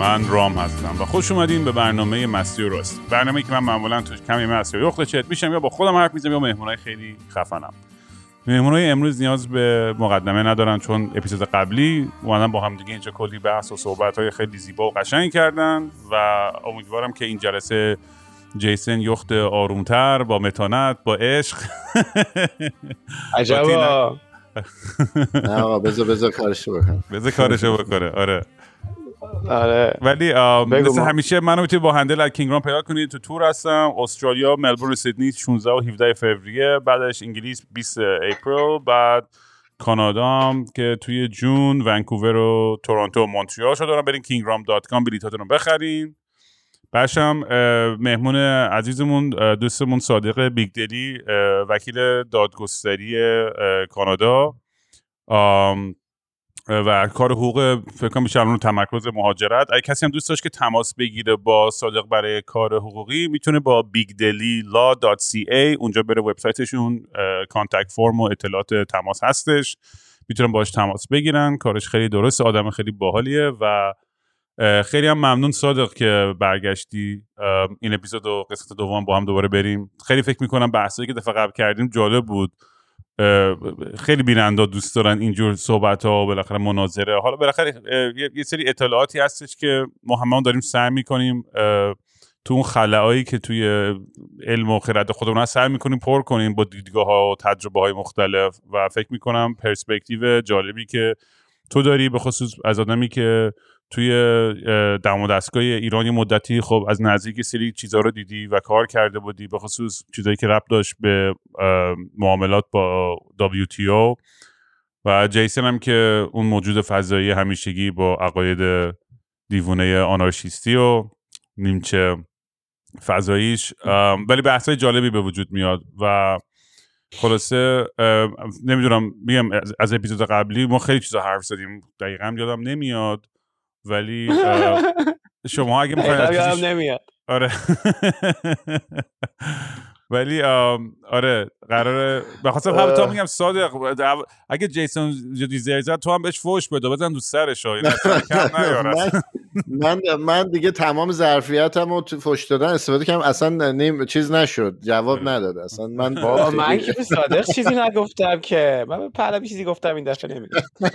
من رام هستم و خوش اومدین به برنامه مستی و راستی برنامه که من معمولا توش کمی مستی و یخت چت میشم یا با خودم حرف می‌زنم یا مهمونای خیلی خفنم. مهمونای امروز نیاز به مقدمه ندارن چون اپیزود قبلی اومدن با هم دیگه اینجا کلی بحث و صحبت های خیلی زیبا و قشنگ کردن و امیدوارم که این جلسه جیسن یخت آرومتر با متانت با عشق. عجبا. نه آقا بذار بذار کارشو بکنم. بذار کارشو بکنه. آره. آره. ولی مثل. همیشه منو می‌تونید با هندل از کینگرام پیدا کنید تو تور هستم استرالیا ملبورن سیدنی 16 و 17 فوریه بعدش انگلیس 20 اپریل بعد کانادا که توی جون ونکوور و تورنتو و مونتریال شد دارم. برین kingram.com بلیطاتون رو بخرین. باشم مهمون عزیزمون دوستمون صادق بیگدلی اه، وکیل دادگستری کانادا. آم، و کار حقوق فکر کنم بیشتر رو تمرکز مهاجرت. اگه کسی هم دوست داشت که تماس بگیره با صادق برای کار حقوقی می‌تونه با bigdelilaw.ca اونجا بره وبسایتشون کانتکت فرم و اطلاعات تماس هستش. می‌تونن باش تماس بگیرن. کارش خیلی درسته آدم خیلی باحالیه و خیلی هم ممنون صادق که برگشتی. این اپیزود و قسمت دوم با هم دوباره بریم. خیلی فکر می‌کنم بحثایی که دفعه قبل کردیم جالب بود. خیلی بیننده دوست دارن اینجور صحبت ها بالاخره مناظره. حالا بالاخره یه- سری اطلاعاتی هستش که ما هممون داریم سعی می‌کنیم تو اون خلاهایی که توی علم و خرد خودمون هست سعی می‌کنیم پر کنیم با دیدگاه ها و تجربه های مختلف. و فکر می‌کنم پرسپکتیو جالبی که تو داری به خصوص از آدمی که توی دم و دستگاه ایران یه مدتی خب از نزدیک سری چیزها رو دیدی و کار کرده بودی به خصوص چیزایی که ربط داشت به معاملات با WTO و جیسن هم که اون موجود فضایی همیشگی با عقاید دیوونه آنارشیستی و نیمچه فضاییش. ولی بحثای جالبی به وجود میاد و خلاصه نمی‌دونم میگم از اپیزود قبلی ما خیلی چیزا حرف زدیم دقیقا یادم نمیاد. ولی شما اگه می‌خواین نمیاد. آره. ولی آره قراره بخاطر همین تا میگم صادق دو- اگه جیسون جدی زد تو هم بهش فوش بده بزن دو سرش. من من دیگه تمام ظرفیتم رو تو فش دادن استفاده کردم اصلا نیم چیز نشد جواب نداد اصلا من بابا من که به صادق چیزی نگفتم که من به پهلوی چیزی گفتم این دفعه نمی‌دونم.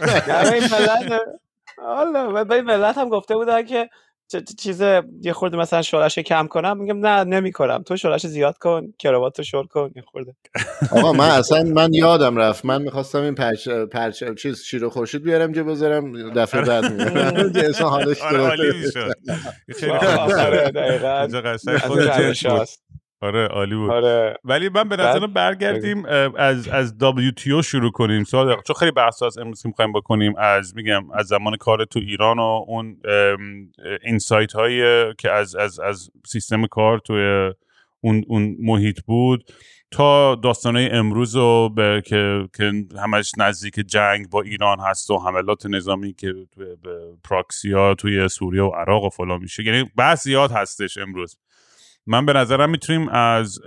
حالا به این ملت هم گفته بودن که چیز یه خورده مثلا شعلش کم کنم. میگم نه نمی‌کنم. تو شعلش زیاد کن کراوات رو شل کن یه خورده. آقا من اصلا من یادم رفت. من می‌خواستم این پرچ پرچ چیز شیر و خورشید بیارم جا بذارم دفعه بعد میارم اصلا حالش آره درست. می‌شد خیلی آره عالی بود. آره. ولی من به نظرم برگردیم از از WTO شروع کنیم. صادق چون خیلی بحث از امروز که می‌خوایم بکنیم از میگم از زمان کار تو ایران و اون اینسایت هایی که از از از سیستم کار توی اون اون محیط بود تا داستانهای امروز رو به که که همش نزدیک جنگ با ایران هست و حملات نظامی که توی به پراکسیا توی سوریه و عراق و فلان میشه. یعنی بحث زیاد هستش امروز. من به نظرم می‌تونیم از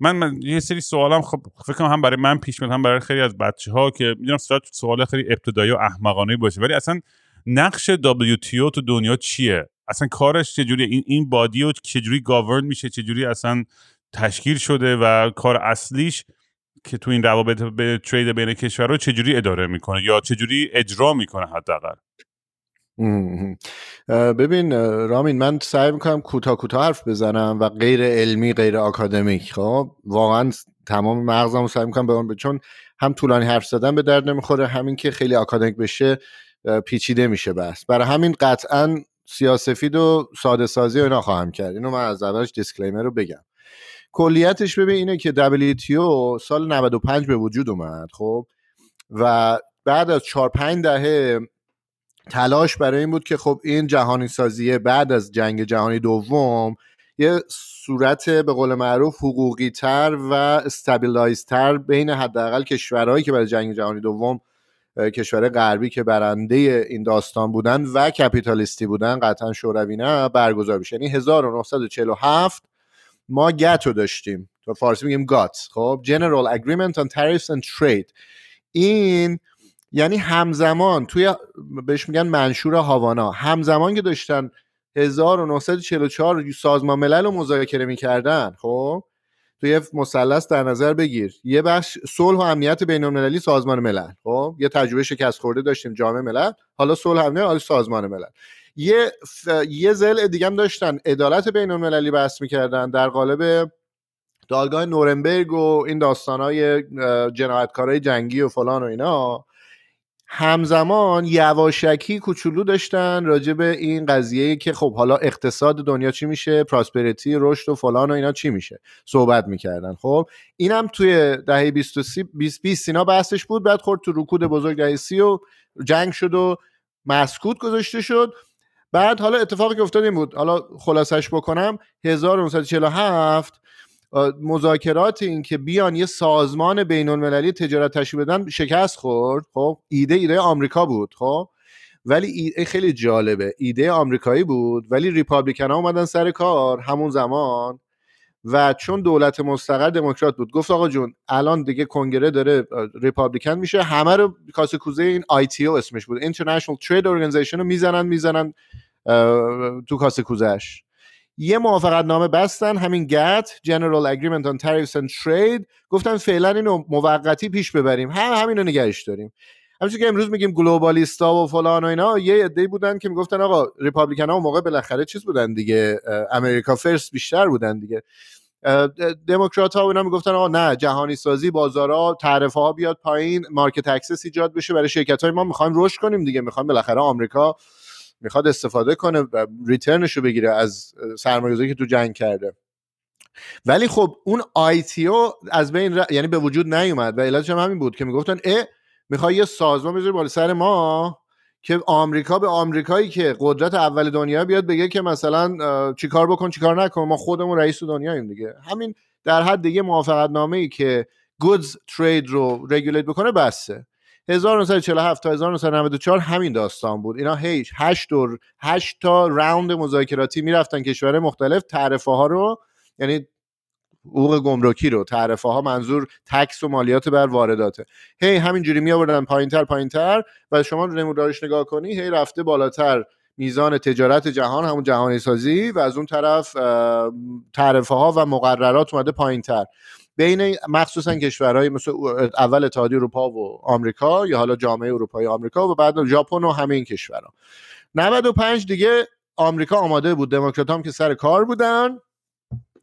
من, من یه سری سوالم خب فکر کنم هم برای من پیش میاد هم برای خیلی از بچه ها که می‌دونم سوال سوال خیلی ابتدایی و احمقانه باشه ولی اصلا نقش WTO تو دنیا چیه؟ اصلا کارش چجوری این این بادی رو چجوری گاورن میشه؟ چجوری اصلا تشکیل شده و کار اصلیش که تو این روابط به ترید بین کشورها چجوری اداره می‌کنه یا چجوری اجرا می‌کنه حداقل؟ ببین رامین من سعی می‌کنم کوتاه کوتاه حرف بزنم و غیر علمی غیر آکادمیک. خب واقعا تمام مغزم سعی می‌کنم به اون چون هم طولانی حرف زدن به درد نمی‌خوره همین که خیلی آکادمیک بشه پیچیده میشه بس برای همین قطعا سیاسفید و ساده سازی و اینا خواهم کرد. اینو من از اولش دیسکلیمر رو بگم. کلیتش ببین اینه که WTO سال 95 به وجود اومد خب و بعد از 4 5 دهه تلاش برای این بود که خب این جهانی سازیه بعد از جنگ جهانی دوم یه صورت به قول معروف حقوقی تر و استابیلایز تر بین حداقل کشورهایی که برای جنگ جهانی دوم کشور غربی که برنده این داستان بودن و کپیتالیستی بودن قطعا شوروی نه برگزار بشه یعنی 1947 ما گت رو داشتیم. تو فارسی میگیم گات. خب General Agreement on Tariffs and Trade. این یعنی همزمان توی بهش میگن منشور هاوانا همزمان که داشتن 1944 سازمان ملل رو مذاکره می‌کردن خب؟ تو یه مثلث در نظر بگیر. یه بخش صلح و امنیت بین المللی سازمان ملل خب؟ یه تجربه شکست خورده داشتیم جامعه ملل حالا صلح امنیت سازمان ملل. یه ف... یه زل دیگه هم داشتن عدالت بین المللی بحث می‌کردن در قالب دادگاه نورنبرگ و این داستانهای جنایتکارای جنگی و فلان و اینا. همزمان یواشکی کوچولو داشتن راجع به این قضیه که خب حالا اقتصاد دنیا چی میشه پراسپریتی رشد و فلان و اینا چی میشه؟ صحبت می‌کردن. خب اینم توی دهه 20 20 اینا بحثش بود بعد خورد تو رکود بزرگ دهه 30 و جنگ شد و مسکوت گذاشته شد. بعد حالا اتفاقی که افتاد این بود. حالا خلاصش بکنم 1947 مذاکرات این که بیان یه سازمان بین المللی تجارت تشکیل بدن شکست خورد. خب ایده ایده آمریکا بود. خب ولی ایده خیلی جالبه. ایده آمریکایی بود ولی ریپابلیکن ها اومدن سر کار همون زمان و چون دولت مستقر دموکرات بود گفت آقا جون الان دیگه کنگره داره ریپابلیکن میشه. همه رو کاسه کوزه این او اسمش بود. International Trade Organization رو می‌زنن می‌زنن تو کاسه کوزش یه موافقت نامه بستن همین GATT General Agreement on Tariffs and Trade. گفتن فعلا اینو موقتی پیش ببریم. هم همینو نگهش داریم. همچون که امروز میگیم globalist ا و فلان و اینا یه عده‌ای بودن که می‌گفتن آقا Republican ها موقع بالاخره چیز بودن دیگه America first بیشتر بودن دیگه. دموکرات ها و اینا می‌گفتن آقا نه جهانی سازی بازارها تعرفه ها بیاد پایین market access ایجاد بشه. برای شرکت های ما می‌خوایم رشد کنیم دیگه می‌خوایم بالاخره آمریکا می‌خواد استفاده کنه و return ش رو بگیره از سرمایه‌گذاری که تو جنگ کرده. ولی خب اون ITO از بین ر... یعنی به وجود نیومد و علتش هم همین بود که می‌گفتن اه می‌خوای یه سازمان بذاری بالا سر ما که آمریکا به آمریکایی که قدرت اول دنیا بیاد بگه که مثلا چیکار بکن چیکار نکن ما خودمون رئیس دنیاییم دیگه. همین در حد دیگه موافقت نامه ای که goods trade رو regulate بکنه بسته 1947 تا 1994 همین داستان بود. اینا هیچ 8 دور 8 تا راوند مذاکراتی می‌رفتن کشور مختلف تعرفه ها رو یعنی حقوق گمرکی رو تعرفه ها منظور تکس و مالیات بر وارداته. هی همینجوری می آوردن پایینتر پایینتر و شما نمودارش نگاه کنی هی رفته بالاتر. میزان تجارت جهان همون جهانی سازی و از اون طرف تعرفه ها و مقررات اومده پایینتر. بین مخصوصا کشورهای مثل اول اتحادیه اروپا و آمریکا یا حالا جامعه اروپایی آمریکا و بعد ژاپن و همه این کشورها. 95 دیگه آمریکا آماده بود. دموکرات هم که سر کار بودن.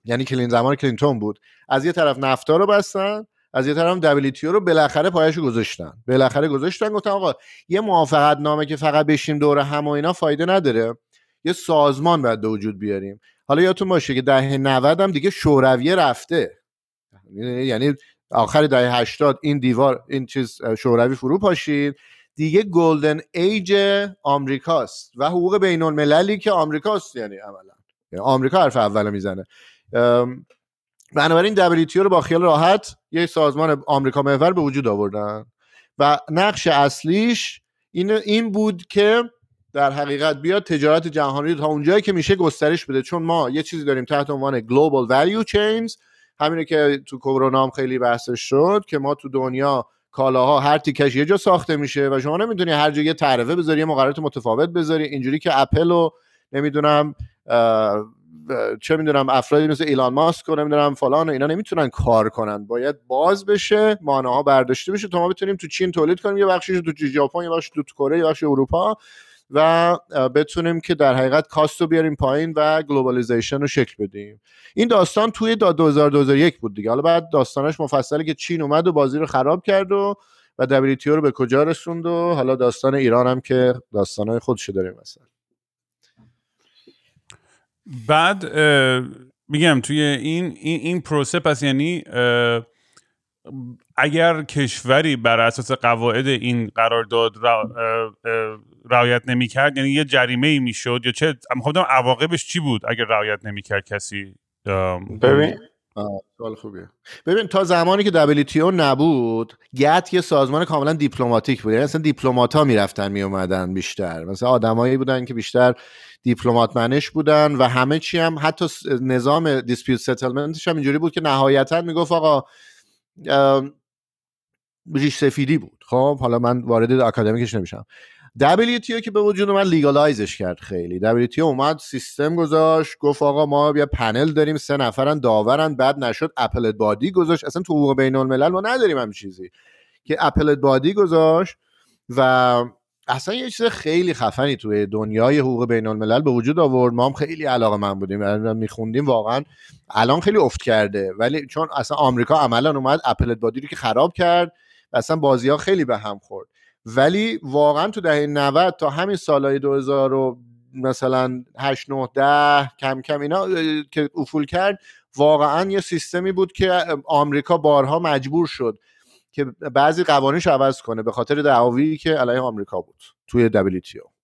یعنی کلین زمان کلینتون بود. از یه طرف نفتا رو بستن از یه طرف دبلیتیو رو بالاخره پایش گذاشتن. بالاخره گذاشتن. گفتن آقا یه موافقت نامه که فقط بشیم دور هم و اینا فایده نداره. یه سازمان باید به وجود بیاریم. حالا یادتون باشه که دهه 90 هم دیگه شورویه رفته. یعنی آخر دهه 80 این دیوار این چیز شوروی فرو پاشید. دیگه گلدن ایج آمریکاست و حقوق بین المللی که آمریکاست یعنی عملا. یعنی آمریکا حرف اول می‌زنه. بنابراین دبلیتیو رو با خیال راحت یک سازمان آمریکا محور به وجود آوردن و نقش اصلیش این این بود که در حقیقت بیاد تجارت جهانی تا اونجایی که میشه گسترش بده. چون ما یه چیزی داریم تحت عنوان Global Value Chains. همینه که تو کرونا هم خیلی بحثش شد که ما تو دنیا کالاها هر تیکش یه جا ساخته میشه و شما نمی‌تونی هر جا یه تعرفه بذاری یه مقررات متفاوت بذاری. اینجوری که اپل و نمی‌دونم چه می‌دونم افرادی مثل ایلان ماسک و نمی‌دونم فلان و اینا نمی‌تونن کار کنن. باید باز بشه مانع ها برداشته بشه. تا ما بتونیم تو چین تولید کنیم یه بخشش تو ژاپن یه بخشش تو کره یه بخش اروپا. و بتونیم که در حقیقت cost رو بیاریم پایین و globalization رو شکل بدیم. این داستان توی دوحه 2001 بود دیگه. حالا بعد داستانش مفصله که چین اومد و بازی رو خراب کرد و و WTO رو به کجا رسوند و حالا داستان ایران هم که داستانهای خودشو داریم مثلا بعد میگم توی این این, این پروسه پس یعنی اگر کشوری بر اساس قواعد این قرارداد رعایت نمی‌کرد؟ یعنی یه جریمه ای می‌شد یا چه؟ می‌خوام عواقبش چی بود اگر رعایت نمی‌کرد کسی؟ ببین. سوال خوبیه. ببین تا زمانی که WTO نبود GATT یه سازمان کاملا دیپلماتیک بود. یعنی اصلا دیپلمات ها می‌رفتن میومدن بیشتر. مثلا آدمایی بودن که بیشتر دیپلمات منش بودن و همه چی هم حتی نظام dispute settlement ش هم اینجوری بود که نهایتا می‌گفت آقا ریش سفیدی بود. خب حالا من وارد اکادمیکش نمیشم. WTO که به وجود اومد legalize ش کرد خیلی. WTO اومد سیستم گذاشت گفت آقا ما بیا پنل داریم سه نفرن داورن بعد نشد Appellate Body گذاشت. اصلا تو حقوق بین الملل ما نداریم هم چیزی. که Appellate Body گذاشت و اصلا یه چیز خیلی خفنی توی دنیای حقوق بین الملل به وجود آورد. ما هم خیلی علاقه‌مند بودیم میخوندیم واقعا الان خیلی افت کرده. ولی چون اصلا آمریکا عملا اومد Appellate Body رو که خراب کرد اصلا بازی ها خیلی به هم خورد. ولی واقعا تو دهه 90 تا همین سالهای 2000 و مثلا 8 9 10 کم کم اینا که افول کرد واقعا یه سیستمی بود که آمریکا بارها مجبور شد که بعضی قوانینش عوض کنه به خاطر دعاوی که علیه آمریکا بود توی WTO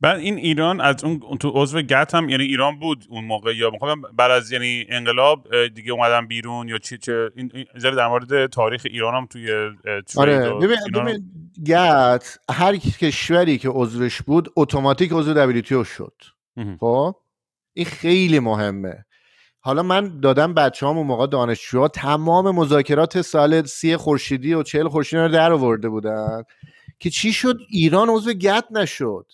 بعد این ایران از اون تو عضو گت هم یعنی ایران بود اون موقع یا می‌خوام بعد از یعنی انقلاب دیگه اومدن بیرون یا چی چه این در مورد تاریخ ایران هم توی آره ببین ببین گت هر کشوری که عضوش بود اتوماتیک عضو WTO شد. خب؟ این خیلی مهمه. حالا من دادم بچه هم اون موقع دانشجوها تمام مذاکرات سال سی خورشیدی و چهل خورشیدی رو در آورده بودن که چی شد؟ ایران عضو گت نشد.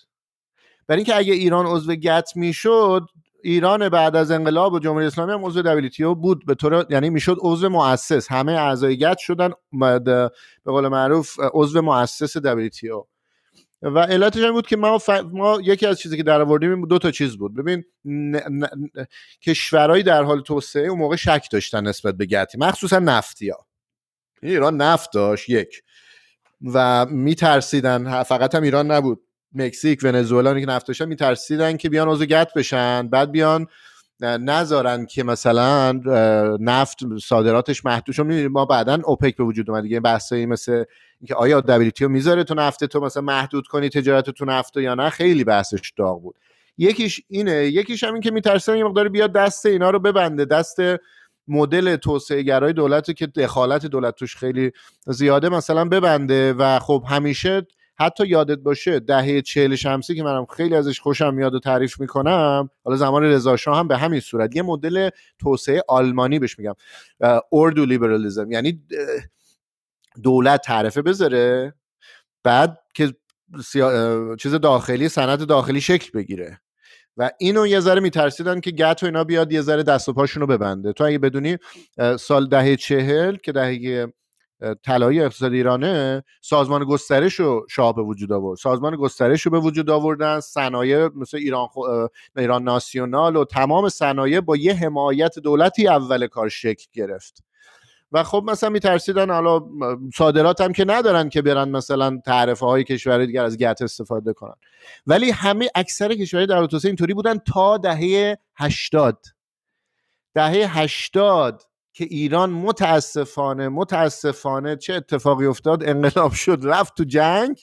برای اینکه اگه ایران عضو گت می‌شد ایران بعد از انقلاب و جمهوری اسلامی هم عضو WTO بود. به طور یعنی می‌شد عضو مؤسس. همه اعضای گت شدن به قول معروف عضو مؤسس WTO و علتش این بود که ما, ما یکی از چیزی که در آوردیم دو تا چیز بود. ببین کشورهایی در حال توسعه اون موقع شک داشتن نسبت به گتی مخصوصا نفتیا ایران نفت داشت یک. و میترسیدن فقط هم ایران نبود. مکزیک ونزوئلا که نفت داشتن میترسیدن که بیان عضو گت بشن. بعد بیان نذارن که مثلا نفت صادراتش محدود. چون ما بعدا اوپک به وجود اومد. دیگه بحثایی مثل اینکه آیا دبلیتیو می‌ذاره تو نفت تو مثلا محدود کنی تجارت تو نفت یا نه؟ خیلی بحثش داغ بود. یکیش اینه. یکیش هم این که میترسن یه مقدار بیاد دست اینا رو ببنده. دست مدل توسعه گرای دولت که دخالت دولت توش خیلی زیاده مثلا ببنده. و خب همیشه حتی یادت باشه دهه چهل شمسی که منم خیلی ازش خوشم میاد و تعریف می‌کنم حالا زمان رضا هم به همین صورت. یه مدل توسعه آلمانی بهش میگم. اردو لیبرالیزم. یعنی دولت تعرفه بذاره بعد که چیز داخلی سند داخلی شکل بگیره. و اینو یه ذره میترسیدن که گت و اینا بیاد یه ذره دست و پاشون رو ببنده. تو اگه بدونی سال دهه چهل که دهه طلایی اقتصاد ایرانه سازمان گسترش رو شاه به وجود آورد. سازمان گسترش رو به وجود آوردن صنایع مثل ایران خو... ایران ناسیونال و تمام صنایع با یه حمایت دولتی اول کار شکل گرفت. و خب مثلا میترسیدن حالا صادرات هم که ندارن که برن مثلا تعرفه های کشورهای دیگر از گت استفاده کنن. ولی همه اکثر کشورهای در توسعه اینطوری بودن تا دهه 80 دهه 80 که ایران متاسفانه متاسفانه چه اتفاقی افتاد؟ انقلاب شد رفت تو جنگ.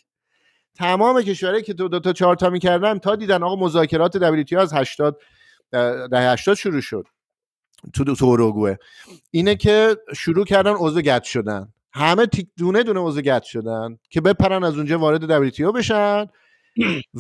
تمام کشورهایی که تو دو تا چهار تا می‌کردن تا دیدن آقا مذاکرات دبلیتی از 80 ده 80 شروع شد. تو تو اینه که شروع کردن عضو گت شدن. همه دونه دونه عضو گت شدن که بپرن از اونجا وارد دبلیتیو بشن.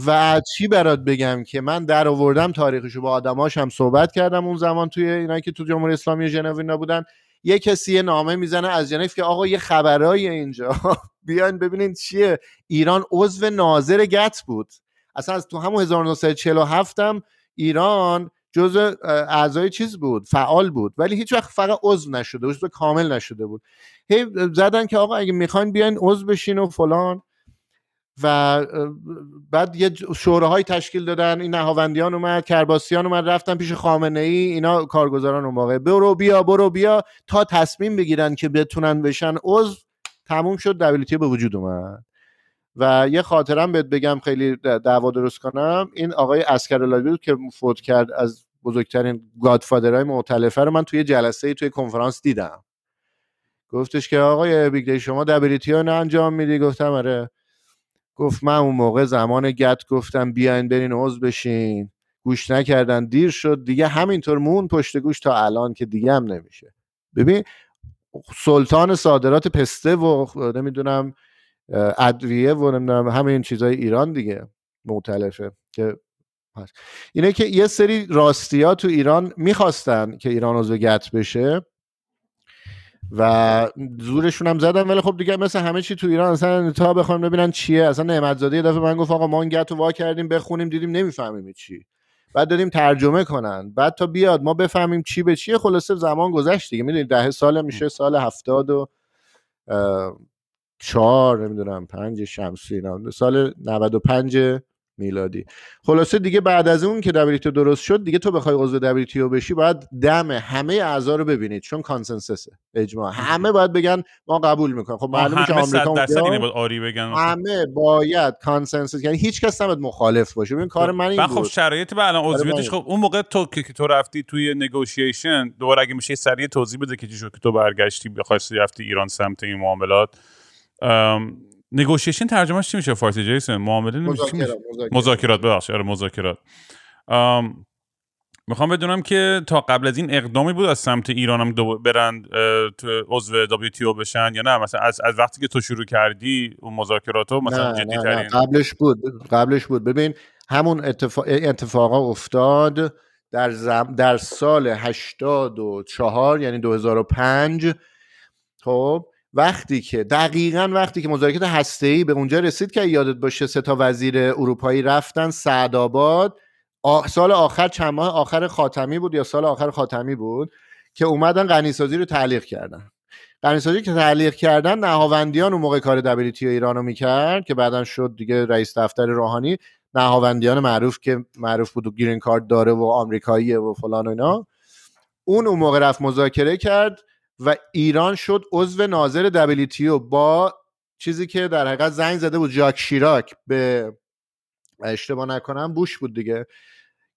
و چی برات بگم که من در آوردم تاریخشو با آدماش هم صحبت کردم اون زمان توی اینایی که تو جمهوری اسلامی ژنو اینا بودن. یه کسی یه نامه می‌زنه از ژنو که آقا یه خبرای اینجا. بیاین ببینین چیه. ایران عضو ناظر گت بود. اصلا از تو همون 1947 هم ایران جزء اعضای چیز بود فعال بود. ولی هیچ وقت فقط عضو نشده عضو کامل نشده بود. هی زدن که آقا اگه می‌خواین بیاین عضو بشین و فلان. و بعد یه شوراهای تشکیل دادن این نهاوندیان اومد کرباسیان اومد رفتن پیش خامنه ای اینا کارگزاران اون موقع برو بیا برو بیا تا تصمیم بگیرن که بتونن بشن. عضو تموم شد دبلیتی به وجود اومد. و یه خاطرم بهت بگم خیلی دعوا درست کنم. این آقای اسکر که فوت کرد از بزرگترین گادفادرهای معتلفه رو من توی جلسه توی کنفرانس دیدم. گفتش که آقای بیگ شما دبلیتی ها نه انجام میدی؟ گفتم آره. گفت من اون موقع زمان گت گفتم بیاین برین عضو بشین. گوش نکردن دیر شد. دیگه همینطور مون پشت گوش تا الان که دیگه هم نمیشه. ببین سلطان صادرات پسته و نمی‌دونم ادویه و نمی‌دونم همین چیزای ایران دیگه معتلفه که اینه که یه سری راستی ها تو ایران می‌خواستن که ایران عضو گت بشه. و زورشون هم زدن ولی خب دیگه مثل همه چی تو ایران اصلا تا بخوام ببینن چیه. اصلا نعمت زاده یه دفعه من گفت آقا ما گت رو وا کردیم بخونیم دیدیم نمی‌فهمیم چی. بعد دادیم ترجمه کنن. بعد تا بیاد ما بفهمیم چی به چیه خلاصه زمان گذشت دیگه. می‌دونید ده سال میشه سال هفتاد و چهار نمی‌دونم پنج شمسی سال 95 میلادی. خلاصه دیگه بعد از اون که WTO درست شد دیگه تو بخوای عضو WTO بشی باید دم همه اعضا رو ببینید چون consensus ه اجماع. همه باید بگن ما قبول می‌کنیم خب معلومه که آمریکا باید آری بگن همه باید consensus یعنی هیچ کس نباید مخالف باشه. ببین کار من این خب شرایط به الان عضویتش خب اون موقع تو که تو رفتی توی نگوشیشن دوباره اگه میشه سریع توضیح بده که چی شد که تو برگشتی بخواستی رفتی ایران سمت این معاملات. نگوشیشن ترجمهش چی میشه فارسی جیسن معامله مذاکرات مذاکرات. ببخشید. آره مذاکرات. می‌خوام بدونم که تا قبل از این اقدامی بود از سمت ایران هم برند تو عضو WTO بشن یا نه؟ مثلا از, از وقتی که تو شروع کردی اون مذاکرات رو مثلا جدی ترین؟ قبلش بود. قبلش بود. ببین همون اتفاق اتفاقا افتاد در زم... در سال 84 یعنی 2005 خب وقتی که دقیقا وقتی که مذاکرات ای به اونجا رسید که یادت باشه سه تا وزیر اروپایی رفتن سعدآباد سال آخر چند ماه آخر خاتمی بود یا سال آخر خاتمی بود که اومدن غنیسازی رو تعلیق کردن. غنیسازی که تعلیق کردن نهاوندیان اون موقع کار دبلیتی ایران رو می‌کرد که بعدا شد دیگه رئیس دفتر روحانی نهاوندیان معروف که معروف بود و گرین کارت داره و آمریکاییه و فلان و اینا. اون اون موقع رفت مذاکره کرد. و ایران شد عضو ناظر دبلیتیو با چیزی که در حقیقت زنگ زده بود جاک شیراک. به اشتباه نکنم بوش بود دیگه.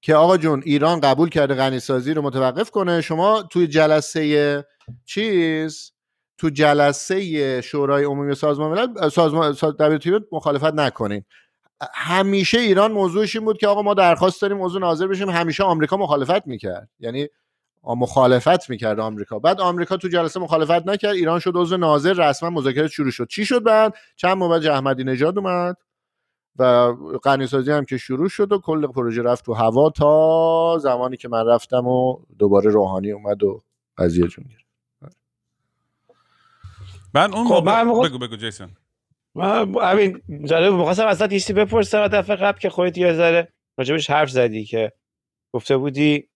که آقا جون ایران قبول کرده غنیسازی رو متوقف کنه. شما توی جلسه چیز تو جلسه شورای عمومی سازمان ملل سازمان دبلیتیو مخالفت نکنین. همیشه ایران موضوعش این بود که آقا ما درخواست داریم موضوع ناظر بشیم. همیشه آمریکا مخالفت می‌کرد. یعنی مخالفت می‌کرد آمریکا. بعد آمریکا تو جلسه مخالفت نکرد. ایران شد عضو ناظر رسما مذاکره شروع شد. چی شد بعد؟ چند ماه بعد احمدی نژاد اومد و غنیسازی هم که شروع شد و کل پروژه رفت تو هوا تا زمانی که من رفتم و دوباره روحانی اومد و قضیه جون گرفت. من اون خب موقع... بگو بگو جیسون. من همین جالب می‌خواستم ازت یه بپرسم. دفعه قبل که خودت یه ذره راجبش حرف زدی که گفته بودی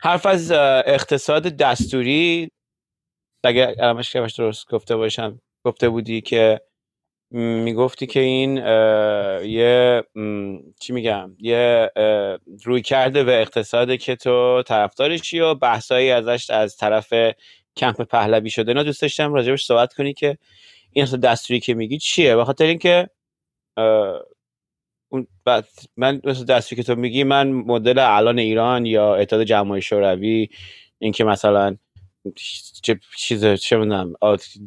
حرف از اقتصاد دستوری اگه علمش که درست گفته باشم گفته بودی که می‌گفتی که این یه چی میگم یه روی کرده به اقتصاد که تو طرفدارشی و بحثایی ازش از طرف کمپ پهلوی شده. اینا دوست داشتم راجبش صحبت کنی که این دستوری که میگی چیه؟ به خاطر اینکه اون بعد من مثل دستی که تو میگی من مدل الان ایران یا اتحاد جمعی شوروی اینکه مثلا چه چیز چه می‌دونم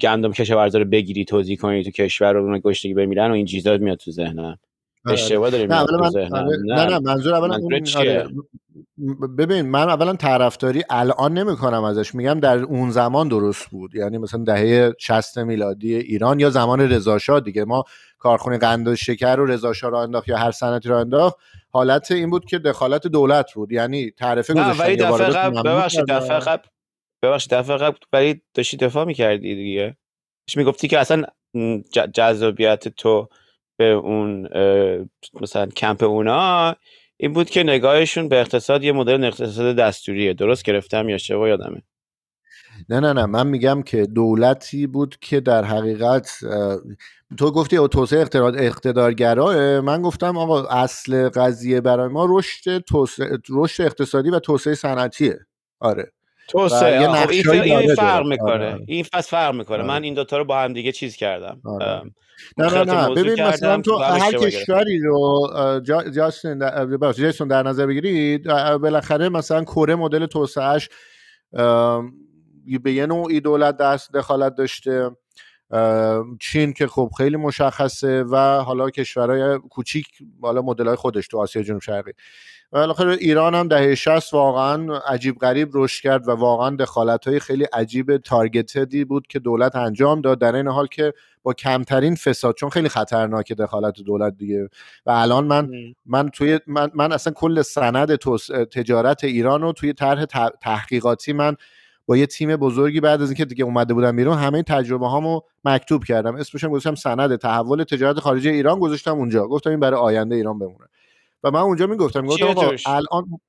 گندم کشاورزا رو بگیری توضیح کنی تو کشور رو اون گشتگی بمیرن و این چیزا میاد تو ذهنم آره. اشتباه داریم نه. آره. نه نه منظور اولا. ببین من اولا طرفداری الان نمی‌کنم ازش. میگم در اون زمان درست بود. یعنی مثلا دهه 60 میلادی ایران یا زمان رضا دیگه. ما کارخونه قند و شکر رو رضا را انداخت یا هر سنتی رو انداخت حالت این بود که دخالت دولت بود. یعنی تعرفه گذاشتن ولی دفعه قبل ببخشید دفعه قبل ببخشید دفعه قبل ولی داشتی دفاع می‌کردی دیگه. می‌گفتی که اصلا جذابیت تو به اون مثلا کمپ اونا این بود که نگاهشون به اقتصاد یه مدل اقتصاد دستوریه. درست گرفتم یا اشتباه یادمه؟ نه نه نه. من میگم که دولتی بود که در حقیقت تو گفتی توسعه اقتدارگراه. من گفتم آقا اصل قضیه برای ما رشد رشد اقتصادی و توسعه صنعتیه. آره. توسعه. این, فرق می‌کنه. آره. این فصل فرق می‌کنه. آره. من این دوتا رو با هم دیگه چیز کردم. آره. نه نه نه. ببین مثلا تو هر کشوری رو جاستین جاستین در نظر بگیرید بالاخره مثلا کره مدل توسعهش به یه نوعی دولت دست دخالت داشته. چین که خب خیلی مشخصه و حالا کشورهای کوچیک حالا مدل های خودش تو آسیا جنوب شرقی. و بالاخره ایران هم دهه 60 واقعا عجیب غریب رشد کرد و واقعا دخالت های خیلی عجیب تارگتدی بود که دولت انجام داد در این حال که با کمترین فساد چون خیلی خطرناکه دخالت دولت دیگه. و الان من من توی من, من اصلا کل سند تجارت ایران رو توی طرح تحقیقاتی من با یه تیم بزرگی بعد از اینکه دیگه اومده بودم بیرون همه تجربه هامو مکتوب کردم. اسمشم گذاشتم سند تحول تجارت خارجی ایران گذاشتم اونجا. گفتم این برای آینده ایران بمونه. و من اونجا می‌گفتم گفتم الان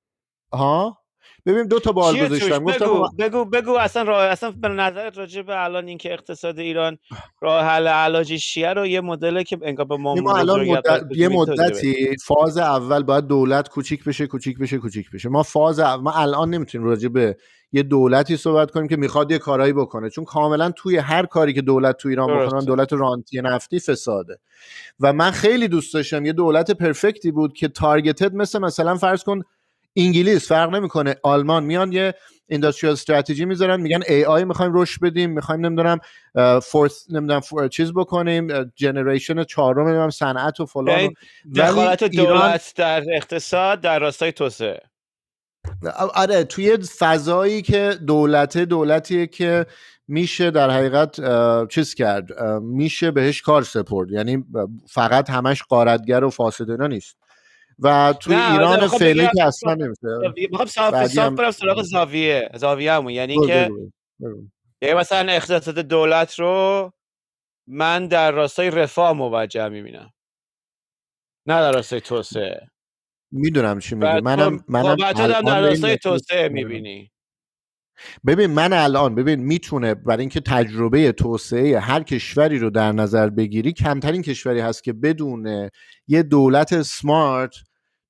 ها؟ ببین دو تا بال گذاشتم. بگو, بگو بگو اصلا راه اصلا به نظرت راجع به الان اینکه اقتصاد ایران راه حل علاجی چیه رو یه مدل که انگار به ما, ما الان مدت... یه مدتی فاز اول باید دولت کوچیک بشه کوچیک بشه کوچیک بشه. ما فاز اول... ما الان نمی‌تونیم راجع به یه دولتی صحبت کنیم که می‌خواد یه کارایی بکنه. چون کاملا توی هر کاری که دولت تو ایران بکنن دولت رانتی نفتی فساده. و من خیلی دوست داشتم یه دولت پرفکتی بود که تارگتد مثل مثلا فرض کن انگلیس فرق نمی‌کنه. آلمان میان یه اینداستریال استراتژی می‌ذارن میگن ای آی می‌خوایم رشد بدیم می‌خوایم نمی‌دونم فورس نمی‌دونم چیز بکنیم جنریشن چهارم نمی‌دونم صنعت و فلان یعنی دخالت دولت در اقتصاد در راستای توسعه. آره توی فضایی که دولت دولتیه که میشه در حقیقت چیز کرد میشه بهش کار سپرد. یعنی فقط همش قارتگر و فاسد اینا نیست. و توی ایران خب فعلی که اصلا نمیشه. می‌خوام صاف صاف برم سراغ زاویه زاویه همون یعنی که یعنی مثلا اقتصاد دولت رو من در راستای رفاه موجه می‌بینم. نه در راستای توسعه. می‌دونم چی میگی. منم منم در راستای توسعه می‌بینی. ببین من الان ببین می‌تونه برای اینکه تجربه توسعه هر کشوری رو در نظر بگیری کمترین کشوری هست که بدون یه دولت smart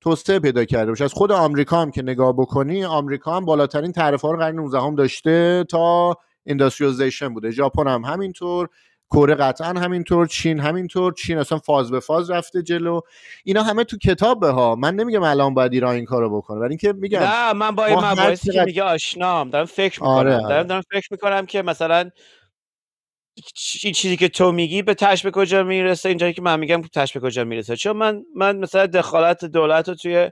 توسعه پیدا کرده باشه. از خود آمریکا هم که نگاه بکنی آمریکا هم بالاترین تعرفه ها رو قرن 19 هم داشته تا industrialization بوده. ژاپن هم همینطور. کره قطعا همینطور چین همینطور چین اصلا فاز به فاز رفته جلو. اینا همه تو کتاب ها من نمیگم الان باید ایران این کارو بکنه ولی اینکه میگم نه من با این مباحثی که میگه آشنام. دارم فکر می‌کنم. آره. دارم, دارم فکر می‌کنم که مثلا این چیزی که تو میگی به تش به کجا می‌رسه؟ اینجایی که من میگم تش به کجا می‌رسه؟ چون من من مثلا دخالت دولت رو توی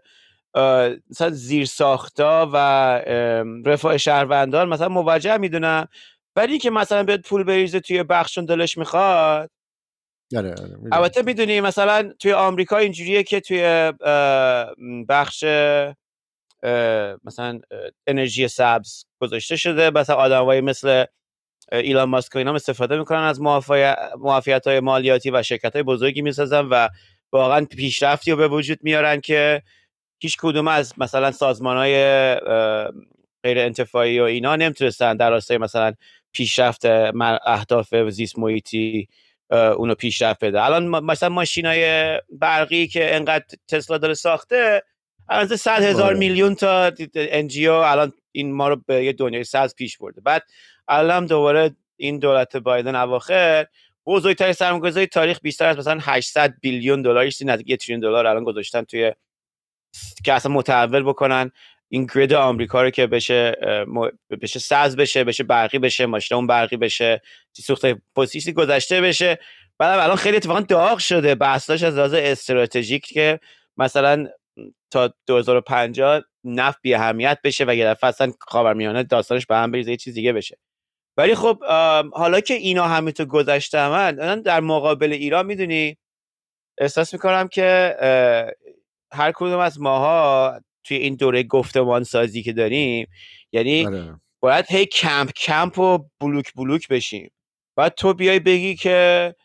مثلا زیر ساختا و رفاه شهروندان مثلا موجه می‌دونم. ولی که مثلا بیاد پول بریزه توی بخشون دلش می‌خواد؟ آره, آره، البته می‌دونی مثلا توی آمریکا اینجوریه که توی بخش مثلا انرژی سبز گذاشته شده. مثلا آدمایی مثل ایلان ماسک و اینا استفاده می‌کنن از معافیت های مالیاتی و شرکت های بزرگی می‌سازن و واقعا پیشرفتی رو به وجود میارن که هیچ کدوم از مثلا سازمان های غیر انتفاعی و اینا نمی‌تونستن در راستای مثلا پیشرفت اهداف زیست محیطی اونو پیشرفت بده. الان مثلا ماشین های برقی که انقدر تسلا داره ساخته الان 100 هزار آره. میلیون تا انجیو الان این ما رو به یه دنیای سبز پیش برده. بعد الان دوباره این دولت بایدن اواخر بزرگترین سرمایه‌گذاری تاریخ بیشتر از مثلا 800 billion دلار نزدیک یه تریلیون دلار الان گذاشتن توی که اصلا متحول بکنن. این grid آمریکا رو که بشه بشه ساز بشه بشه برقی بشه ماشین اون برقی بشه سوخت فسیلی گذشته بشه. بعد الان خیلی اتفاقا داغ شده بحثاش از لحاظ استراتژیک که مثلا تا 2050 نفت بی اهمیت بشه و یه دفعه اصلا خاورمیانه داستانش به هم بریزه یه چیز دیگه بشه. ولی خب حالا که اینا همینطور گذشته من در مقابل ایران می‌دونی؟ احساس می‌کنم که هر کدوم از ماها توی این دوره گفتمان سازی که داریم یعنی آره. باید هی کمپ کمپ و بلوک بلوک بشیم. بعد تو بیای بگی که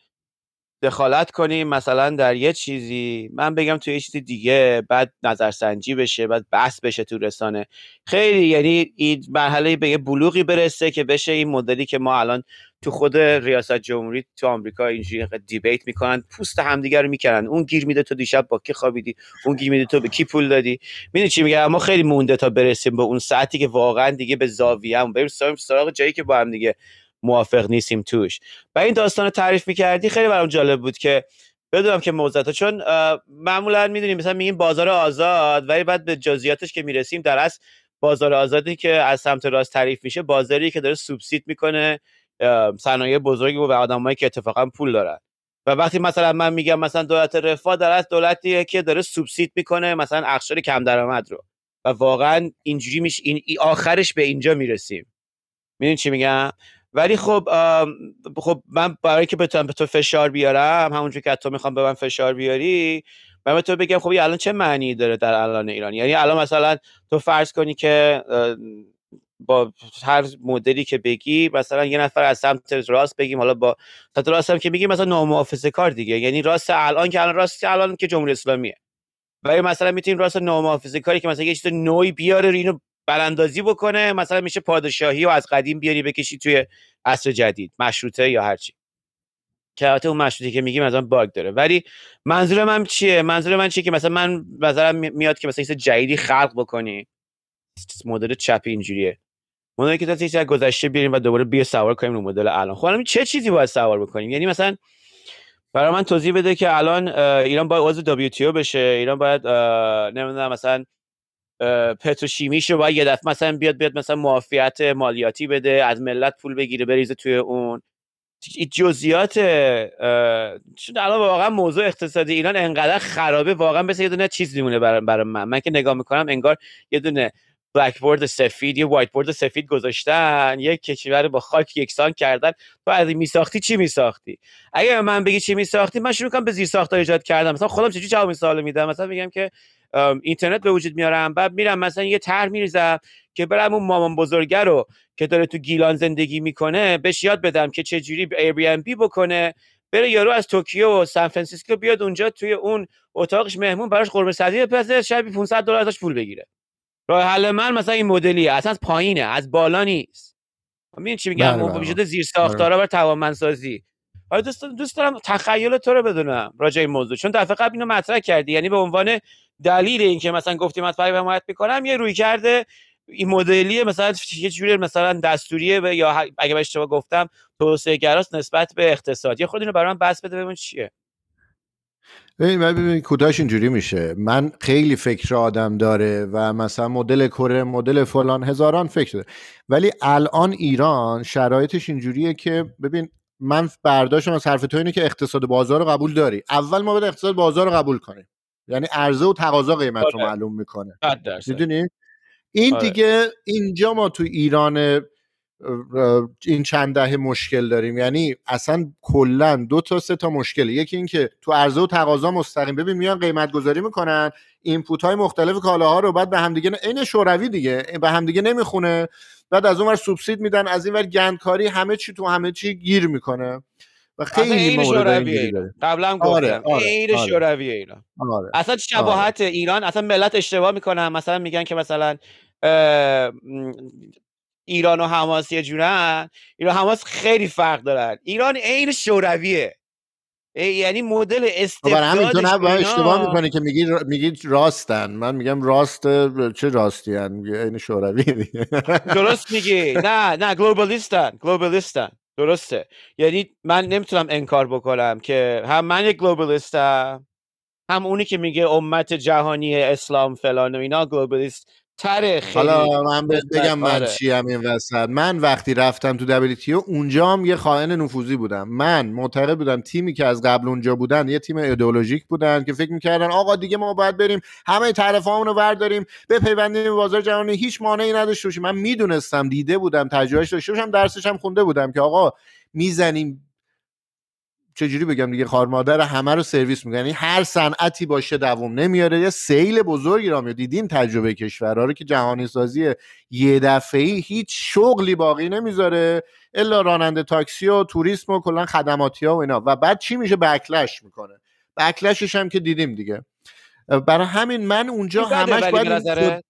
دخالت کنیم مثلا در یه چیزی. من بگم توی یه چیزی دیگه بعد نظرسنجی بشه بعد بحث بشه تو رسانه. خیلی یعنی این مرحله به یه بلوغی برسه که بشه این مدلی که ما الان تو خود ریاست جمهوری تو آمریکا اینجوری دیبیت می‌کنن پوست همدیگه رو می‌کنن اون گیر میده تو دیشب با کی خوابیدی؟ اون گیر میده تو به کی پول دادی؟ می‌دونی چی میگه ما خیلی مونده تا برسیم به اون ساعتی که واقعا دیگه به زاویه هم بریم سراغ جایی که با هم دیگه موافق نیستیم توش. و این داستان رو تعریف می‌کردی خیلی برام جالب بود که بدونم که موضوعات چون معمولا می‌دونیم مثلا میگیم بازار آزاد ولی بعد به جزئیاتش که می‌رسیم در اصل بازار آزادی که از سمت راست تعریف میشه بازاری که داره سوبسید می‌کنه. صنایع بزرگی و آدمایی که اتفاقا پول دارن. و وقتی مثلا من میگم مثلا دولت رفاه داره دولتیه که داره سوبسید می‌کنه مثلا اخشار کم درآمد رو. و واقعا اینجوری میشه این آخرش به اینجا می‌رسیم. می‌دونی چی میگم؟ ولی خب خب من برای که بتونم به تو فشار بیارم همونجور که تو می‌خوام به من فشار بیاری من به تو بگم خب الان چه معنی داره در الان ایران؟ یعنی الان مثلا تو فرض کنی که با هر مدلی که بگی مثلا یه نفر از سمت راست بگیم حالا با سمت راست هم که میگیم مثلا نامحافظه کار دیگه. یعنی راست الان که الان راست که الان که جمهوری اسلامیه. ولی مثلا می‌تونیم راست نامحافظه کاری که مثلا یه چیز نوعی بیاره اینو براندازی بکنه. مثلا میشه پادشاهی و از قدیم بیاری بکشی توی عصر جدید مشروطه یا هرچی. که البته اون مشروطه که میگیم مثلا باگ داره. ولی منظور من چیه؟ منظور من چیه که مثلا من مثلا میاد که مثلا چیز جدیدی خلق بکنی. مدل چپ اینجوریه. مدلی که تا چیزی گذشته بیاریم و دوباره بیا سوار کنیم رو مدل الان. خب چه چیزی باید سوار بکنیم؟ یعنی مثلا برای من توضیح بده که الان ایران باید عضو دبلیو بشه ایران باید نمی‌دونم مثلا پتروشیمیش رو باید یه دفعه مثلا بیاد بیاد مثلا معافیت مالیاتی بده از ملت پول بگیره بریزه توی اون. جزئیات چون الان واقعا موضوع اقتصادی ایران انقدر خرابه واقعا مثل یه دونه چیز میمونه برای من. من که نگاه می‌کنم انگار یه دونه بلک بورد سفید یه وایت بورد سفید گذاشتن یک کشور با خاک یکسان کردن. تو از این میساختی چی میساختی؟ اگه من بگی چی میساختی من شروع کنم به زیر ساخت ایجاد کردم مثلا خودم چجوری جواب این سوالو میدم؟ مثلا میگم که اینترنت به وجود میارم بعد میرم مثلا یه طرح میریزم که برم اون مامان بزرگه رو که داره تو گیلان زندگی می‌کنه بهش یاد بدم که چه جوری Airbnb بکنه بره یارو از توکیو و سان فرانسیسکو بیاد اونجا توی اون اتاقش مهمون براش قرمه سبزی بپزه شبی 500 دلار ازش پول بگیره. راه حل من مثلا این مدلیه اصلا پایینه از بالا نیست. می‌دونی چی میگم؟ بله، وجود بله. زیر ساختارا بر توانمندسازی. حالا دوست دوست دارم تخیل تو رو بدونم راجع این موضوع. چون دفعه قبل اینو مطرح کردی یعنی به عنوان دلیل اینکه مثلا گفتی مطلبی حمایت می‌کنم یه روی کرده این مدلی مثلا یه جوری مثلا دستوریه یا اگه اشتباه گفتم توسعه گراست نسبت به اقتصاد. یه خود اینو برام بس بده ببین چیه. ببین ببین کوتاش اینجوری میشه. من خیلی فکر آدم داره و مثلا مدل کره مدل فلان هزاران فکر داره. ولی الان ایران شرایطش اینجوریه که ببین من برداشتم از حرف تو اینه که اقتصاد بازار رو قبول داری. اول ما باید اقتصاد بازار رو قبول کنیم. یعنی عرضه و تقاضا قیمت رو آره. معلوم می‌کنه. می‌دونی؟ این آره. دیگه اینجا ما تو ایران این چند دهه مشکل داریم. یعنی اصلا کلا دو تا سه تا مشکل. یکی این که تو عرضه و تقاضا مستقیم. ببین میان قیمت گذاری می‌کنن اینپوت های مختلف کالاها رو بعد به همدیگه عین شوروی دیگه به همدیگه نمی‌خونه. بعد از اون ور سوبسید میدن از این ور گندکاری همه چی تو همه چی گیر می‌کنه. و خیلی مورد قبلا گفتم. آره، آره، آره. شوروی ایران. اصلا شباهت آره. ایران؟ اصلا ملت اشتباه می‌کنن مثلا میگن که مثلا ایران و حماس یه جورن؟ ایران و حماس خیلی فرق دارن. ایران عین شورویه. یعنی مدل استبداد همین تو نه اشتباه می‌کنی که میگی میگی راستن. من میگم راست چه راستی ان این شوروی درست میگی. نه نه گلوبالیستن گلوبالیستن. درسته. یعنی من نمی‌تونم انکار بکنم که هم من یک گلوبالیستم هم اونی که میگه امت جهانی اسلام فلان و اینا گلوبالیست تره خیلی. حالا من بگم من آره. چی هم این وسط. من وقتی رفتم تو دبلیتیو اونجا هم یه خائن نفوذی بودم. من معتقد بودم تیمی که از قبل اونجا بودن یه تیم ایدئولوژیک بودن که فکر می‌کردن آقا دیگه ما باید بریم همه طرفامون رو برداریم به بازار جهانی هیچ مانعی نداشته باشیم. من می‌دونستم دیده بودم تجربهش داشته باشم درسش هم خونده بودم که آقا می‌زنیم چجوری بگم دیگه؟ خار مادر همه رو سرویس می‌کنه. یعنی هر صنعتی باشه دووم نمیاره. یه سیل بزرگی را میاد دیدیم تجربه کشورها رو که جهانی سازی یه دفعه هیچ شغلی باقی نمی‌ذاره. الا راننده تاکسی و توریسم و کلا خدماتی ها و اینا. و بعد چی میشه؟ بکلش می‌کنه. بکلشش هم که دیدیم دیگه. برای همین من اونجا همش باید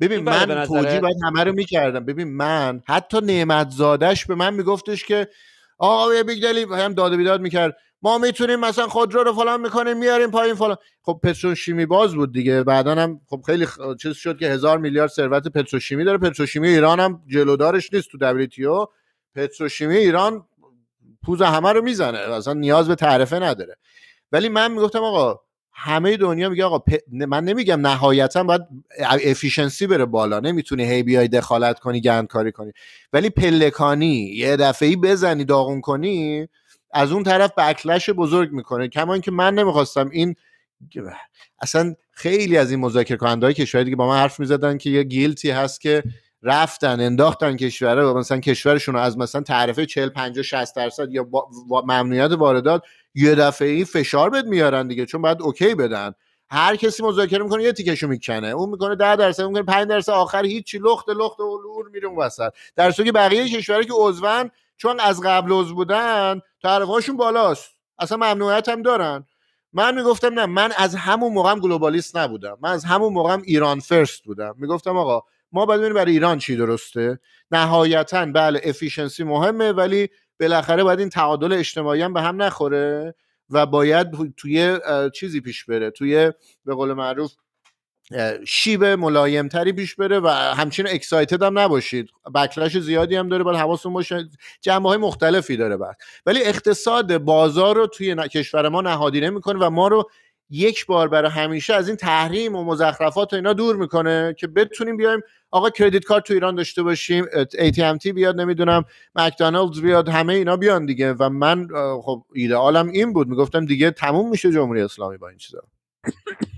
ببین من توجیه باید همه رو می‌کردم. ببین من حتی نعمت زادش به من میگفتش که آقا یه بیگ دلی هم داد بیداد می‌کرد. ما می‌تونیم مثلا خودرو رو فلان می‌کنیم میاریم پایین فلان. خب پتروشیمی باز بود دیگه. بعدا هم خب خیلی چیز شد که هزار میلیارد ثروت پتروشیمی داره. پتروشیمی ایران هم جلودارش نیست تو WTO پتروشیمی ایران پوز همه رو می‌زنه. اصلا نیاز به تعرفه نداره. ولی من می‌گفتم آقا همه دنیا میگه آقا من نمیگم نهایتا باید efficiency بره بالا. نمی‌تونی هی بیای دخالت کنی گند کاری کنی. ولی پلکانی یه دفعه ای بزنی داغون کنی از اون طرف backlash بزرگ می‌کنه. کما که من نمی‌خواستم این اصلا خیلی از این مذاکره کننده های کشوری دیگه با من حرف می‌زدن که یه guilt ی هست که رفتن انداختن کشوره و مثلا کشورشون رو از مثلا تعرفه 40 50 60 درصد یا ممنوعیت واردات یه دفعه ای فشار بد میارن دیگه چون باید اوکی بدن. هر کسی مذاکره می‌کنه یه تیکشو می‌کنه. اون می‌کنه 10 درصد می‌کنه 5 درصد آخر هیچی لخت لخت و لور میره اون وسط. در صورتی که بقیه کشورها که عضون چون از قبل عضو بودن تعرفهاشون بالاست. اصلا ممنوعیت هم دارن. من می‌گفتم نه من از همون موقعم globalist نبودم. من از همون موقعم Iran first بودم. می‌گفتم آقا ما باید برای ایران چی درسته. نهایتا بله efficiency مهمه ولی بالاخره باید این تعادل اجتماعی هم به هم نخوره و باید توی چیزی پیش بره توی به قول معروف شیب ملایمتری پیش بره و همچنین excited هم نباشید. backlash زیادی هم داره باید حواستون باشه. جنبه های مختلفی داره بعد. ولی اقتصاد بازار رو توی کشور ما نهادی نمی‌کنه و ما رو یک بار برای همیشه از این تحریم و مزخرفات و اینا دور می‌کنه که بتونیم بیایم. آقا کردیت کارت تو ایران داشته باشیم AT&T بیاد نمی‌دونم مکدونالدز بیاد همه اینا بیان دیگه. و من خب ایدئالم این بود می‌گفتم دیگه تموم میشه جمهوری اسلامی با این چیزا.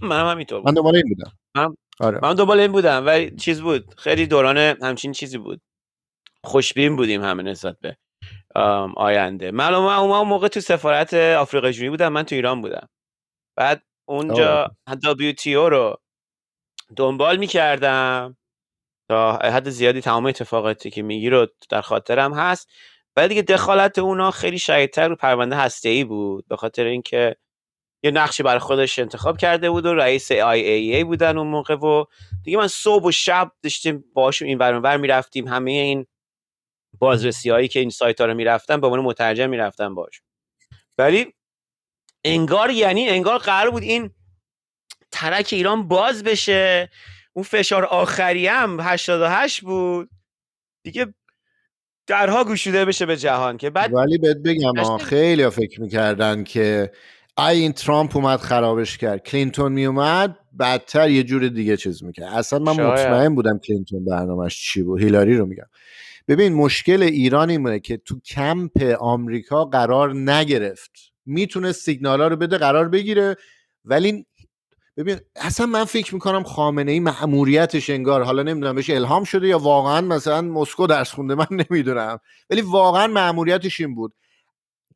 منم همینطور من دنبال این بودم. من آره. من دنبال این بودم ولی چیز بود خیلی دوران همچین چیزی بود. خوشبین بودیم همه نسبت به آینده. من اون موقع تو سفارت آفریقای جنوبی بودم من تو ایران بودم. بعد اونجا WTO رو دنبال می‌کردم تا حد زیادی تمام اتفاقاتی که میگی رو در خاطرم هست. بعد دیگه دخالت اونا خیلی شدیدتر رو پرونده هسته ای بود به خاطر اینکه یه نقشی برای خودش انتخاب کرده بود و رئیس ای بودن اون موقع و دیگه من صبح و شب داشتیم باشون این ور می‌رفتیم. همه این بازرسی هایی که این سایت ها رو می‌رفتن به عنوان مترجم می‌رفتن باش ولی انگار یعنی انگار قرار بود این ترک ایران باز بشه. اون فشار آخری هم 88 بود. دیگه درها گشوده بشه به جهان که بعد ولی بهت بگم خیلی فکر می‌کردن که ای این ترامپ اومد خرابش کرد. کلینتون میومد بدتر یه جور دیگه چیز می‌کرد. اصلا من شاید. مطمئن بودم کلینتون برنامهش چی بود. هیلاری رو میگم. ببین مشکل ایران اینه که تو کمپ آمریکا قرار نگرفت. می‌تونه سیگنال ها رو بده قرار بگیره. ولی ببین اصلا من فکر می‌کنم خامنه ای معموریتش انگار حالا نمی‌دونم بهش الهام شده یا واقعا مثلا مسکو درس خونده من نمی‌دونم. ولی واقعا معموریتش این بود.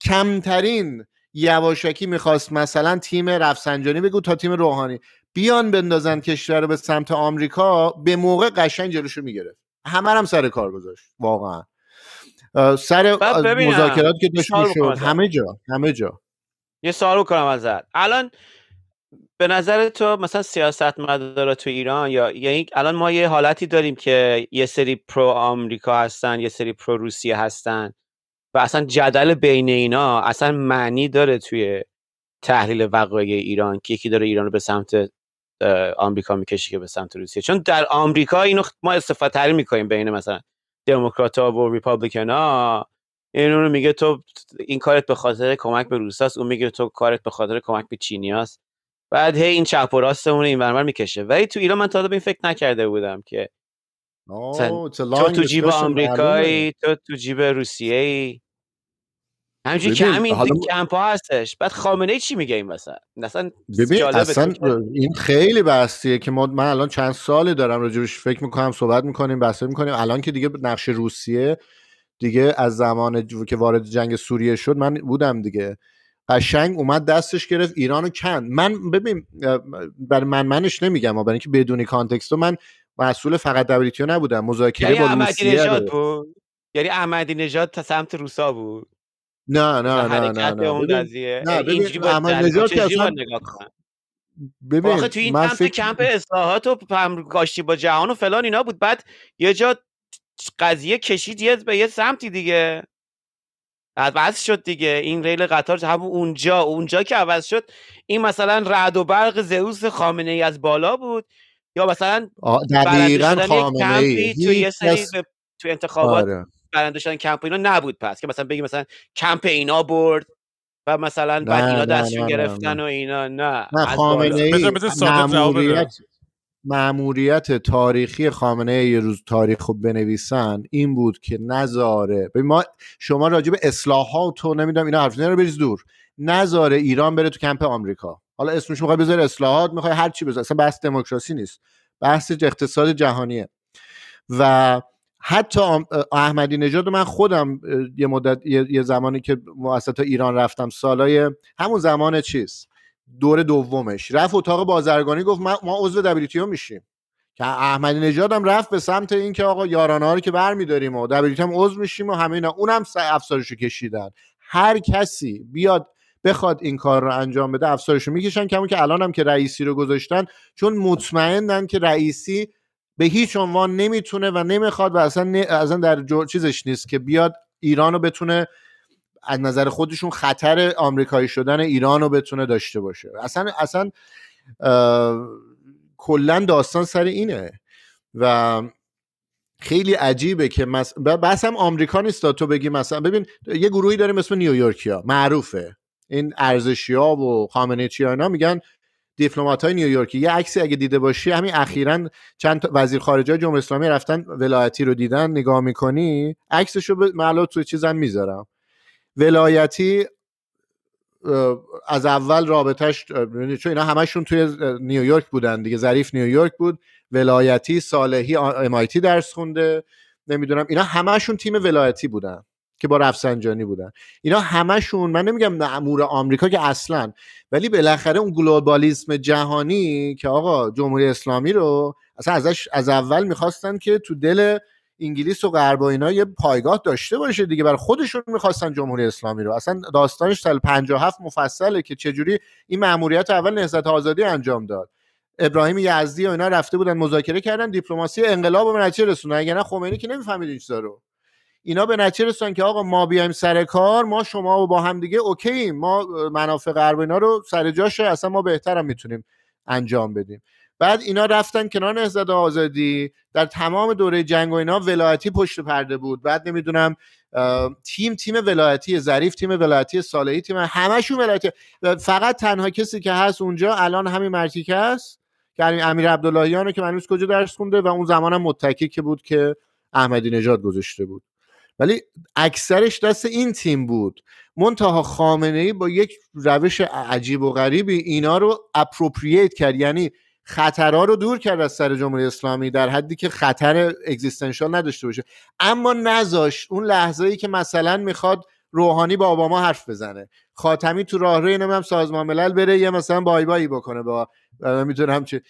کمترین یواشکی می‌خواست مثلا تیم رفسنجانی بگو تا تیم روحانی. بیان بندازن کشور رو به سمت آمریکا به موقع قشنگ جلوشو می‌گرفت. همه هم سر کار گذاشت واقعا. سر مذاکرات که داشت می‌شد. همه جا همه جا. یه سوال کنم ازت. الان به نظر تو مثلا سیاست مدارا تو ایران یا یعنی الان ما یه حالتی داریم که یه سری pro آمریکا هستن یه سری pro روسیه هستن و اصلا جدل بین اینا اصلا معنی داره توی تحلیل وقایع ایران که یکی داره ایران رو به سمت آمریکا می‌کشه که به سمت روسیه. چون در آمریکا اینو ما استفاده تری می‌کنیم بین مثلا دموکرات ها و ریپابلیکن ها این رو میگه تو این کارت به خاطر کمک به روساست اون میگه تو کارت به خاطر کمک به چینیاست. بعد هی این چپ و راستمون این ورمر می‌کشه. ولی تو ایران من تا به این فکر نکرده بودم که تو تو جیب آمریکایی تو تو جیب روسیه همینجوری که همین حالا... کمپ هستش. بعد خامنه ای چی میگه این مثلا؟ مثلا ببین اصلا این خیلی بحثیه که ما من الان چند ساله دارم راجبش فکر می‌کنم صحبت می‌کنیم بحث می‌کنیم. الان که دیگه نقش روسیه دیگه از زمان که وارد جنگ سوریه شد من بودم دیگه. قشنگ اومد دستش گرفت ایرانو کند. من ببین برای من منش نمیگم برای اینکه بدونی context من مسئول فقط WTO نبودم. مذاکره یعنی با روسیه بود؟ یعنی احمدی نژاد تا سمت روسا بود؟ نه نه نه نه نه. اون قضیه نه ببین احمد نژاد که اصلا ببین آخه تو این کمپ فکر... کمپ اصلاحات و گاشتی با جهان و فلان اینا بود. بعد یه جا قضیه کشید یه به یه سمتی دیگه. عوض شد دیگه. این ریل قطار همون اونجا اونجا که عوض شد این مثلا رعد و برق زئوس خامنه ای از بالا بود یا مثلا دقیقاً خامنه ای تو یه سری تو انتخابات آره. برنده شدن کمپ اینا نبود پس که مثلا بگی مثلا کمپ اینا برد و مثلا بعد اینا دستشون نه، نه، گرفتن و اینا نه. نه خامنه. ای مأموریت تاریخی خامنه یه روز تاریخ رو بنویسن این بود که نذاره ما شما راجع به اصلاحات و نمی‌دونم اینا حرف رو بریز دور. نذاره ایران بره تو کمپ آمریکا. حالا اسمش می‌خوای بذاره اصلاحات می‌خوای هر چی بذاره اصلا بحث دموکراسی نیست. بحث اقتصاد جهانیه. و حتی احمدی نژاد من خودم یه مدت یه, زمانی که مؤسسات ایران رفتم سالای همون زمان چیز دور دومش. رفت اتاق بازرگانی گفت ما, ما عضو دبلیتیو میشیم. که احمدی نژاد هم رفت به سمت اینکه آقا یارانه رو که برمیداریم و دبلیتیو هم عضو میشیم و همه اینا. اونم س- افسارشو کشیدن. هر کسی بیاد بخواد این کار رو انجام بده افسارشو می‌کشن. کمون که الان هم که رئیسی رو گذاشتن چون مطمئنن که رئیسی به هیچ عنوان نمی‌تونه و نمی‌خواد و اصلا, اصلا در جو چیزش نیست که بیاد ایران رو بتونه از نظر خودشون خطر آمریکایی شدن ایران رو بتونه داشته باشه. اصلا اصلا کلا داستان سر اینه. و خیلی عجیبه که مس... بس هم آمریکا نیست تو بگی مثلا ببین یه گروهی داریم اسم نیویورکیا معروفه. این ارزشی ها و خامنه چی اینا میگن دیپلمات های نیویورکی. یه عکسی اگه دیده باشی همین اخیرا چند وزیر خارجه جمهوری اسلامی رفتن ولایتی رو دیدن نگاه می‌کنی عکسشو به معلوم توی چیزم می‌ذارم. ولایتی از اول می‌دونی، چون اینا همشون توی نیویورک بودن دیگه ظریف نیویورک بود. ولایتی صالحی امایتی درس خونده. نمی‌دونم اینا همشون تیم ولایتی بودن که با رفسنجانی بودن. اینا همشون من نمیگم مأمور آمریکا که اصلا ولی بالاخره اون گلوبالیسم جهانی که آقا جمهوری اسلامی رو اصلا ازش از اول می‌خواستن که تو دل انگلیس و غرب و اینا یه پایگاه داشته باشه دیگه. برای خودشون می‌خواستن جمهوری اسلامی رو. اصلا داستانش سال 57 مفصله که چجوری این مأموریت اول نهضت آزادی انجام داد. ابراهیم یزدی و اینا رفته بودن مذاکره کردن دیپلماسی انقلاب به نتیجه رسوندن. اگه نه خمینی که نمی‌فهمید این رو. اینا به نتیجه رسوندن که آقا ما بیایم سر کار ما شما و با هم دیگه اوکییم ما منافع غرب اینا رو سر جاشه. اصلا ما بهترم می‌تونیم انجام بدیم. بعد اینا رفتن کنار نهضت آزادی در تمام دوره جنگ و اینا ولایتی پشت پرده بود. بعد نمی‌دونم تیم تیم ولایتی ظریف تیم ولایتی صالحی تیم همشون ولایتی. فقط تنها کسی که هست اونجا الان همین مرتیکه است که امیر عبداللهیان رو که نیست کجا درس خونده و اون زمانم متکی که بود که احمدی نژاد گذاشته بود. ولی اکثرش دست این تیم بود. منتها خامنه ای با یک روش عجیب و غریبی اینا رو اپروپرییت کرد. یعنی خطرها رو دور کرد از سر جمهوری اسلامی در حدی که خطر اگزیستنشال نداشته باشه. اما نذاشت اون لحظه ای که مثلا می‌خواد روحانی با اوباما حرف بزنه. خاتمی تو راهروی نمی‌دونم سازمان ملل بره یه مثلا بای بایی بکنه با می‌تونم چه.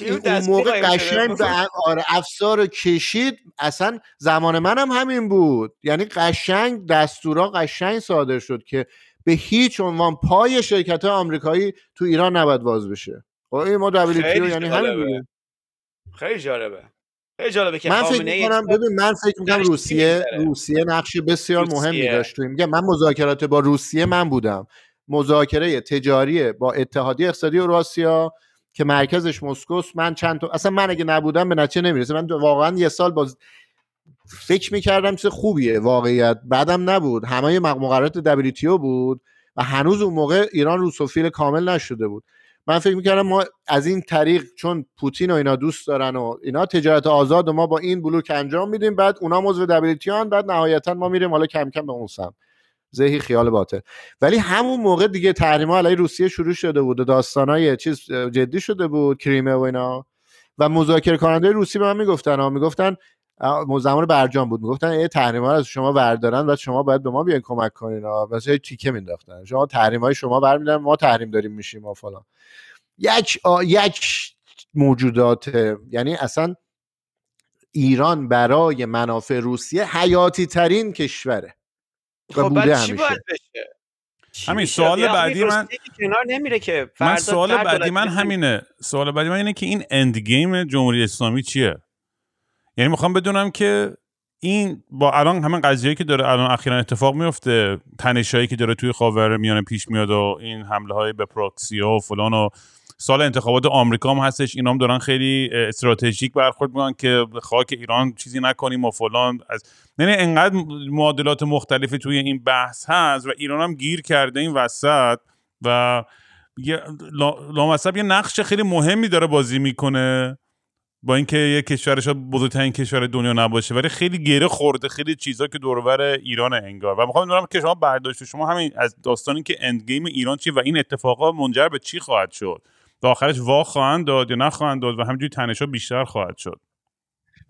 اون موقع قشنگ؟ به آره افسار کشید. اصلا زمان منم همین بود. یعنی قشنگ دستورا قشنگ صادر شد که به هیچ عنوان پای شرکت آمریکایی تو ایران نباید باز بشه. خب این ما دبلیو یعنی همین. خیلی جالبه خیلی جالبه که من فکر می‌کنم ببین من فکر می‌کنم روسیه. روسیه نقش بسیار روسیه. مهمی داشت تو. میگم من مذاکرات با روسیه من بودم مذاکره تجاری با اتحادیه اقتصادی اوراسیا که مرکزش مسکوست من چند تا اصلا من اگه نبودم به نتیجه نمی‌رسه من واقعا یه سال باز فکر می‌کردم چیز خوبیه واقعیت بعدم نبود همه مقررات دبلیتیو بود و هنوز اون موقع ایران روسوفیل کامل نشده بود من فکر می‌کردم ما از این طریق چون پوتین و اینا دوست دارن و اینا تجارت آزاد و ما با این بلوک انجام میدیم بعد اونا عضو دبلیتیان بعد نهایتا ما میریم حالا کم کم به اون سمت. ذهی خیال باطل. ولی همون موقع دیگه تحریم علیه روسیه شروع شده بود و داستانای چیز جدی شده بود کریمه و اینا. و مذاکره کننده روسی به من می‌گفتن ها می‌گفتن زمان برجام بود. می‌گفتن ای تحریم از شما بردارن و شما باید به ما بیاین کمک کنین. ها مثلا تیکه مینداختن. شما تحریم های شما برمیدارن ما تحریم داریم میشیم و فلان. یک آ... یک موجودات یعنی اصلا ایران برای منافع روسیه حیاتی ترین کشوره و خب بوده بعد چی همیشه. باید بشه؟ همین؟ سوال یا بعدی من- کنار نمیره که من فردا سوال بعدی من همینه. سوال بعدی من اینه که این اند گیم جمهوری اسلامی چیه؟ یعنی می‌خوام بدونم که این با الان همین قضیه که داره الان اخیرا اتفاق میفته تنشایی که داره توی خاور میانه پیش میاد و این حمله های به پروکسی و فلان و سال انتخابات آمریکا هم هستش اینا هم دارن خیلی استراتژیک برخورد می‌کنن که خاک ایران چیزی نکنیم و فلان. از یعنی انقدر معادلات مختلفی توی این بحث هست و ایران هم گیر کرده این وسط و لامصب یه نقش خیلی مهمی داره بازی می‌کنه. با اینکه یه کشورش بزرگترین کشور دنیا نباشه ولی خیلی گره خورده خیلی چیزا که دورور ایران انگار. و می‌خوام بدونم که شما برداشت شما همین از داستانی که اند گیم ایران چی و این اتفاقا منجر به چی خواهد شد؟ و آخرش وا خواهند داد یا نخواهند داد و همینجوری تنشا بیشتر خواهد شد.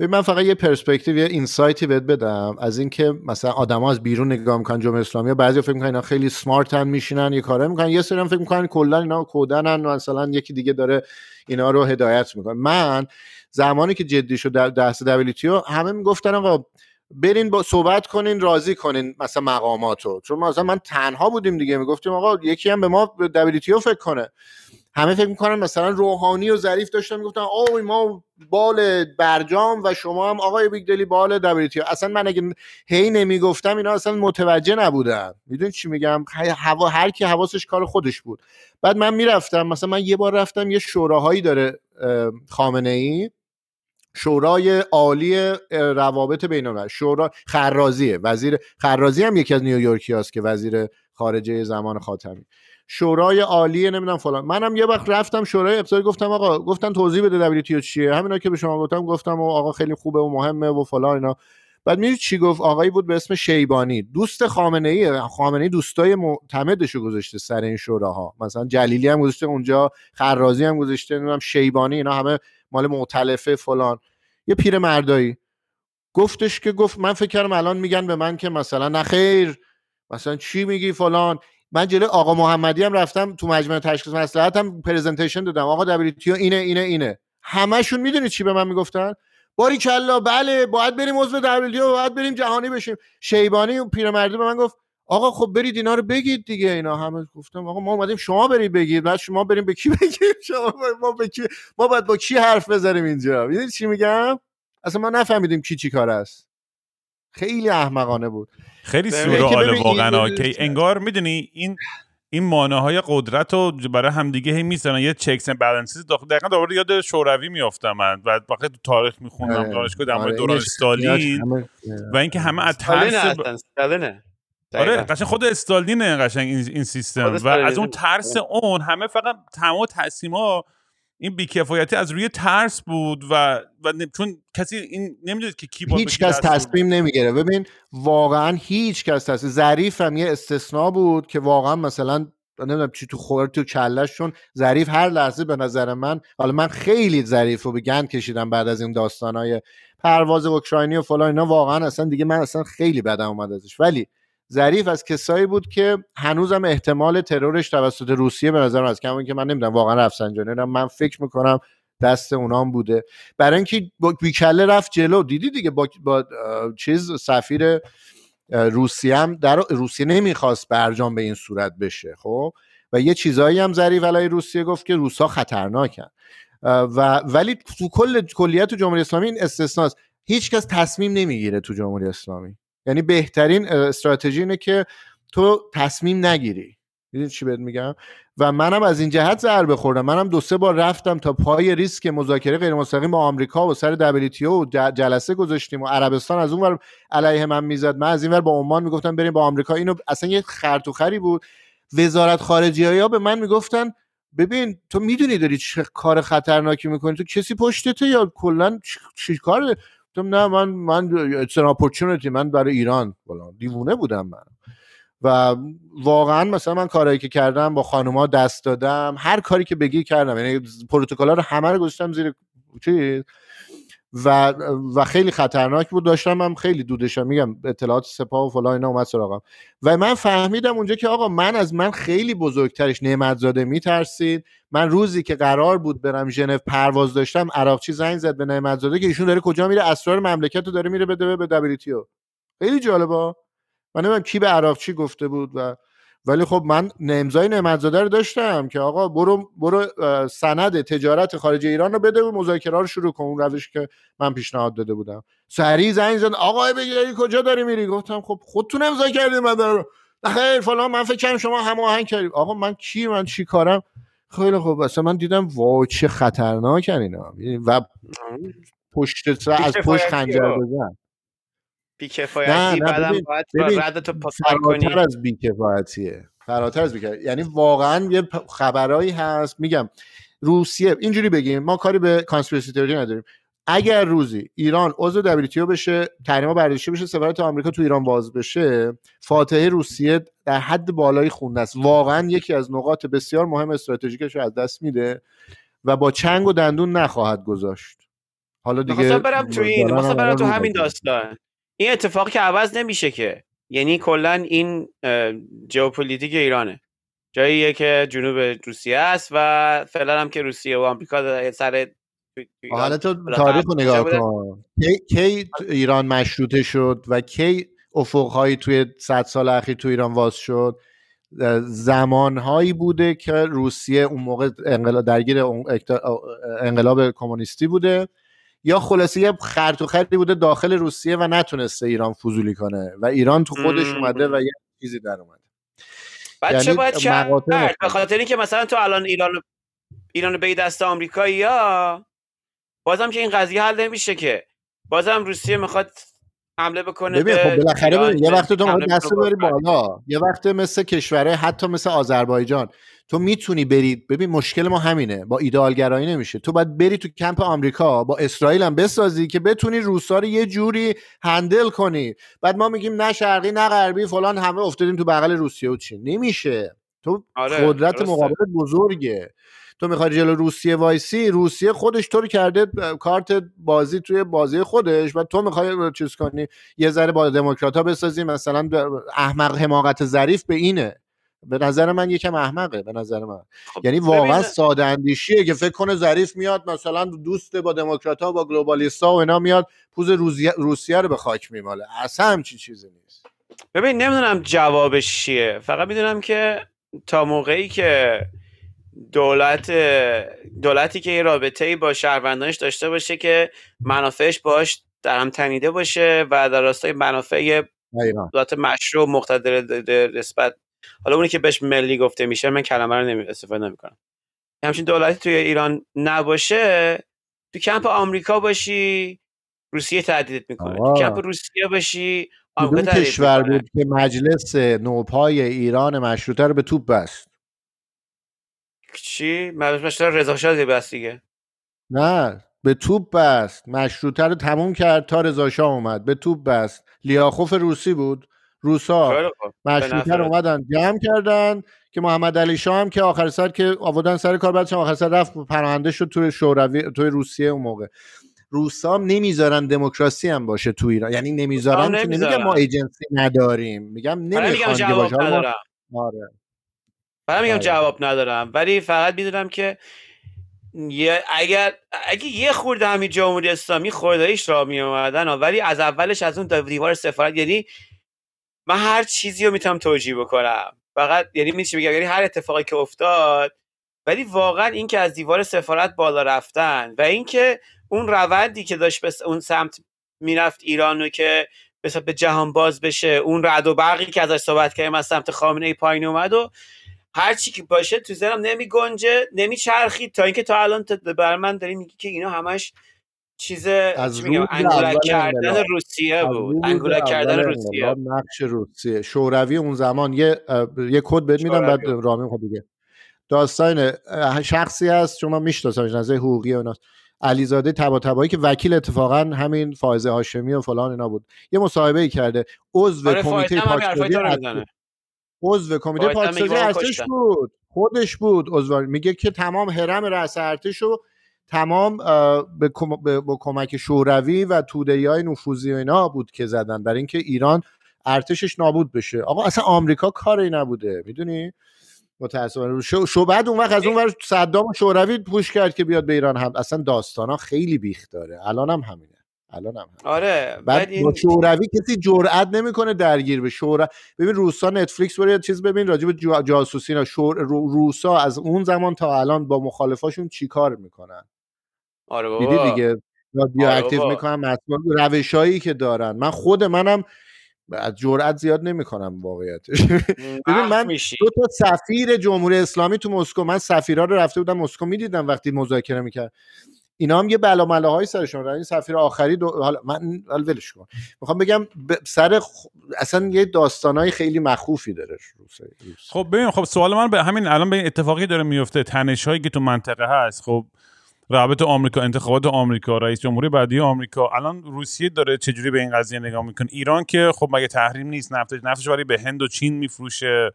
من فقط یه پرسپکتیو یه insight ی بهت بدم از اینکه مثلا آدما از بیرون نگاه می‌کنن جمهوری اسلامی بعضی فکر می‌کنن اینا خیلی smart ن میشینن یه کاره می‌کنن یه سری فکر می‌کنن کلا اینا کودنن مثلا یکی دیگه داره اینا رو هدایت می‌کنه. من زمانی که جدی شد دست WTO همه می‌گفتن آقا برین با صحبت کنین راضی کنین مثلا مقاماتو. چون مثلا من تنها بودیم دیگه می‌گفتیم آقا یکی هم به ما WTO فکر کنه. همه فکر می‌کنن مثلا روحانی و ظریف داشتن می‌گفتن او ما بال برجام و شما هم آقای بیگدلی بال دبلیتیو اصلا من اگه هی نمی‌گفتم اینا اصلا متوجه نبودن. می‌دونی چی میگم؟ هوا هر کی حواسش کار خودش بود. بعد من می‌رفتم مثلا من یه بار رفتم یه شوراهایی داره خامنه ای شورای عالی روابط بین شورا خرازیه. وزیر خرازی هم یکی از نیویورکی هست که وزیر خارجه زمان خاتمی. شورای عالی نمی‌دونم فلان. منم یه وقت رفتم شورای اقتصادی گفتم آقا گفتن توضیح بده دبلیو چیه. همینا که به شما گفتم گفتم و آقا خیلی خوبه و مهمه و فلان اینا. بعد می‌دونی چی گفت؟ آقایی بود به اسم شیبانی. دوست خامنه ای خامنه ای دوستای معتمدشو گذاشته سر این شوراها. مثلا جلیلی هم گذاشته اونجا خرازی هم گذاشته نمی‌دونم شیبانی اینا همه مال معتلفه فلان. یه پیر مردایی گفتش که گفت من فکر کردم الان میگن به من که مثلا نخیر مثلا چی میگی فلان. من جلوی آقا محمدی هم رفتم تو مجمع تشخیص مصلحت هم پرزنتیشن دادم. آقا دبلیتیو اینه اینه اینه. همشون می‌دونید چی به من می‌گفتن؟ باری کلا بله باید بریم عضو WTO باید بریم جهانی بشیم. شیبانی اون پیرمرده به من گفت آقا خب برید اینا رو بگید دیگه اینا همه گفتم آقا ما اومدیم شما برید بگید بعد شما بریم به کی بگیم شما ما به کی ما باید با کی حرف بزنیم اینجا؟ می‌دونید چی میگم؟ اصلا ما نفهمیدیم کی چی کار است. خیلی احمقانه بود. خیلی سورئال واقعا که انگار می‌دونی این این مانع های قدرت رو برای همدیگه هی می‌زنن یه checks and balances دقیقا دوباره یاد شوروی میافتم من و وقتی تو تاریخ میخوندم آره. دانشگاه در مورد آره، دوران استالین و اینکه همه از ترس آره قشنگ خود استالینه قشنگ این, سیستم. و از اون ترس اون همه فقط تمام تصمیما این بیکفایتی از روی ترس بود و و چون کسی این نمی‌دونید که کی هیچ کس تصمیم نمی‌گیره ببین واقعا هیچ کس تصمیم ظریف هم یه استثنا بود که واقعا مثلا نمی‌دونم چی تو خور تو کلش چون ظریف هر لحظه به نظر من حالا من خیلی ظریف رو به گند کشیدم بعد از این داستانای پرواز اوکراینی و فلان اینا واقعا اصلا دیگه من اصلا خیلی بدم اومد ازش. ولی ظریف از کسایی بود که هنوزم احتمال ترورش توسط روسیه به نظر از کم که من نمی‌دونم واقعا رفسنجانی من فکر می‌کنم دست اونام بوده. برای اینکه بیکله رفت جلو. دیدی دیگه با, با چیز سفیر روسیه هم در روسیه نمی‌خواست برجام به این صورت بشه خب؟ و یه چیزایی هم ظریف علیه روسیه گفت که روسا خطرناکن. و ولی تو کل کلیت تو جمهوری اسلامی این استثناست. هیچکس تصمیم نمی‌گیره تو جمهوری اسلامی. یعنی بهترین استراتژی اینه که تو تصمیم نگیری. می‌دونی چی بهت میگم؟ و منم از این جهت ضربه خوردم. منم دو سه بار رفتم تا پای ریسک مذاکره غیر مستقیم با آمریکا و سر دبلیتیو و جلسه گذاشتیم و عربستان از اون ور علیه من می‌زد. من از این ور با عمان می‌گفتم بریم با آمریکا. اینو اصلا یه خرط و خری بود. وزارت خارجه ها به من می‌گفتن ببین تو می‌دونی داری چه کار خطرناکی می‌کنی؟ تو کسی پشتته یا کلا چی کار گفتم نه من من اپورتونتی من برای ایران بلا دیوونه بودم من. و واقعا مثلا من کارهایی که کردم با خانوما دست دادم هر کاری که بگی کردم. یعنی پروتکل‌ها رو همه رو گذاشتم زیر چی و و خیلی خطرناک بود. داشتم هم خیلی دودشم میگم اطلاعات سپاه و فلان اینا اومد سراغم. و من فهمیدم اونجا که آقا من از من خیلی بزرگترش نعمتزاده میترسید. من روزی که قرار بود برم ژنو پرواز داشتم عراقچی زنگ زد به نعمتزاده که ایشون داره کجا میره؟ اسرار مملکت رو داره میره بده به دبلیتیو خیلی جالبا من نمی‌دونم کی به عراقچی گفته بود و ولی خب من نمزای نعمتزاده رو داشتم که آقا برو برو سند تجارت خارج ایران رو بده و مذاکره رو شروع کن. اون روش که من پیشنهاد داده بودم. سریع زنگ زد آقا بگیری کجا داری میری؟ گفتم خب خودتون امضا کردید من رو خیر فلان من فکر کنم شما هماهنگ کردید آقا من کی من چی کارم؟ خیلی خوب. اصلا من دیدم واو چه خطرناکن اینا. و پشت سر از پشت خنجر. بزن. بیکفایتی بعدم باید ببین، رد تو پاک کنی. فراتر از بیکفایتیه فراتر از بیکفایت. یعنی واقعا یه خبرایی هست. میگم روسیه اینجوری بگیم ما کاری به کانسپیرسی تئوری نداریم. اگر روزی ایران عضو WTO بشه تحریما برداشته بشه سفارت آمریکا تو ایران باز بشه فاتحه روسیه در حد بالایی خونده است. واقعا یکی از نقاط بسیار مهم استراتژیکش رو از دست میده و با چنگ و دندون نخواهد گذاشت. حالا دیگه می‌خواستم برم تو این برم تو همین. داستان. این اتفاقی که عوض نمیشه که. یعنی کلا این ژئوپلیتیک ایرانه. جاییه که جنوب روسیه است و فعلا هم که روسیه و آمریکا در- سر حالا تو تاریخ رو نگاه. کن. کی, ایران مشروطه شد و کی افقهایی توی صد سال اخیر تو ایران واز شد؟ زمانهایی بوده که روسیه اون موقع انقلاب درگیر انقلاب کمونیستی بوده. یا خلاصه یه خرط و خری بوده داخل روسیه و نتونسته ایران فضولی کنه و ایران تو خودش. اومده و یه چیزی در اومده. بعد چه یعنی باید کرد به. خاطر اینکه مثلا تو الان ایران ایران به دست آمریکایی یا بازم که این قضیه حل نمیشه که. بازم روسیه می‌خواد حمله بکنه ببین خب بالاخره یه وقت تو دست به بالا. یه وقت مثل کشورهای حتی مثل آذربایجان. تو می‌تونی بری ببین مشکل ما همینه با ایدئالگرایی نمیشه. تو باید بری تو کمپ آمریکا با اسرائیل هم بسازی که بتونی روسا رو یه جوری هندل کنی. بعد ما میگیم نه شرقی نه غربی فلان همه افتادیم تو بغل روسیه و چین. نمیشه. تو آره، قدرت. مقابلت بزرگه. تو می‌خوای جلو روسیه وایسی روسیه خودش تو رو کرده کارت بازی توی بازی خودش. و تو می‌خوای چیز کنی یه ذره با دموکرات ها بسازی مثلا احمق حماقت ظریف به اینه. به نظر من یکم احمقه به نظر من. خب یعنی واقعا ساده اندیشیه که فکر کنه ظریف میاد مثلا دوست با دموکرات ها با گلوبالیستا و اینا میاد پوز روسیه رو به خاک میماله. اصلا همچین چیزی نیست. ببین نمی‌دونم جوابش چیه. فقط می‌دونم که تا موقعی که دولت دولتی که یه رابطه با شهروندانش داشته باشه که منافعش باش در هم تنیده باشه و در راستای منافع. دولت مشروع مقتدر نسبت حالا اونی که بهش ملی گفته میشه من کلمه رو نمی استفاده نمی‌کنم. همچین دولتی توی ایران نباشه تو کمپ آمریکا باشی روسیه تهدیدت می‌کنه. تو آقا. کمپ روسیه باشی آمریکا کشور بود که مجلس نوپای ایران مشروطه رو به توپ بست؟ چی؟ مجلس رضا شاه بس دیگه. نه به توپ بست. مشروطه رو تموم کرد تا رضا شاه اومد. به توپ بست. لیاخوف روسی بود؟ روسا. مشروطه اومدن جمع کردن که محمد علی شاه هم که آخر سر که آوردن سر کار بعدش آخر سر رفت پناهنده شد توی شوروی توی روسیه اون موقع. روسا هم نمی‌ذارن دموکراسی هم باشه تو ایران. یعنی نمی‌ذارن که نمیگم ما. ایجنسی نداریم. میگم نمی‌خوان جواب ندارم. آره. حالا میگم آره. جواب ندارم. ولی فقط می‌دونم که یه اگر اگه یه خورده همین جمهوری اسلامی خوردهایش را می اومدن ولی از اولش از اون دیوار سفارت یعنی من هر چیزی رو می‌تونم توجیه بکنم. فقط یعنی میشه بگم یعنی هر اتفاقی که افتاد ولی واقعا این که از دیوار سفارت بالا رفتن و اینکه اون روندی که داشت به اون سمت می‌رفت ایرانو که مثلا به جهان باز بشه اون رعد و برقی که ازش صحبت کردیم از سمت خامنه ای پایین اومد و هر چی که باشه تو ذهنم نمی گنجه نمی چرخید تا اینکه تا الان بر من داری میگی که اینا همش چیز از میگم انگولک کردن. روسیه از بود. انگولک کردن روسیه. نقش روسیه. شوروی اون زمان یه یه کد بهت میدم بعد. رامین خود دیگه داستان شخصی هست چون من میشناسمش نظر حقوقی و ایناست. علیزاده طباطبایی که وکیل اتفاقا همین فائزه هاشمی و فلان اینا بود. یه مصاحبه ای کرده. عضو آره کمیته پاکسازی عضو کمیته پاکسازی ارتش. بود. خودش بود عضو میگه که تمام حرم رأس ارتش رو تمام به کم- به- با کمک شوروی و توده های نفوذی و اینا بود که زدن. برای اینکه ایران ارتشش نابود بشه. آقا اصلا آمریکا کاری نبوده می‌دونی؟ متاسفانه. شو, شو بعد اون وقت از اون ور صدام و شوروی پوش کرد که بیاد به ایران هم. اصلا داستانا خیلی بیخ داره. الان هم همینه. الان هم همینه. آره بعد با این شوروی کسی جرئت نمی‌کنه درگیر به شوروی ببین روسا نتفلیکس برو یه چیز ببین راجع به جا- جاسوسی. شور... رو- روسا از اون زمان تا الان با مخالفاشون چیکار می‌کنن؟ آره بابا دیدی دیگه رادیو آره اکتیو. می‌کنن مسئول روشایی که دارن من خود منم از جرأت زیاد نمی‌کنم واقعیتش ببین من دو تا سفیر جمهوری اسلامی تو مسکو من سفیرا رو رفته بودم مسکو می‌دیدم وقتی مذاکره می‌کرد اینا هم یه بلا ملاهای سرشون. این سفیر آخری دو... حالا من حالا ولش کن می‌خوام بگم ب... سر خ... اصلا یه داستانای خیلی مخوفی داره روسیه روس. خب ببین خب سوال من به همین الان به این اتفاقی داره میفته تنش هایی که تو منطقه هست خب رابط آمریکا انتخابات آمریکا رئیس جمهوری بعدی آمریکا. الان روسیه داره چجوری به این قضیه نگاه می‌کنه؟ ایران که خب مگه تحریم نیست نفتش نفتش برای به هند و چین میفروشه.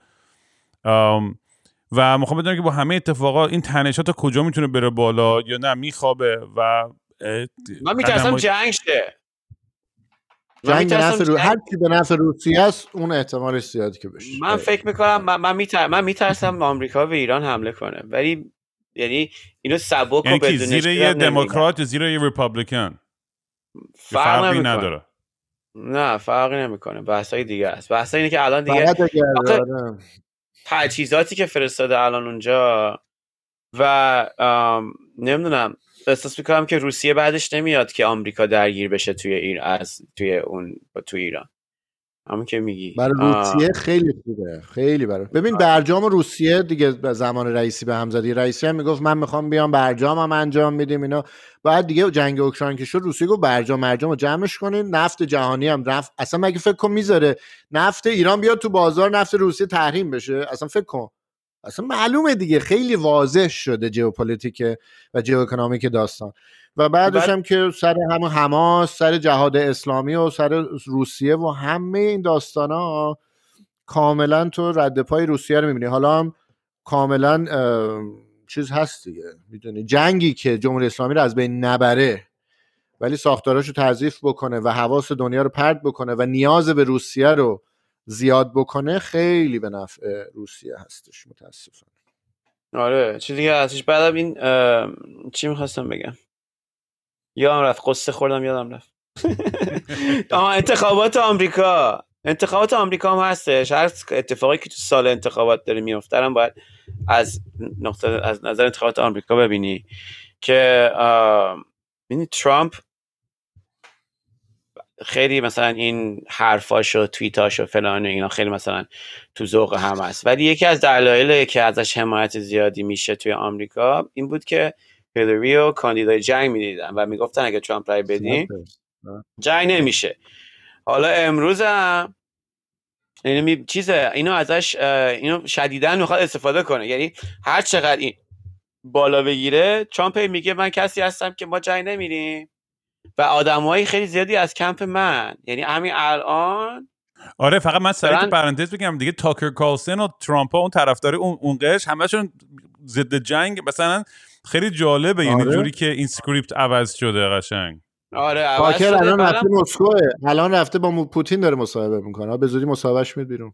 و می‌خوام بدونم که با همه اتفاقات این تنشات تا کجا می‌تونه بره بالا یا نه میخوابه و من میترسم جنگ شه. جنگ رو... هر کی به نفع روسیه است اون احتمالش زیاده که بشه. من فکر می‌کنم من, من, میتر... من میترسم آمریکا به ایران حمله کنه. ولی یعنی اینو سبک و یعنی بدون زیر یه دموکرات زیر یه ریپابلیکن؟ فرق فرقی نمی‌کنه. نداره. نه فرقی نمی‌کنه. بحثای دیگه است. بحثای اینه که الان دیگه. تجهیزاتی که فرستاده الان اونجا و نمی‌دونم احساس می‌کنم که روسیه بعدش نمیاد که آمریکا درگیر بشه توی این از توی اون توی ایران. همون که میگی. برای آه. روسیه خیلی خوبه خیلی برای ببین برجام روسیه دیگه زمان رئیسی به هم زدی. رئیسی هم می‌گفت من می‌خوام بیام برجام هم انجام میدیم اینا. بعد دیگه جنگ اوکراین که شد روسیه گفت برجام مرجام رو جمعش کنین. نفت جهانی هم رفت. اصلا مگه فکر کن می‌ذاره نفت ایران بیاد تو بازار نفت روسیه تحریم بشه؟ اصلا فکر کن. اصلا معلومه دیگه. خیلی واضح شده ژئوپلیتیک و ژئواکونومیک داستان. و بعدش بعد- هم که سر همون حماس سر جهاد اسلامی و سر روسیه و همه این داستان ها کاملا تو رد پای روسیه رو می‌بینی. حالا هم کاملا چیز هست دیگه. می‌دونی؟ جنگی که جمهوری اسلامی رو از بین نبره ولی ساختاراشو تضعیف بکنه و حواس دنیا رو پرت بکنه و نیاز به روسیه رو زیاد بکنه خیلی به نفع روسیه هستش متاسفانه. آره چیزی که هستش. بعدم این چی می‌خواستم بگم؟ یادم رفت قصه خوردم یادم رفت. انتخابات آمریکا. انتخابات آمریکا هم هستش. هر اتفاقی که تو سال انتخابات داره میفته هم باید از نقطه از نظر انتخابات آمریکا ببینی که ببینی ترامپ خیلی مثلا این حرفاش و توییتاش و فلان و اینا خیلی مثلا تو ذوق هم هست. ولی یکی از دلایل که ازش حمایت زیادی میشه توی آمریکا این بود که هیلاری و کاندیدای جنگ می‌دیدن و می‌گفتن اگه ترامپ رای بدیم جنگ نمیشه. حالا امروز هم اینو می... چیزه اینو ازش اینو شدیدا می‌خواد استفاده کنه. یعنی هر چقدر این بالا بگیره ترامپ میگه من کسی هستم که ما جنگ نمیریم. و آدمایی خیلی زیادی از کمپ من. یعنی همین الان آره فقط من سریع تو پرانتز بگم دیگه تاکر کارلسن و ترامپ اون طرفدار اون اون قش همشون ضد جنگ مثلا خیلی جالبه یعنی آره. جوری که این script عوض شده قشنگ. آره شده. الان رفته مسکوه. الان رفته با پوتین داره مصاحبه می‌کنه. به زودی مصاحبهش میاد بیرون.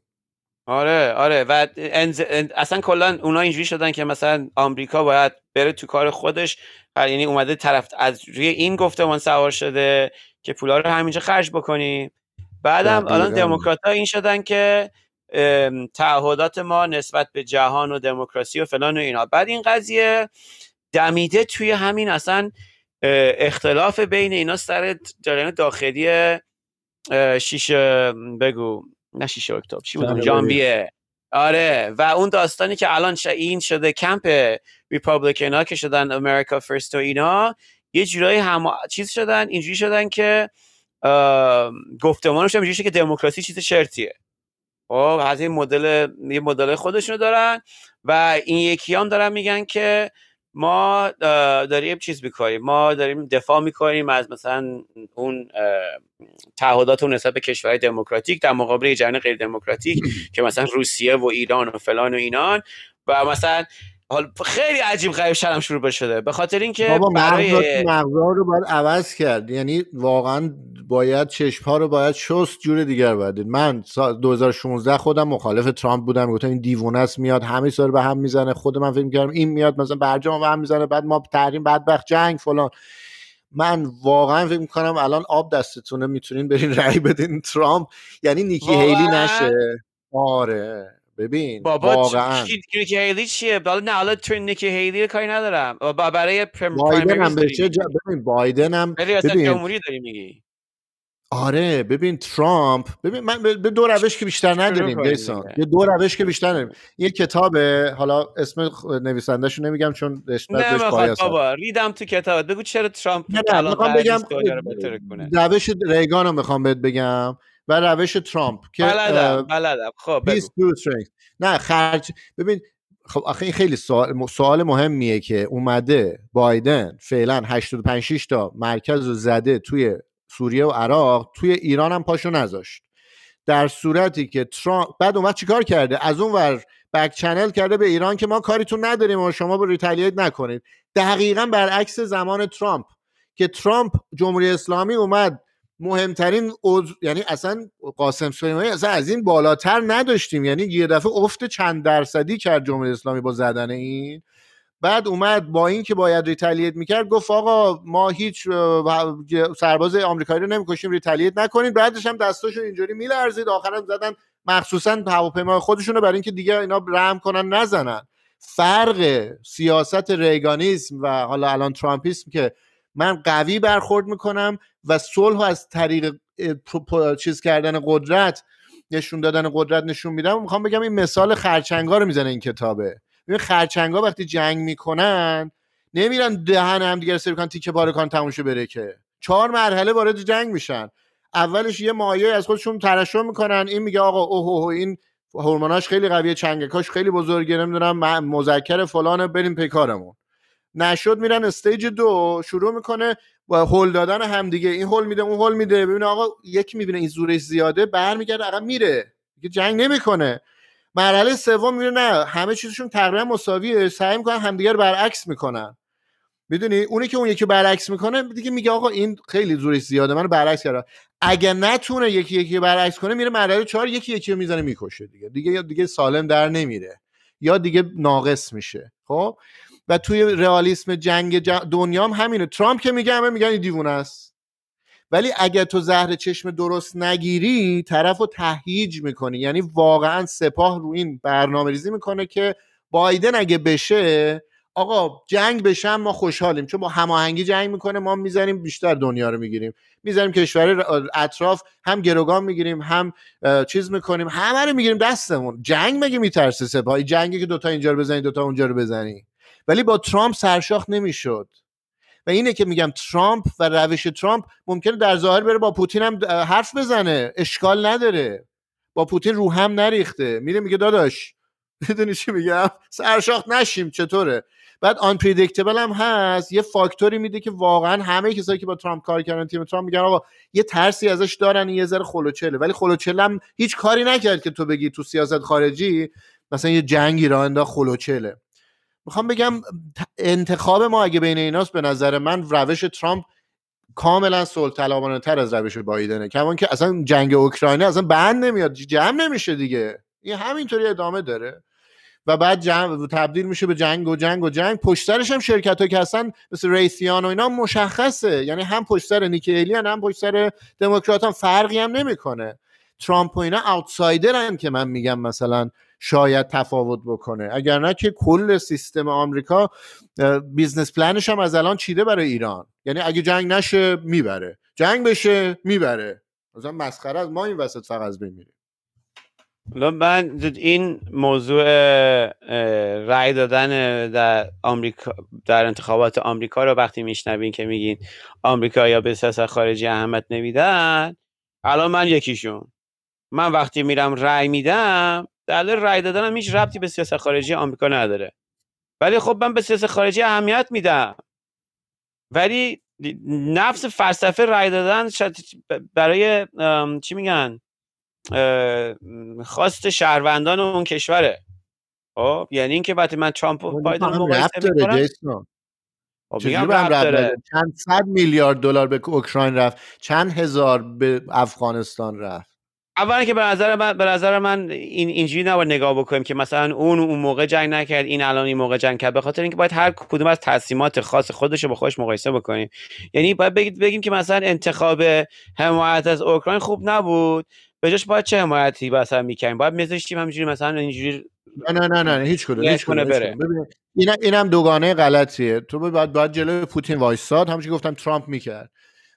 آره آره. و انز... ان- اصلا کلا اونا اینجوری شدن که مثلا آمریکا باید بره تو کار خودش یعنی اومده طرف از روی این گفتمان سوار شده که پولا رو همینجا خرج بکنیم بعدم الان. دموکرات ها این شدن که تعهدات ما نسبت به جهان و دموکراسی و فلان و اینا. بعد این قضیه دمیده توی همین اصلا اختلاف بین اینا سر جریان داخلی اه، شیش بگو. نه شیش اکتبر چی بود اون؟ آره و اون داستانی که الان این شده کمپ ریپابلیکن ها که شدن امریکا فرست و اینا یه جورایی هم چیز شدن اینجوری شدن که گفتمانش هم اینجوری که دموکراسی چیز شرطیه. خب از این مدل یه مدل خودشونو دارن و این یکی هم دارن میگن که ما داریم چیز می‌کنیم. ما داریم دفاع می‌کنیم از مثلا اون تعهدات اون نسبت به کشورهای دموکراتیک در مقابل جریان غیر دموکراتیک که مثلا روسیه و ایران و فلان و اینان و مثلا حال خیلی عجیب غریب شرم شروع شده. به خاطر اینکه بابا برای مغزا رو باید عوض کرد. یعنی واقعا باید چشم ها رو باید شست جور دیگر باید. من سال 2016 خودم مخالف ترامپ بودم. گفتم این دیوونه است میاد همه سال به هم می‌زنه. خود من فکر کردم این میاد مثلا برجام به هم می‌زنه. بعد ما تحریم بدبخت جنگ فلان. من واقعا فکر می‌کنم الان آب دستتونه می‌تونین برین رأی بدین ترامپ. یعنی نیکی؟ هیلی نشه. آره. ببین بابا واقعا. نیکی هیلی چیه؟ حالا نه حالا تو نیکی هیلی کاری ندارم. با- برای پرم- بایدن هم داری بشه جا... ببین بایدن هم ببین. جمهوری داری میگی. آره ببین ترامپ ببین من به دو روش که بیشتر نداریم دیسان یه دو روش که بیشتر نداریم یه کتابه حالا اسم نویسندهش رو نمیگم چون نه بابا ریدم تو کتاب بگو چرا ترامپ نه می‌خوام بگم روش ریگان رو می‌خوام بهت بگم. و روش ترامپ که بلدم بلدم. خب بگو. نه خرج. ببین خب آخه این خیلی سوال, سوال مهمیه که اومده بایدن فعلا 85 6 تا مرکز رو زده توی سوریه و عراق توی ایران هم پاشو نذاشت. در صورتی که ترامپ بعد اومد چیکار کرده؟ از اون ور back channel کرده به ایران که ما کاریتون نداریم و شما به retaliate نکنید. دقیقا برعکس زمان ترامپ که ترامپ جمهوری اسلامی اومد مهمترین یعنی اصلا قاسم سلیمانی اصلا از این بالاتر نداشتیم. یعنی یه دفعه افت چند درصدی کرد جمهوری اسلامی با زدن این. بعد اومد با این که باید retaliate می‌کرد گفت آقا ما هیچ سرباز آمریکایی رو نمی‌کشیم retaliate نکنید. بعدش هم دستاشون اینجوری میلرزید. آخرا زدن مخصوصا هواپیمای خودشون رو برای اینکه دیگه اینا رحم کنن نزنن. فرق سیاست ریگانیسم و حالا الان ترامپیسم که من قوی برخورد می‌کنم و صلح از طریق چیز کردن قدرت نشون دادن قدرت نشون میدم. می‌خوام بگم این مثال خرچنگا رو می‌زنه این کتابه. ببین خرچنگا وقتی جنگ می‌کنن نمیرن دهن هم دیگه سر تیکه پاره کن بره که. چهار مرحله وارد جنگ میشن. اولش یه مایه از خودشون ترشح می‌کنن. این میگه آقا اوه اوه این هورموناش خیلی قویه چنگکاش خیلی بزرگه نمی‌دونم مذکر فلانه بریم پیکارمون. نشد میرن استیج دو شروع می‌کنه و هول دادن همدیگه. این هول میده اون هول میده. ببینه آقا یکی می‌بینه این زورش زیاده برمیگرده عقب میره. دیگه جنگ نمی‌کنه. مرحله سوم میره نه همه چیزشون تقریبا مساویه. سعی می‌کنن همدیگه رو برعکس می‌کنن. می‌دونی؟ اونی که اون یکی برعکس می‌کنه دیگه میگه آقا این خیلی زورش زیاده منو برعکس کرده. اگه نتونه یکی یکی برعکس کنه میره مرحله چهار یکی یکی می‌زنه می‌کشه دیگه. دیگه دیگه سالم در نمیره. یا دیگه ناقص میشه. خب؟ و توی رئالیسم جنگ دنیا هم همینه. ترامپ که میگه همه میگن این دیوونه است. ولی اگر تو زهر چشم درست نگیری طرف رو تهیج می‌کنی. یعنی واقعا سپاه رو این برنامه ریزی می‌کنه که بایدن اگه بشه آقا جنگ بشه ما خوشحالیم. چون با هماهنگی جنگ می‌کنه ما می‌زنیم بیشتر دنیا رو می‌گیریم. می‌زنیم کشور اطراف هم گروگان می‌گیریم هم چیز می‌کنیم. همه رو می‌گیریم دستمون. جنگ مگه میترسه سپاهی جنگی که دوتا اینجا رو بزنی دوتا اونجا رو بزنی. ولی با ترامپ سرشاخ نمی‌شد. و اینه که میگم ترامپ و روش ترامپ ممکنه در ظاهر بره با پوتین هم حرف بزنه. اشکال نداره. با پوتین رو هم نریخته. میره میگه داداش می‌دونی چی میگم؟ سرشاخ نشیم چطوره؟ بعد آن پریدیکتبل هم هست. یه فاکتوری میده که واقعا همه کسایی که با ترامپ کار کردن تیم ترامپ میگن آقا یه ترسی ازش دارن یه ذره خلوچله ولی خلوچله هم هیچ کاری نکرد که تو بگی تو سیاست خارجی مثلا یه جنگی را انداخت خلوچله می‌خوام بگم انتخاب ما اگه بین ایناست به نظر من روش ترامپ کاملا صلح تر از روش بایدنه. کمان که اصلا جنگ اوکراینی اصلا بند نمیاد جمع نمیشه دیگه. این همینطوری ادامه داره. و بعد جمع تبدیل میشه به جنگ و جنگ و جنگ. پشت سرش هم شرکت که هستن مثل ریسیان و اینا مشخصه. یعنی هم پشت سر نیکی هم پشت سر دموکرات هم فرقی هم نمی‌کنه. ترامپ و اینا آوتسایدرن که من میگم مثلا. شاید تفاوت بکنه. اگر نه که کل سیستم آمریکا business plan ش هم از الان چیده برای ایران. یعنی اگه جنگ نشه می‌بره. جنگ بشه می‌بره. مثلا مسخره از ما این وسط فقط از بین من این موضوع رأی دادن در آمریکا در انتخابات آمریکا رو وقتی میشنوین که میگین آمریکا یا به سیاست خارجی اهمیت نمیدن الان من یکیشون. من وقتی میرم رأی میدم دلیل رأی دادنم هیچ ربطی به سیاست خارجی آمریکا نداره. ولی خب من به سیاست خارجی اهمیت میدم. ولی نفس فلسفه رأی دادن برای چی میگن؟ خواست شهروندان اون کشوره. خب یعنی اینکه وقتی من ترامپ بایدن مقایسه می‌کنم. خب چند صد میلیارد دلار به اوکراین رفت چند هزار به افغانستان رفت. اولا که به نظر من به نظر من این اینجوری نباید نگاه بکنیم که مثلا اون اون موقع جنگ نکرد این الان این موقع جنگ کرد. به خاطر اینکه باید هر کدوم از تصمیمات خاص خودش رو با خودش مقایسه بکنیم. یعنی باید بگید بگیم که مثلا انتخاب حمایت از اوکراین خوب نبود. به جاش باید چه حمایتی مثلا می‌کنیم باید میذاشتیم همینجوری مثلا اینجوری نه نه نه نه هیچ کدوم هیچ کدوم بره. این اینم دوگانه غلطیه. تو باید باید جلوی پوتین وایساد همونجوری گفتم ترامپ می‌کرد.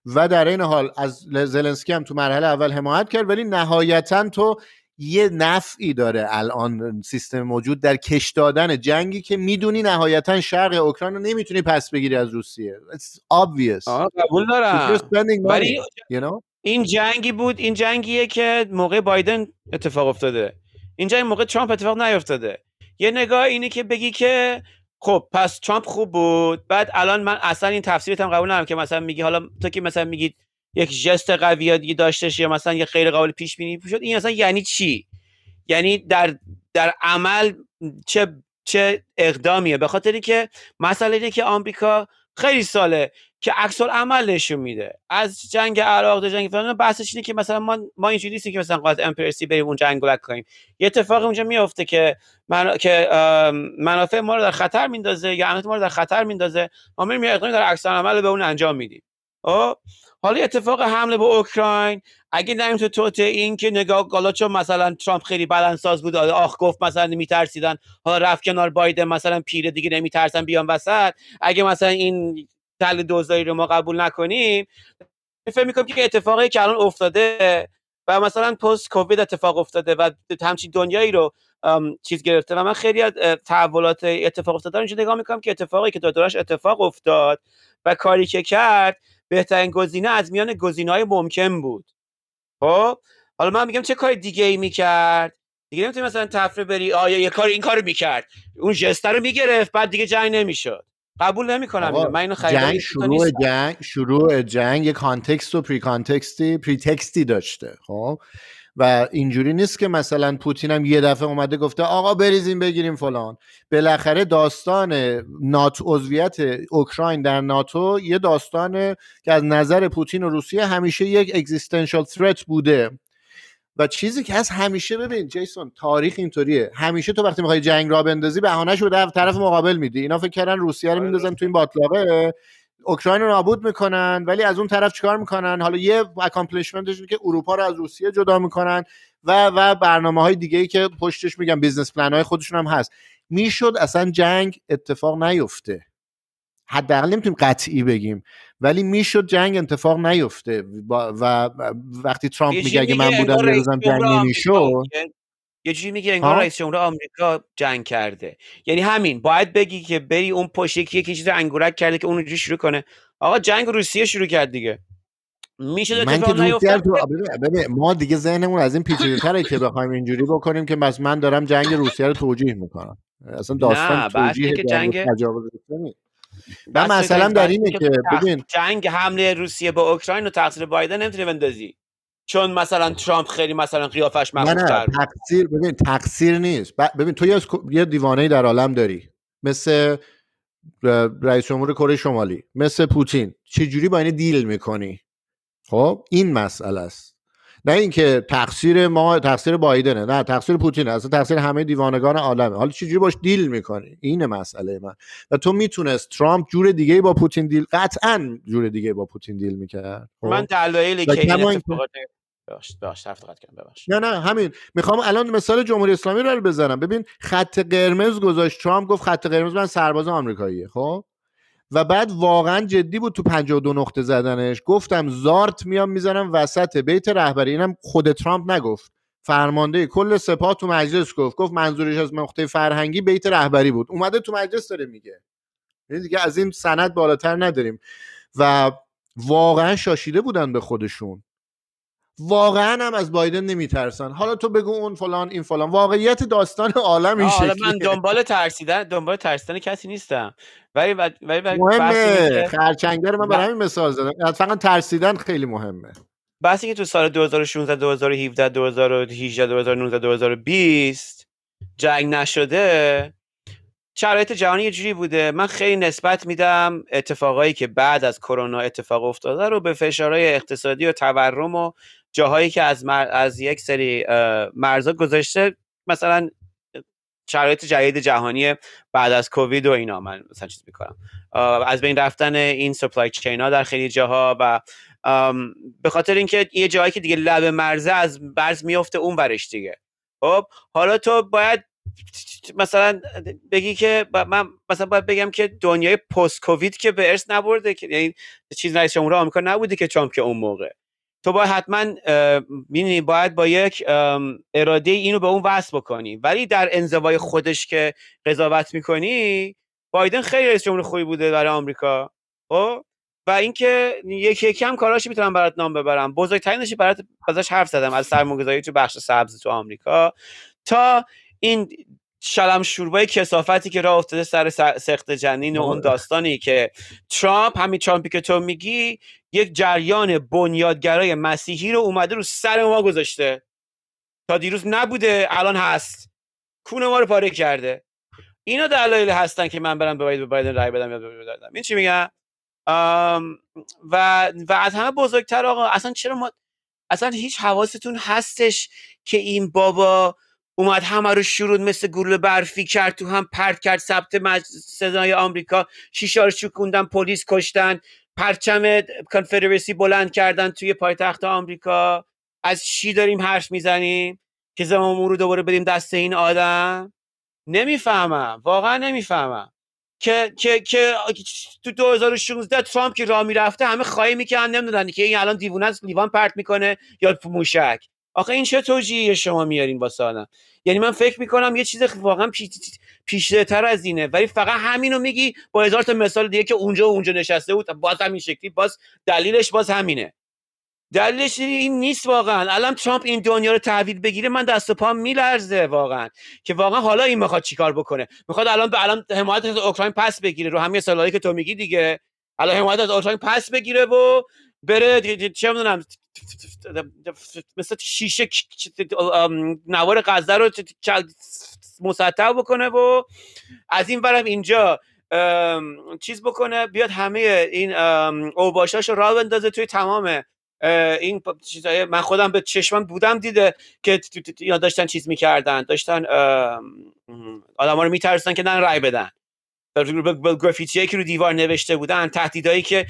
و در این حال از زلنسکی هم تو مرحله اول حمایت کرد ولی نهایتا تو یه نفعی داره الان سیستم موجود در کش دادن جنگی که می‌دونی نهایتا شرق اوکراین رو نمی‌تونی پس بگیری از روسیه. It's obvious. قبول دارم. ولی you know? این جنگی بود این جنگیه که موقع بایدن اتفاق افتاده. این جنگ موقع ترامپ اتفاق نیفتاده. یه نگاه اینه که بگی که خب پس ترامپ خوب بود. بعد الان من اصلا این تفسیرت هم قبول ندارم که مثلا میگی حالا تو که مثلا میگید یک جست قوی داشتش یا مثلا یه غیر قابل پیش بینی شد این مثلا یعنی چی؟ یعنی در در عمل چه چه اقدامیه؟ به خاطری که مسئله اینه که آمریکا خیلی ساله که عکس عمل نشون میده. از جنگ عراق تا جنگ فلان بحثش اینه که مثلا ما ما اینجوری نیستیم که مثلا قاعد امپرسی بریم اون جنگ رو کنیم. یه اتفاقی اونجا میفته که من... که منافع ما رو در خطر میندازه یا امنیت ما رو در خطر میندازه. ما میریم اقدامی در عکس عمل به اون انجام میدیم. خب؟ حالا اتفاق حمله به اوکراین. اگه نریم تو توت این که نگاه حالا مثلا ترامپ خیلی بدنساز بود آخ گفت مثلا نمیترسیدن حالا رفت کنار بایدن مثلا پیره دیگه نمیترسن بیان وسط. اگه مثلا این تل دوزایی رو ما قبول نکنیم فکر می‌کنم که اتفاقی که الان افتاده و مثلا پست کووید اتفاق افتاده و همچین دنیایی رو چیز گرفته و من خیلی از تحولات اتفاق افتاده اینجا نگاه می‌کنم که اتفاقی که دادارش اتفاق افتاد و کاری که کرد بهترین گزینه از میان های ممکن بود. خب؟ حالا من میگم چه کار دیگه ای می‌کرد؟ دیگه نمی‌تونی مثلا طفره بری آیا یه کار این کارو می‌کرد. اون جسته رو می‌گرفت بعد دیگه جنگ نمی‌شد. قبول نمی‌کنم اینو. من اینو جنگ شروع جنگ شروع جنگ یه context و pre-context ی pretext ی داشته خب؟ و اینجوری نیست که مثلا پوتین هم یه دفعه اومده گفته آقا بریزیم بگیریم فلان. بالاخره داستان ناتو عضویت اوکراین در ناتو یه داستان که از نظر پوتین و روسیه همیشه یک existential threat بوده. و چیزی که از همیشه ببین جیسون تاریخ اینطوریه. همیشه تو وقتی می‌خوای جنگ را بندازی بهانه‌ش رو در طرف مقابل میدی. اینا فکر کردن روسیه رو آره. میندازن تو این باتلاقه. اوکراین رو نابود می‌کنن ولی از اون طرف چیکار می‌کنن؟ حالا یه accomplishment ش که اروپا رو از روسیه جدا می‌کنن و و برنامه های دیگه ای که پشتش میگن business plan های خودشون هم هست. می‌شد اصلا جنگ اتفاق نیفته. حداقل نمی‌تونیم قطعی بگیم. ولی می‌شد جنگ اتفاق نیفته و وقتی ترامپ میگه اگه من بودم روزم جنگ نمی‌شد یه جوری میگه انگار رئیس جمهور آمریکا جنگ کرده. یعنی همین باید بگی که بری اون پشت یکی یکی چیز انگورک کرده که اون شروع کنه. آقا جنگ روسیه شروع کرد دیگه. میشه من که ما دیگه ذهنمون از این پیچیده تره که بخوایم اینجوری بکنیم که بس من دارم جنگ روسیه رو توجیه می‌کنم. اصلا داستان توجیه که جنگ من مثلا در اینه که ببین جنگ حمله روسیه به اوکراین و تقصیر بایدن نمی‌تونه بندازی. چون مثلا ترامپ خیلی مثلا قیافش مخوفتر تقصیر ببین تقصیر نیست. ببین تو یه دیوانه در عالم داری. مثل رئیس جمهور کره شمالی مثل پوتین. چجوری با این دیل می‌کنی؟ خب این مسئله است. نه اینکه تقصیر ما تقصیر بایدنه نه تقصیر پوتینه اصلا تقصیر همه دیوانگان عالمه. حالا چجوری باش دیل می‌کنی؟ این مسئله من. و تو می‌تونست ترامپ جور دیگه با پوتین دیل قطعا جور دیگه با پوتین دیل می‌کرد خب؟ من دلایلی که این اتفاقات نه نه همین. می‌خوام الان مثال جمهوری اسلامی رو بزنم. ببین خط قرمز گذاشت ترامپ گفت خط قرمز من سرباز آمریکاییه خب؟ و بعد واقعا جدی بود تو 52 نقطه زدنش. گفتم زارت میام می‌زنم وسط بیت رهبری. اینم خود ترامپ نگفت. فرمانده کل سپاه تو مجلس گفت. گفت منظورش از نقطه فرهنگی بیت رهبری بود. اومده تو مجلس داره میگه. یعنی دیگه از این سند بالاتر نداریم. و واقعا شاشیده بودن به خودشون. واقعا هم از بایدن نمیترسن. حالا تو بگو اون فلان این فلان. واقعیت داستان عالم این شکلیه من دنبال ترسیدن دنبال ترسیدن کسی نیستم. ولی ولی مهمه. خرچنگه رو من برای همین مثال زدم. فقط ترسیدن خیلی مهمه. بحثی که تو سال 2016 2017 2018 2019 2020 جنگ نشده شرایط جهانی یه جوری بوده. من خیلی نسبت میدم اتفاقایی که بعد از کرونا اتفاق افتاده رو به فشارهای اقتصادی و تورم و جاهایی که از, از یک سری مرزا گذاشته مثلا شرایط جدید جهانی بعد از کووید و اینا من مثلا چیز می‌کنم. از بین رفتن این سپلای چین ها در خیلی جاها و به خاطر اینکه یه جایی که دیگه لب مرزه از برز میفته اون برش دیگه. خب حالا تو باید مثلا بگی که من مثلا باید بگم که دنیای پست کووید که به ارث نبرده که یعنی چیز رئیس جمهور آمریکا نبوده که ترامپ که اون موقع. تو باید حتما می‌دونی باید با یک اراده اینو به اون وصل بکنی. ولی در انزوای خودش که قضاوت می‌کنی بایدن خیلی رئیس جمهور خوبی بوده برای آمریکا. خب؟ و اینکه یکی یکی هم کاراشی می‌تونم برات نام ببرم. بزرگترینش برات ازش حرف زدم از سرمایه‌گذاری تو بخش سبز تو آمریکا. تا این شلم شوربای کسافتی که راه افتاده سر سخت جنین و اون داستانی که ترامپ همین ترامپی که تو میگی یک جریان بنیادگرای مسیحی رو اومده رو سر ما گذاشته. تا دیروز نبوده الان هست. کون ما رو پاره کرده. اینا دلایل هستن که من برم به بایدن رای بدم یا بدم. این چی میگم و و از همه بزرگتر آقا اصلا چرا ما اصلا هیچ حواستون هستش که این بابا اومد همه رو شروع مثل گروه برفی کرد تو هم پرت کرد ثبت مج... صدای آمریکا شیشه رو شکوندن پلیس کشتن. پرچم کنفدراسی بلند کردن توی پایتخت آمریکا. از چی داریم حرف می‌زنیم که زمان رو دوباره بدیم دست این آدم؟ نمی‌فهمم. واقعا نمی‌فهمم. که که که تو 2016 ترامپ که راه می‌رفته همه خواهی می‌کنن نمی‌دونن که این الان دیوونه است لیوان پرت می‌کنه یا موشک. آخه این چه توجیه شما میارین واسه آدم یعنی من فکر می‌کنم یه چیز واقعا پیشده تر از اینه. ولی فقط همینو میگی با هزار تا مثال دیگه که اونجا و اونجا نشسته بود. باز همین شکلی باز دلیلش باز همینه. دلیلش این نیست واقعا. الان ترامپ این دنیا رو تحویل بگیره من دست و پام میلرزه واقعا. که واقعا حالا این می‌خواد چیکار بکنه؟ می‌خواد الان به الان حمایت از اوکراین پس بگیره. رو همین سالایی که تو میگی دیگه. الان حمایت از اوکراین پس بگیره و بره چه می‌دونم مثل شیشه نوار غزه رو مسطح بکنه و از این برم اینجا چیز بکنه بیاد همه این اوباشاش رو راه بندازه توی تمام این چیزای من خودم به چشمم بودم دیده که اینا داشتن چیز می‌کردن داشتن آدم رو میترسوندن که نرن رای بدن. گرافیتی که رو دیوار نوشته بودن تهدیدایی که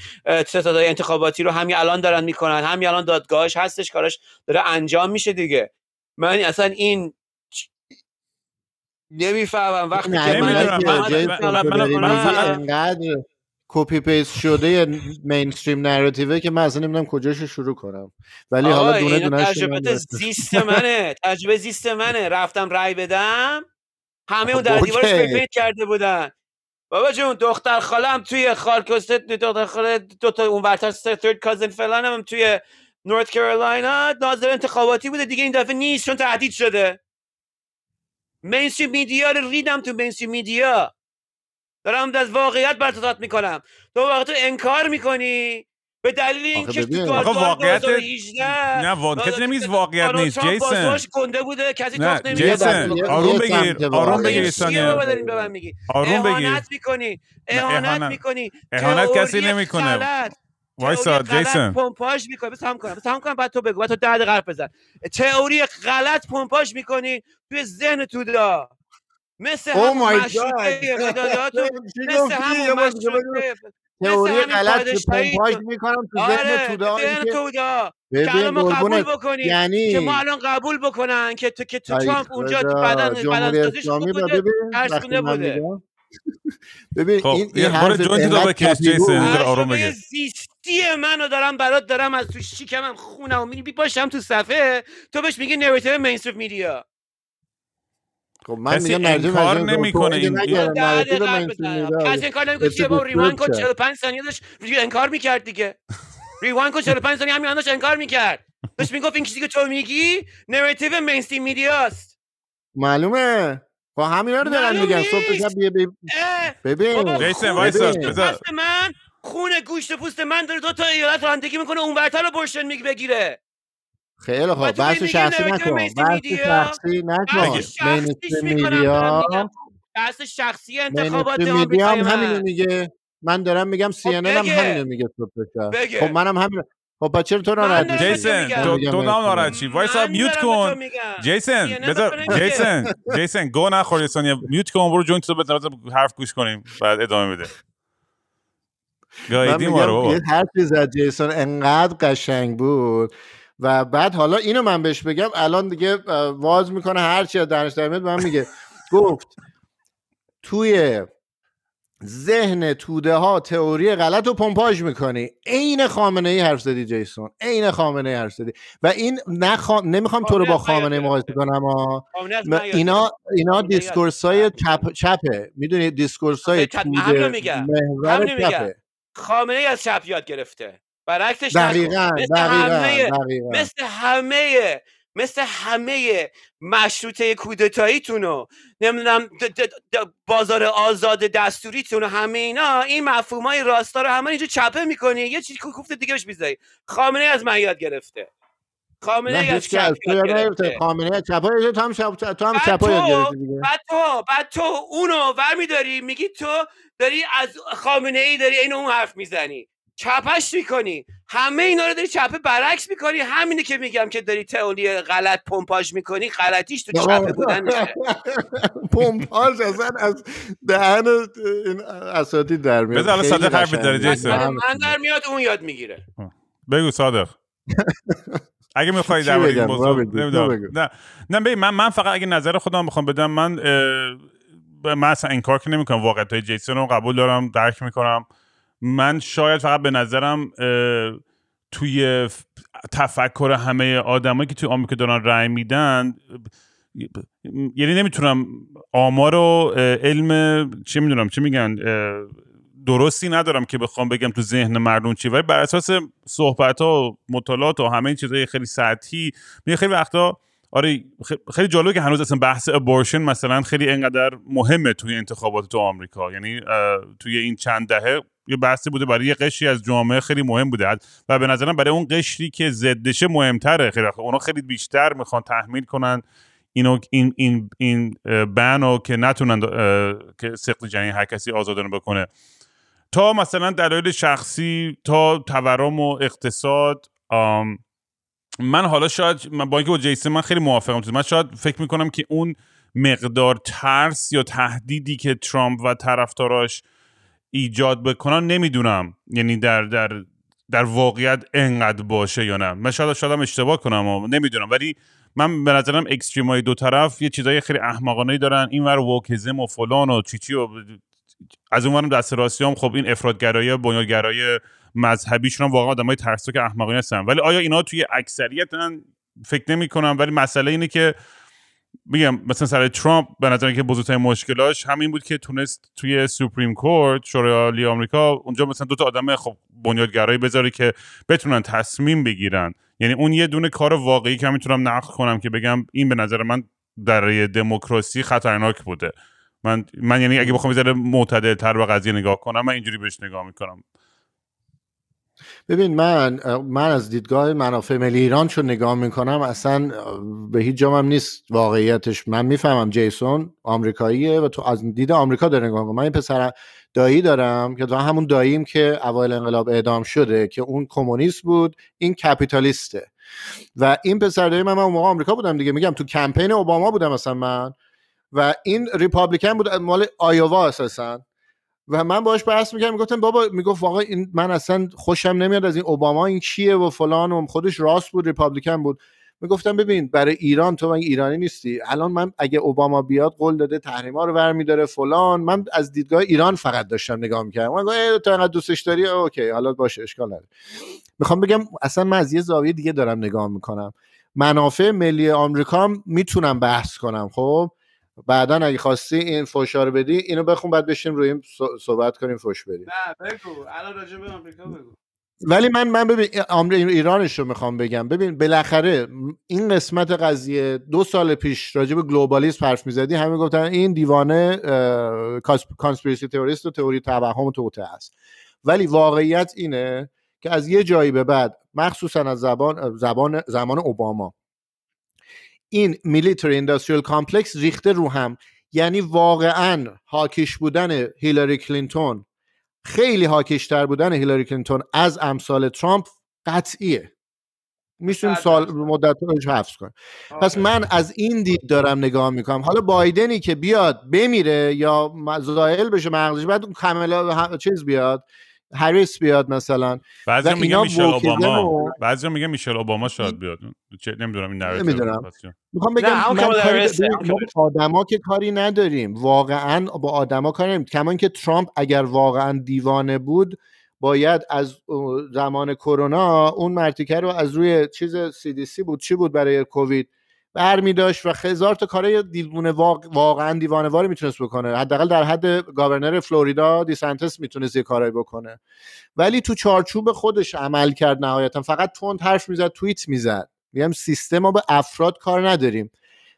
ستادهای انتخاباتی رو همین الان دارن می‌کنن همین الان دادگاهش هستش کارش داره انجام میشه دیگه. من اصلا این نمی‌فهمم. وقتی که من copy paste شده mainstream narrative ه که من اصلا نمی‌دونم کجاش شروع کنم. ولی حالا دونه دونه تجربه زیست منه. تجربه زیست منه. رفتم رای بدم. همه اون در دیوارش پیپیت کرده بودن. بابا جون دختر خالم توی خالکوست دختر خاله دو تا اون ورتر ثرد کازن فلانم توی نورت کارولاینا ناظر انتخاباتی بوده. دیگه این دفعه نیست چون تهدید شده. مینستریم میدیا رو ریدم تو مینستریم میدیا دارم از واقعیت برتضاد می‌کنم. تو واقعا تو انکار می‌کنی؟ به دلیل اینکه تو واقعیت نه واقعیت نمیز واقعیت نیست جیسن. گنده بوده کسی نه جیسن آروم بگیر آروم بگیر ثانیه. آروم بگیر. اهانت می‌کنی. اهانت می‌کنی. اهانت کسی نمی‌کنه. وایسا جیسن. پمپاژ می‌کنی. بس هم کنم. بس هم کنم بعد تو بگو. بعد تو ده دقیقه بزن تئوری غلط پمپاژ می‌کنی توی ذهن تو دا مثل oh همون مشروطه مثل همون تئوری غلط پمپاژ می‌کنم تو ذهن آره، تودا ذهن تودا. که الان ما قبول بکنیم یعنی که ما الان قبول بکنن که تو که تو ترامپ اونجا تو بدن بدنسازیش خوب بوده ترسونه بوده. ببین خب این این برو جوینت تو بکش جیسن آروم بگیر زیستی منو دارم برات دارم از تو شیکمم خونم و میبی باشم تو صفحه تو بهش میگی نریتیو مینستریم میدیا خب من میگم انکار نمی‌کنه این کسی انکار نمی‌کنه چیه با ریوان کن 45 ثانیه داشت انکار می‌کرد دیگه. ریوان کن 45 ثانیه همین داشت انکار می‌کرد. داشت می‌گفت این چیزی که تو میگی نریتیو مینستریم میدیاست معلومه. خب همینا رو دارن میگن. صبح تا بیا ببین جیسن وایسا بذار. من خون گوشت پوست من داره دو تا ایالت رانندگی می‌کنه اون برتر رو برشن میگ بگیره. خیلی خوب. بحث شخصی نکن. بحث شخصی نکن. میدیا. بحث شخصی انتخابات میدیا هم همینو میگه. من دارم میگم سی ان هم همینو میگه خب منم همین خب چرا تو ناراحت میشی؟ جیسن تو تو ناراحت چی؟ وایسا میوت کن. جیسن بذار جیسن جیسن گو نخور ثانیه. میوت کن برو جوینت تو بذار حرف گوش کنیم بعد ادامه بده. گایدی ما رو یه حرفی زد جیسون انقدر قشنگ بود. و بعد حالا اینو من بهش بگم الان دیگه واز می‌کنه هر چی درش در میاد من میگه. گفت توی ذهن توده ها تئوری غلط رو پمپاژ می‌کنی. عین خامنه ای حرف زدی جیسون. عین خامنه ای حرف زدی. و این نخوا... نمی‌خوام تو رو با خامنه ای مقایسه کنم یاد اینا. اینا discourse های چپ چپه. می‌دونی؟ discourse های توده. محور. چپه. خامنه ای از چپ یاد گرفته. برعکسش. دقیقا دقیقا. مثل همه مثل همه مشروطه کودتاییتون نمی‌دونم بازار آزاد دستوریتون و همه اینا این مفهوم های راستا رو همه اینجا چپه می‌کنی یه چیزی کوفت دیگه بهش می‌ذاری. خامنه از من یاد گرفته. خامنه نه ای از چپ خامنه چپ تو هم چپ تو هم چپ دیگه. بعد تو بعد تو اونو برمیداری میگی تو داری از خامنه ای داری این اون حرف می‌زنی. چپش می‌کنی. همه اینا رو داری چپه برعکس می‌کنی. همینه که میگم که داری تئوری غلط پمپاژ می‌کنی غلطیش تو چپه بودنشه پمپاژ اصلا از دهن این اساتید در میاد. بذار صادق حرف. داره،. من در میاد اون یاد می‌گیره. بگو صادق. اگه می‌خوای در مورد این؟ موضوع. نه. نه ببین من من فقط اگه نظر خودم بخوام بدم من من اصلا انکار که نمی‌کنم. واقعیت های جیسون رو قبول دارم درک می‌کنم. من شاید فقط به نظرم توی تفکر همه آدمایی که توی آمریکا دارن رأی میدن یعنی نمی‌تونم آمار و علم چی می‌دونم چی میگن درستی ندارم که بخوام بگم تو ذهن مردم چی ولی بر اساس صحبت ها و مطالعات و همه این چیزهای خیلی سطحی میگه خیلی وقتا آره خیلی جالبه که هنوز اصلا بحث ابورشن مثلا خیلی انقدر مهمه توی انتخابات تو آمریکا. یعنی توی این چند دهه یه بحثی بوده برای یه قشری از جامعه خیلی مهم بوده. و به نظرم برای اون قشری که ضدشه مهمتره خیلی. اونا خیلی بیشتر می‌خوان تحمیل کنن اینو این این این بنو که نتونن که سقط جنین هر کسی آزادانه بکنه. تا مثلا دلایل شخصی تا تورم و اقتصاد من حالا شاید من با اینکه با جیسون من خیلی موافقم. من شاید فکر می‌کنم که اون مقدار ترس یا تهدیدی که ترامپ و طرفداراش ایجاد بکنن نمی‌دونم. یعنی در در در واقعیت انقدر باشه یا نه. من شاید شاید اشتباه کنم و نمی‌دونم. ولی من به نظرم اکستریم های دو طرف یه چیزای خیلی احمقانه دارن. اینور ووکیزم و فلان و چیچی و از اونورم دست راستی هم خب این افرادگرایی بنیادگرایی مذهبیشون هم واقعا آدمای ترسناک احمقانه هستن. ولی آیا اینا توی اکثریتن فکر نمی کنم ولی مسئله اینه که میگم مثلا سر ترامپ به نظر که بزرگترین مشکلاش همین بود که تونست توی سوپریم کورت شورای عالی آمریکا اونجا مثلا دو تا آدم خب بنیادگرایی بذاره که بتونن تصمیم بگیرن. یعنی اون یه دونه کار واقعی که می‌تونم نقد کنم که بگم این به نظر من در دموکراسی خطرناک بوده. من من یعنی اگه بخوام یه ذره معتدل تر به قضیه نگاه کنم من اینجوری بهش نگاه می‌کنم. ببین من من از دیدگاه منافع ملی ایران چون نگاه می‌کنم اصلا به هیچ جامم نیست واقعیتش. من می‌فهمم جیسون آمریکاییه و تو از دید آمریکا داره نگاه من این پسر دایی دارم که همون داییم که اوایل انقلاب اعدام شده که اون کمونیست بود این کپیتالیسته. و این پسر دایی من, من اون موقع آمریکا بودم دیگه. میگم تو کمپین اوباما بودم مثلا من. و این ریپابلیکن بود مال آیووا اساسا. و من باش بحث می‌کردم می‌گفتم بابا می‌گفت واقعا این من اصلا خوشم نمیاد از این اوباما این کیه و فلان و خودش راست بود ریپابلیکن بود. می‌گفتم ببین برای ایران تو من ایرانی نیستی؟ الان من اگه اوباما بیاد قول داده تحریما رو برمیداره فلان. من از دیدگاه ایران فقط داشتم نگاه می‌کردم. من گفتم تو انقدر دوستش داری؟ اوکی حالا باشه اشکال نداره. می‌خوام بگم اصلا من از یه زاویه دیگه دارم نگاه می‌کنم. منافع ملی آمریکا می‌تونم بحث کنم خب؟ بعدا اگه خواستی این فوشا رو بدی اینو بخون بعد بشیم روی این صحبت کنیم فوش بدیم. نه بگو. الان راجع به آمریکا بگو. ولی من من ببین ایرانش رو می‌خوام بگم. ببین بالاخره این قسمت قضیه دو سال پیش راجع به گلوبالیسم حرف می‌زدی همه گفتن این دیوانه کانسپیرسی تئوریست و تئوری توهم و توته است. ولی واقعیت اینه که از یه جایی به بعد مخصوصا از زبان زبان زمان اوباما این میلیتری اندستریال کامپلکس ریخته رو هم. یعنی واقعا حاکش بودن هیلاری کلینتون. خیلی حاکشتر بودن هیلاری کلینتون از امثال ترامپ قطعیه. میشون سال مدت رو حفظ کن پس من از این دید دارم نگاه می‌کنم. حالا بایدنی که بیاد بمیره یا زائل بشه مغزش بعد کاملا چیز بیاد. هریس بیاد مثلا. بعضی و میگن میشل اوباما و- بعضی میگن میشل اوباما شاید بیاد. چه نمی‌دونم این narrative نمی‌دونم. می‌خوام بگم ببین، همون ما آدما که کاری نداریم. واقعا با آدما کاری نداریم. کما اینکه ترامپ اگر واقعا دیوانه بود باید از زمان کرونا اون مرتیکه رو از روی چیز CDC بود. چی بود برای کووید؟ برمی داشت و هزار تا کارهای دیوونه واق- واقعا دیوانه واری می‌تونست بکنه. حداقل در حد governor فلوریدا دیسنتس می‌تونست یه کارایی بکنه. ولی تو چارچوب خودش عمل کرد نهایتا. فقط تند حرف می‌زد توییت می‌زد. میگم سیستم ما به افراد کار نداریم.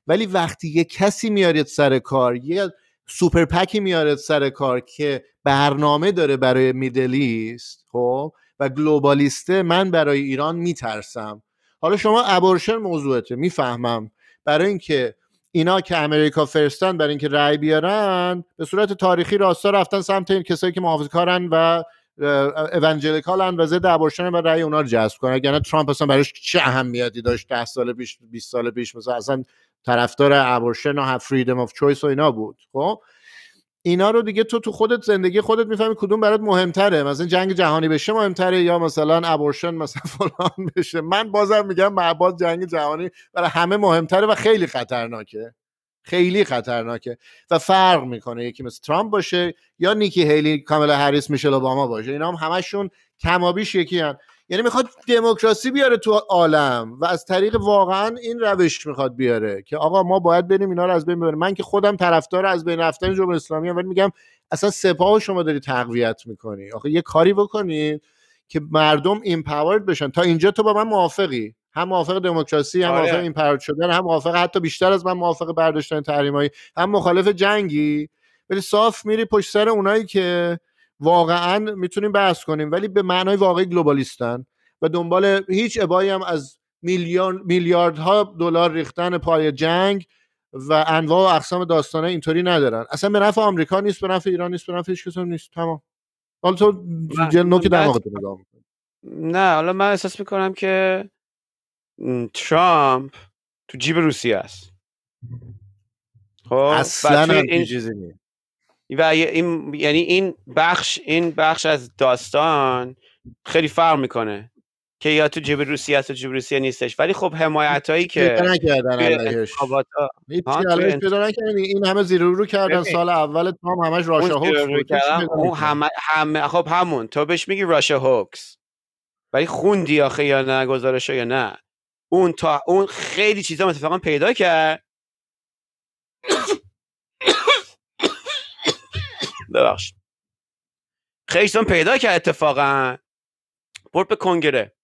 ولی وقتی یه کسی میارید سر کار یه سوپر پکی میارد سر کار که برنامه داره برای میدلیست خب و گلوبالیسته من برای ایران میترسم. حالا شما ابورشن موضوعته می‌فهمم. برای اینکه اینا که امریکا فرستن برای اینکه رأی بیارن به صورت تاریخی راستا رفتن سمت این کسایی که محافظ کارن و evangelical ان و ضد abortion و رأی اونا رو جذب کنن. اگر ترامپ اصلا براش چه اهمیتی داشت 10 سال پیش 20 سال پیش؟ مثلا اصلا طرفدار abortion و freedom of choice و اینا بود. خب؟ اینا رو دیگه تو تو خودت زندگی خودت می‌فهمی کدوم برات مهمتره. مثلا جنگ جهانی بشه مهمتره یا مثلا abortion مثلا فلان بشه. من بازم میگم ابعاد جنگ جهانی برای همه مهمتره و خیلی خطرناکه. خیلی خطرناکه. و فرق می‌کنه یکی مثل ترامپ باشه یا نیکی هیلی کامالا هریس میشل اوباما باشه. اینا هم همشون کمابیش یکی هن. یعنی می‌خواد دموکراسی بیاره تو عالم و از طریق واقعا این روش می‌خواد بیاره که آقا ما باید بریم اینا رو از بین ببریم. من که خودم طرفدار از بین رفتن جمهوری اسلامی ولی میگم اصلا سپاه شما داری تقویت می‌کنی. آخه یه کاری بکنید که مردم ایمپاورد بشن. تا اینجا تو با من موافقی. هم موافق دموکراسی هم آره. موافق ایمپاورد شدن هم موافق حتی بیشتر از من موافق برداشتن تحریمایی هم مخالف جنگی. ولی صاف میری پشت سر اونایی که واقعا می‌تونیم بحث کنیم ولی به معنای واقعی گلوبالیستن و دنبال هیچ ابایی هم از میلیون میلیاردها دلار ریختن پای جنگ و انواع و اقسام داستانه اینطوری ندارن. اصلا به نفع آمریکا نیست به نفع ایران نیست به نفع هیچ نیست. تمام. حالا تو نوک دماغت نگاه. نه حالا من احساس می‌کنم که ترامپ تو جیب روسیه است. خب اصلا این چیزی نیست. و این یعنی این بخش این بخش از داستان خیلی فرق می‌کنه که یا تو جیب روسیه است و جیب روسیه نیستش. ولی خب حمایت هایی که پیدا نکردن این همه زیر رو کردن. ببین. سال اول تام همش راشا هوکس اون همه خب همون. تو بهش میگی راشا هوکس. ولی خوندی آخه یا نه گزارش یا نه. اون تا اون خیلی چیزا اتفاقا پیدا کرد. ببخش چیزا پیدا کرد اتفاقا. برد به کنگره.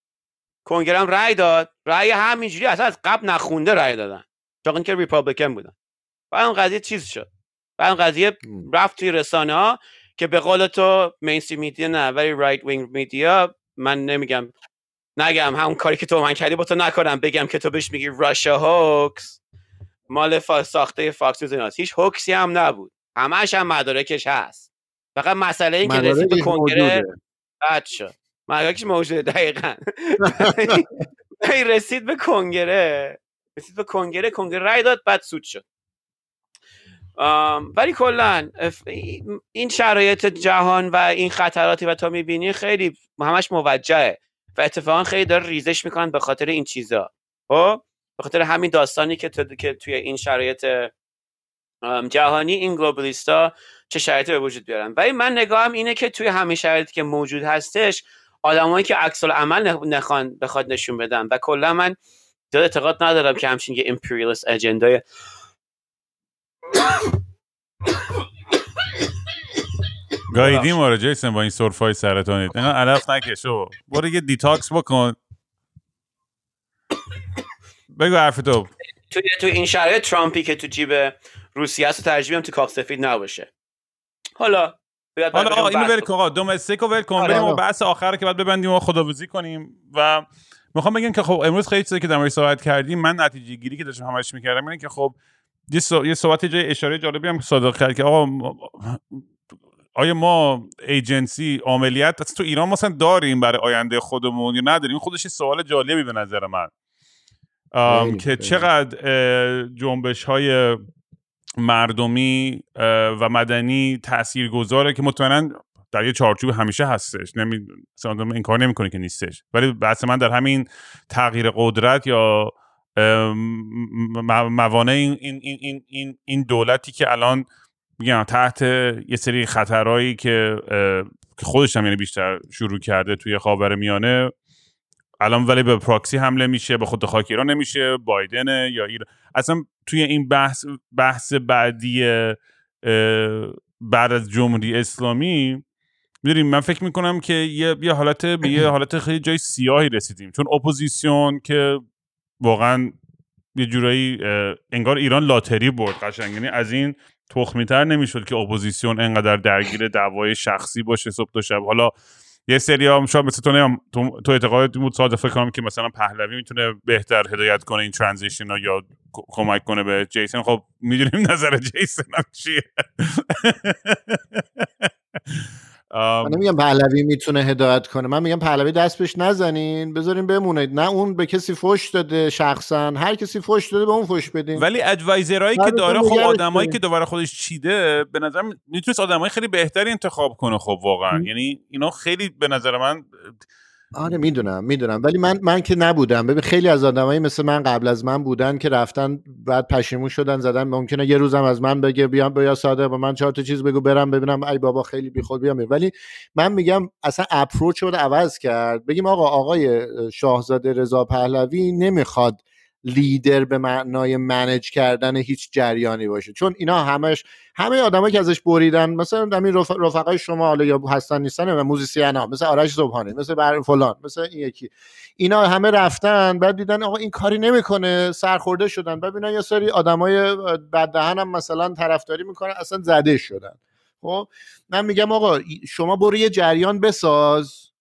کنگره هم رأی داد. رأی همینجوری اصلا از قبل نخونده رأی دادن. چون اینکه ریپابلیکن بودن. بعد اون قضیه چیز شد. بعد اون قضیه. رفت توی رسانه ها که به قول تو mainstream media نه ولی right wing media من نمیگم نگم همون کاری که تو من کردی با تو نکنم. بگم که تو بهش میگی Russia hoax مال فا ساخته فاکس نیوز هیچ hoax ی هم نبود. همش هم مدارکش هست. فقط مسئله این که رسید به کنگره. قطع شد. مدارکش موجوده دقیقا. رسید به کنگره. رسید به کنگره کنگره رای داد بعد سود شد. ولی کلا این شرایط جهان و این خطراتی و تا می‌بینی خیلی همش موجهه و اتفاقا خیلی داره ریزش می‌کنن به خاطر این چیزا. خب؟ به خاطر همین داستانی که, تو- که توی این شرایط جهانی این گلوبالیستا چه شرایطی به وجود بیارن. ولی من نگاهم اینه که توی همین شرایطی که موجود هستش آدمایی که عکس عمل نخوان بخواد نشون بدن. و کلا من زیاد اعتقاد ندارم که همچین یه امپریالیست اجندای گاییدی ما رو جیسن با این سرفای سرطانی اینقدر علف نکش و برو یه detox بکن. بگو حرف توی تو این شرایط ترامپی که تو جیب روسیه است ترجیح تو کاخ سفید نباشه. حالا حالا آقا اینو ول کن آقا. domestic رو ول کن. آره، بریم بحث آخر که بعد ببندیم و خداحافظی کنیم. و می‌خوام بگم که خب امروز خیلی چیزی که در صحبت کردیم من نتیجه گیری که داشتم همش می‌کردم اینه که خب یه, صحبت جای اشاره جالبی هم صادق کرد که آقا آیا ما ایجنسی عملیات تو ایران مثلا داریم برای آینده خودمون یا نداریم؟ این خودش یه سوال جالبی به نظر من. خیلی، که خیلی. چقدر جنبش های مردمی و مدنی تاثیر گذاره که مطمئنا در یه چارچوب همیشه هستش نمی آدم این کار نمی‌کنه که نیستش ولی بحث من در همین تغییر قدرت یا موانع این, این, این, این, این دولتی که الان میگم تحت یه سری خطرهایی که که خودش هم یعنی بیشتر شروع کرده توی خاور میانه الان ولی به پراکسی حمله میشه به خود خاک ایران نمیشه بایدن یا ایران. اصلا توی این بحث بحث بعدی بعد از جمهوری اسلامی می‌دونیم من فکر می‌کنم که یه, یه حالت به یه حالت خیلی جای سیاهی رسیدیم. چون اپوزیسیون که واقعا یه جورایی انگار ایران lottery برد قشنگ. یعنی از این تخمیتر نمی‌شد که اپوزیسیون انقدر درگیر دعوای شخصی باشه صبح تا شب. حالا یه سری هم شاید مثل تو نیم تو, تو اعتقاد بود ساده فکر کنم که مثلا پهلوی می‌تونه بهتر هدایت کنه این transition رو یا کمک کنه به جیسن؟ خب می‌دونیم نظر جیسن هم چیه. من نمیگم پهلوی می‌تونه هدایت کنه. من میگم پهلوی دست بهش نزنین بذارین بمونه. نه اون به کسی فوش داده شخصا هر کسی فوش داده به اون فوش بدین. ولی ادوایزرهایی که داره خب آدمایی که دوباره خودش چیده به نظر می‌تونست آدمای خیلی بهتری انتخاب کنه خب واقعا. یعنی اینا خیلی به نظر من آره می‌دونم می‌دونم. ولی من من که نبودم. ببین خیلی از آدمایی مثل من قبل از من بودن که رفتن بعد پشیمون شدن زدن ممکنه یه روزم از من بگه بیام بیا ساده با من چهار تا چیز بگو برم ببینم ای بابا خیلی بیخود بیام ولی من میگم اصلا اپروچ رو عوض کرد. بگیم آقا آقای شاهزاده رضا پهلوی نمی‌خواد لیدر به معنای منج کردن هیچ جریانی باشه. چون اینا همش همه آدمایی که ازش بریدن مثلا همین رف... رفقای شما حالا یا هستن نیستن و موزیسین ها مثل آرش صبحانی مثل بر فلان مثل این یکی. اینا همه رفتن بعد دیدن آقا این کاری نمی‌کنه سرخورده شدن. ببینن یه سری آدمای بددهن هم مثلا طرفداری می‌کنن اصلا زده شدن. خب؟ من میگم آقا شما برو یه جریان بساز.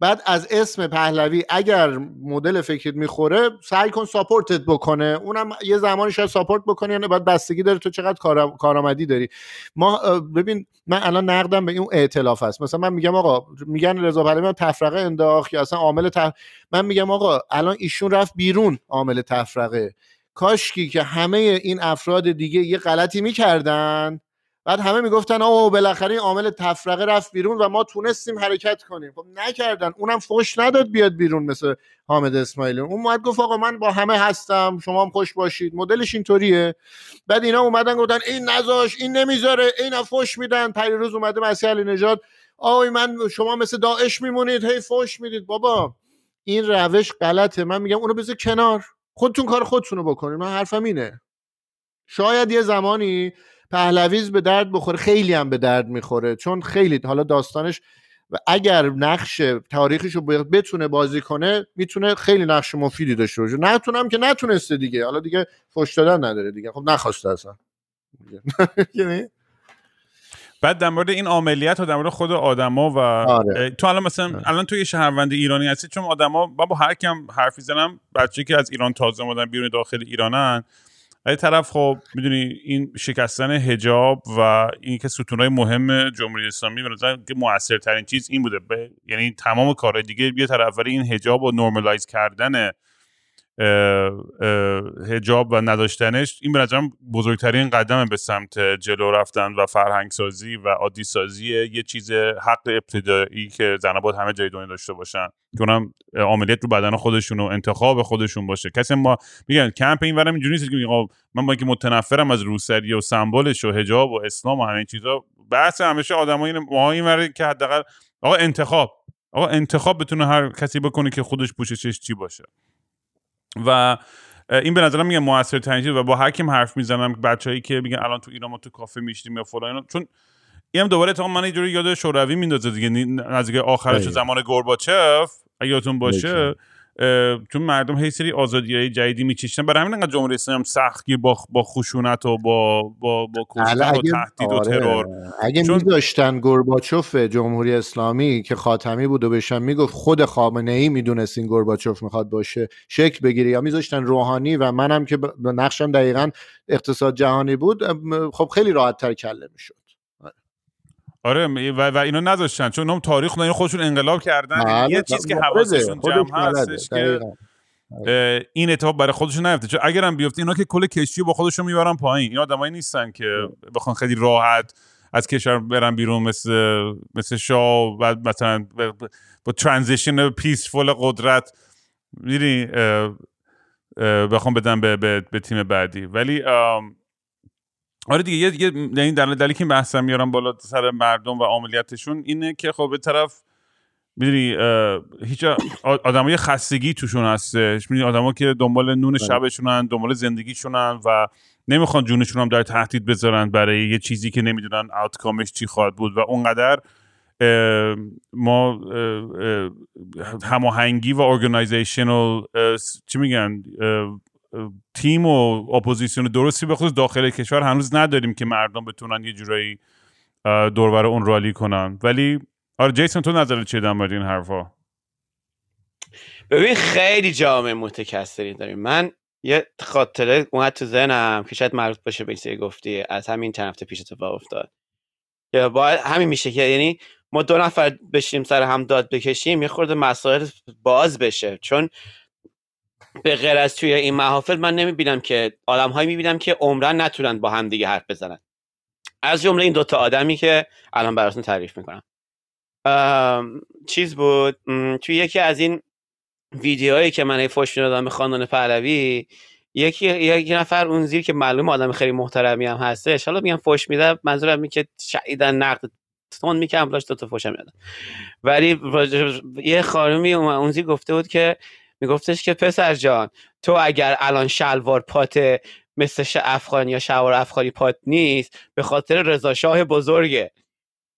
بعد از اسم پهلوی اگر مدل فکرت می‌خوره سعی کن ساپورتت بکنه. اونم یه زمانی شاید ساپورت بکنه یعنی باید بستگی داره تو چقدر کارآمدی داری. ما ببین من الان نقدم به اون ائتلاف هست. مثلا من میگم آقا میگن رضا پهلوی تفرقه انداخت یا اصلا عامل تف... من میگم آقا الان ایشون رفت بیرون عامل تفرقه. کاشکی که همه این افراد دیگه یه غلطی می‌کردن بعد همه می‌گفتن آه بالاخره این عامل تفرقه رفت بیرون و ما تونستیم حرکت کنیم. خب نکردن. اونم فوش نداد بیاد بیرون مثل حامد اسماعیلی. اون اومد گفت آقا من با همه هستم شما هم خوش باشید. مدلش اینطوریه. بعد اینا اومدن گفتن این نذاش این نمی‌ذاره این فوش میدن. روز اومده مسیح علی نژاد آی من شما مثل داعش میمونید هی فوش می‌دید. بابا این روش غلطه. من میگم اونو بذار کنار. خودتون کار خودتونو بکنید من حرفم اینه. شاید یه زمانی پهلویز به درد بخوره خیلی هم به درد می‌خوره چون خیلی حالا داستانش و اگر نقش تاریخش رو بتونه بازی کنه می‌تونه خیلی نقش مفیدی داشته باشه. نتونم که نتونسته دیگه. حالا دیگه فش دادن نداره دیگه. خب نخواسته اصلا. یعنی؟ بعد در مورد این عملیات و در مورد خود آدما و آره. تو الان مثلا آره. الان تو یه شهروند ایرانی هستی چون آدما با هر کم حرفی زنم بچه که از ایران تازه اومدن بیرون داخل ایرانن از طرف خب می‌دونی این شکستن هجاب و این که ستونهای مهم جمهوری اسلامی به نظر که موثرترین چیز این بوده. یعنی تمام کارهای دیگه یه طرف این هجاب و نرمالایز کردن هجاب و نداشتنش این به نظرم بزرگترین قدم به سمت جلو رفتن و فرهنگ سازی و عادی سازی یه چیز حق ابتدایی که زنها باید همه جای دنیا داشته باشن که اونم عملیات رو بدن خودشون و انتخاب خودشون باشه. کسی ما میگن کمپ این ورم اینجوری نیست که من با که متنفرم از روسری و سمبلش و حجاب و اسلام و همین چیزا بحث همیشه آدمای ما این که حداقل آقا انتخاب آقا انتخاب بتونه هر کسی بکنه که خودش پوششش چی باشه. و این به نظرم میگم موثر ترین و با هر کیم حرف می‌زنم بچه‌ای که میگن الان تو ایران ما تو کافه میشتیم یا فلان چون این هم دوباره تا من یه جوری یاد شوروی میندازه دیگه نزدیک آخرش زمان گورباچف اگه باشه چون مردم هی سری آزادی های جدیدی میچشتن برای همین انقدر جمهوری اسلامی هم سختی با با خشونت و با با با کشتن و تهدید و آره. ترور. اگه چون... میذاشتن گورباچوف جمهوری اسلامی که خاتمی بود و بهشن می‌گفت خود خامنه ای می‌دونست این گورباچوف می‌خواد باشه شکل بگیره. یا میذاشتن روحانی و منم که نقشم دقیقا اقتصاد جهانی بود خب خیلی راحت تر کله می‌شد. آره و, و اینو نذاشتن چون هم تاریخ اینو خودشون انقلاب کردن بله، یه چیز که حواسشون جمع هستش که این اتفاق برای خودشون نیفته. چون اگرم بیفته اینا که کل کشتی با خودشون می‌برن پایین. این آدمایی نیستن که بخوان خیلی راحت از کشور برن بیرون مثل مثل شاه و مثلا با ترانزیشن پیسفول قدرت. می‌دونی؟ بخوام بدم به, به, به تیم بعدی. ولی آره دیگه یه یعنی در دلیلی که بحثم میارم بالا سر مردم و عملیاتشون اینه که خب به طرف می‌دونی هیچ آدمای خستگی توشون هستش می‌دونی آدما که دنبال نون بله. شبشونن دنبال زندگیشونن و نمی‌خوان جونشون هم در تهدید بذارن برای یه چیزی که نمی‌دونن آوتکامش چی خواهد بود و اونقدر ما هماهنگی و ارگانایزیشنال چی میگن تیم و اپوزیسیون درستی به خصوص داخل کشور هنوز نداریم که مردم بتونن یه جورایی دور و بر اون rally کنن. ولی آره جیسون تو نظر چیه در این حرفا؟ ببین خیلی جامعه متکثری داریم. من یه خاطره اومد تو ذهنم که شاید مربوط باشه به این گفتی از همین چند هفته پیش اتفاق افتاد. که باید همین میشه که یعنی ما دو نفر بشیم سر هم داد بکشیم یه خورده مسائل باز بشه. چون به غیر از توی این محافل من نمی‌بینم که آدم هایی می‌بینم که عمرن نتونن با هم دیگه حرف بزنن. از جمله این دوتا آدمی که الان براتون تعریف می‌کنم. چیز بود؟ توی یکی از این ویدیوهایی که من فوش می‌دادم به خاندان پهلوی یکی یکی نفر اون زیر که معلوم آدم خیلی محترمی هم هستش حالا میگم فوش میده منظورم این که شعیدن نقد تون می‌کنم داشت دو تا فوشم می‌دادم ولی یه خانمی اون زیر گفته بود که میگفتش که پسر جان تو اگر الان شلوار پات مثل افغانی یا شلوار افغانی پات نیست به خاطر رضا شاه بزرگه.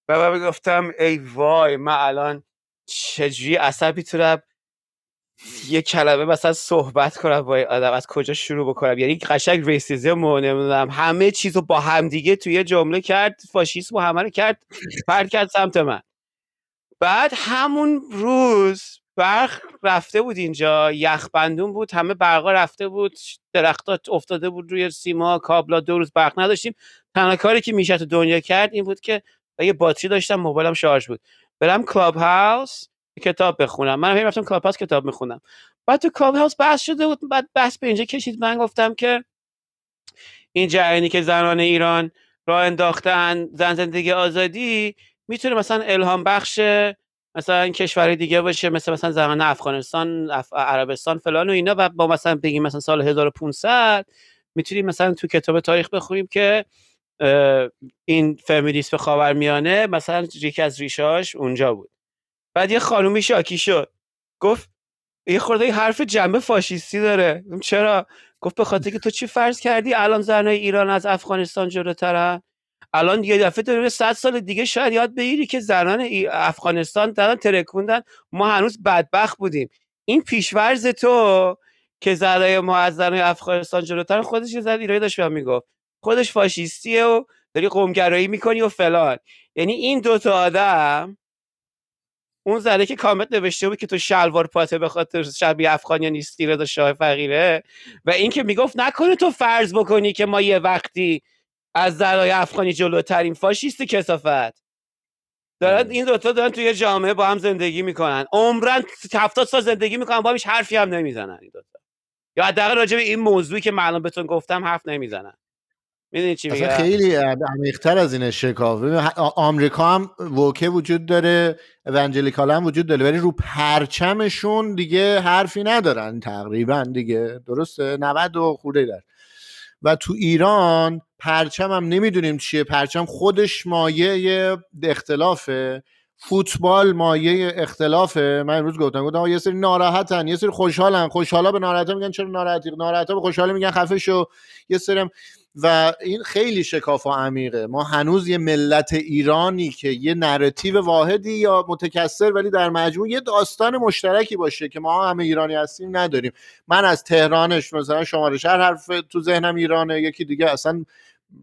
و من می‌گفتم ای وای من الان چجوری عصبی تو یه کلمه مثلا صحبت کنم با آدم از کجا شروع بکنم؟ یعنی قشنگ ریسیزم و نمی‌دونم همه چیز رو با همدیگه توی جمله کرد فاشیسم و همه رو کرد پرت کرد سمت من. بعد همون روز برق رفته بود اینجا یخ بندون بود همه برقا رفته بود درختا افتاده بود روی سیما کابلا دو روز برق نداشتیم. تنها کاری که میشه تو دنیا کرد این بود که یه باتری داشتم موبایلم شارژ بود. برم Clubhouse کتاب بخونم. من هم رفتم Clubhouse کتاب می‌خونم بعد تو Clubhouse بحث شده بود بعد بحث به اینجا کشید. من گفتم که این جریانی که زنان ایران راه انداختن زن زندگی آزادی می‌تونه مثلا الهام بخش مثلا کشور دیگه باشه مثل مثلا زمان افغانستان عربستان فلان و اینا و با مثلا بگیم مثلا سال 1500 می‌تونیم مثلا تو کتاب تاریخ بخونیم که این فمینیسم خاورمیانه مثلا یکی از ریشاش اونجا بود. بعد یه خانومی شاکی شد. گفت یه خورده حرف جنبه فاشیستی داره. چرا؟ گفت به خاطر که تو چی فرض کردی؟ الان زنای ایران از افغانستان جلوترن؟ الان یه دفعه داره صد سال دیگه شاید یاد بگیری که زنان افغانستان دارن ترکوندن. ما هنوز بدبخت بودیم. این پیشورز تو که زنای ما از زنای افغانستان جلوتر خودش یه زن ایرانی داشت می‌گفت. خودش فاشیستیه و داری قومگرایی می‌کنی و فلان. یعنی این دوتا آدم اون زنه که کامنت نوشته بود که تو شلوار پاته به خاطر شبیه افغانی نیستی رضا شاه فقیره و این که می‌گفت نکنه تو فرض بکنی که ما یه وقتی از زنای افغانی جلوترین فاشیست کسافت. دارن این دوتا دارن توی جامعه با هم زندگی می‌کنن. عمرن هفتاد سال زندگی می‌کنن با هیچ حرفی هم نمی‌زنن این دوتا. یا حداقل راجع به این موضوعی که معلوم بهتون گفتم حرف نمی‌زنن. می‌دونی چی میگم؟ خیلی عمیق‌تر از این شکاف. آمریکا هم ووکه وجود داره اونجلیکال هم وجود داره ولی رو پرچمشون دیگه حرفی ندارن تقریبا دیگه. درسته؟ 90 و خورده در. و تو ایران پرچم هم نمی‌دونیم چیه. پرچم خودش مایه اختلافه. فوتبال مایه اختلافه. من امروز گفتم گفتم یه سری ناراحتن یه سری خوشحالن. خوشحالا به ناراحتا میگن چرا ناراحتی؟ ناراحتا به خوشحالا میگن خفه شو. یه سری و این خیلی شکاف و عمیقه. ما هنوز یه ملت ایرانی که یه نراتیو واحدی یا متکثر ولی در مجموع یه داستان مشترکی باشه که ما همه ایرانی هستیم نداریم. من از تهرانش مثلا شماره شهر حرف تو ذهنم ایرانه یکی دیگه اصلا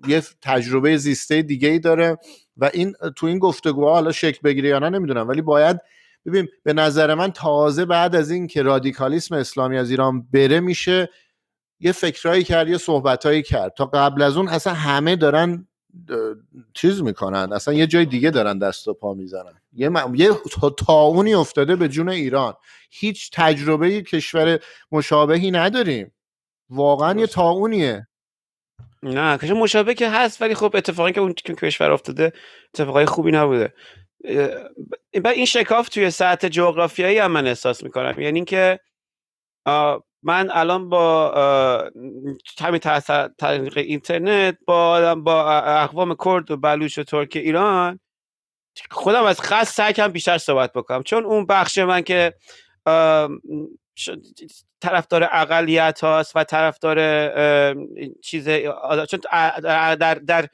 یه تجربه زیسته دیگه ای داره و این تو این گفتگوها حالا شکل بگیره یا نه نمی‌دونم ولی باید ببین به نظر من تازه بعد از این که رادیکالیسم اسلامی از ایران بره میشه یه فکرایی کرد یه صحبتایی کرد. تا قبل از اون اصلا همه دارن چیز می‌کنن. اصلا یه جای دیگه دارن دست و پا می‌زنن. یه, م... یه تاونی افتاده به جون ایران. هیچ تجربه کشور مشابهی نداریم. واقعا یه تاونیه نه کشور مشابه که هست ولی خب اتفاقی که اون کشور افتاده اتفاقای خوبی نبوده. این شکاف توی سطح جغرافیایی هم من احساس می‌کنم. یعنی اینکه من الان با همین طریق اینترنت با با اقوام کرد و بلوچ و ترک ایران خودم از خاص سعی کردم بیشتر صحبت بکنم. چون اون بخش من که طرفدار اقلیت هاست و طرفدار چیز چون در در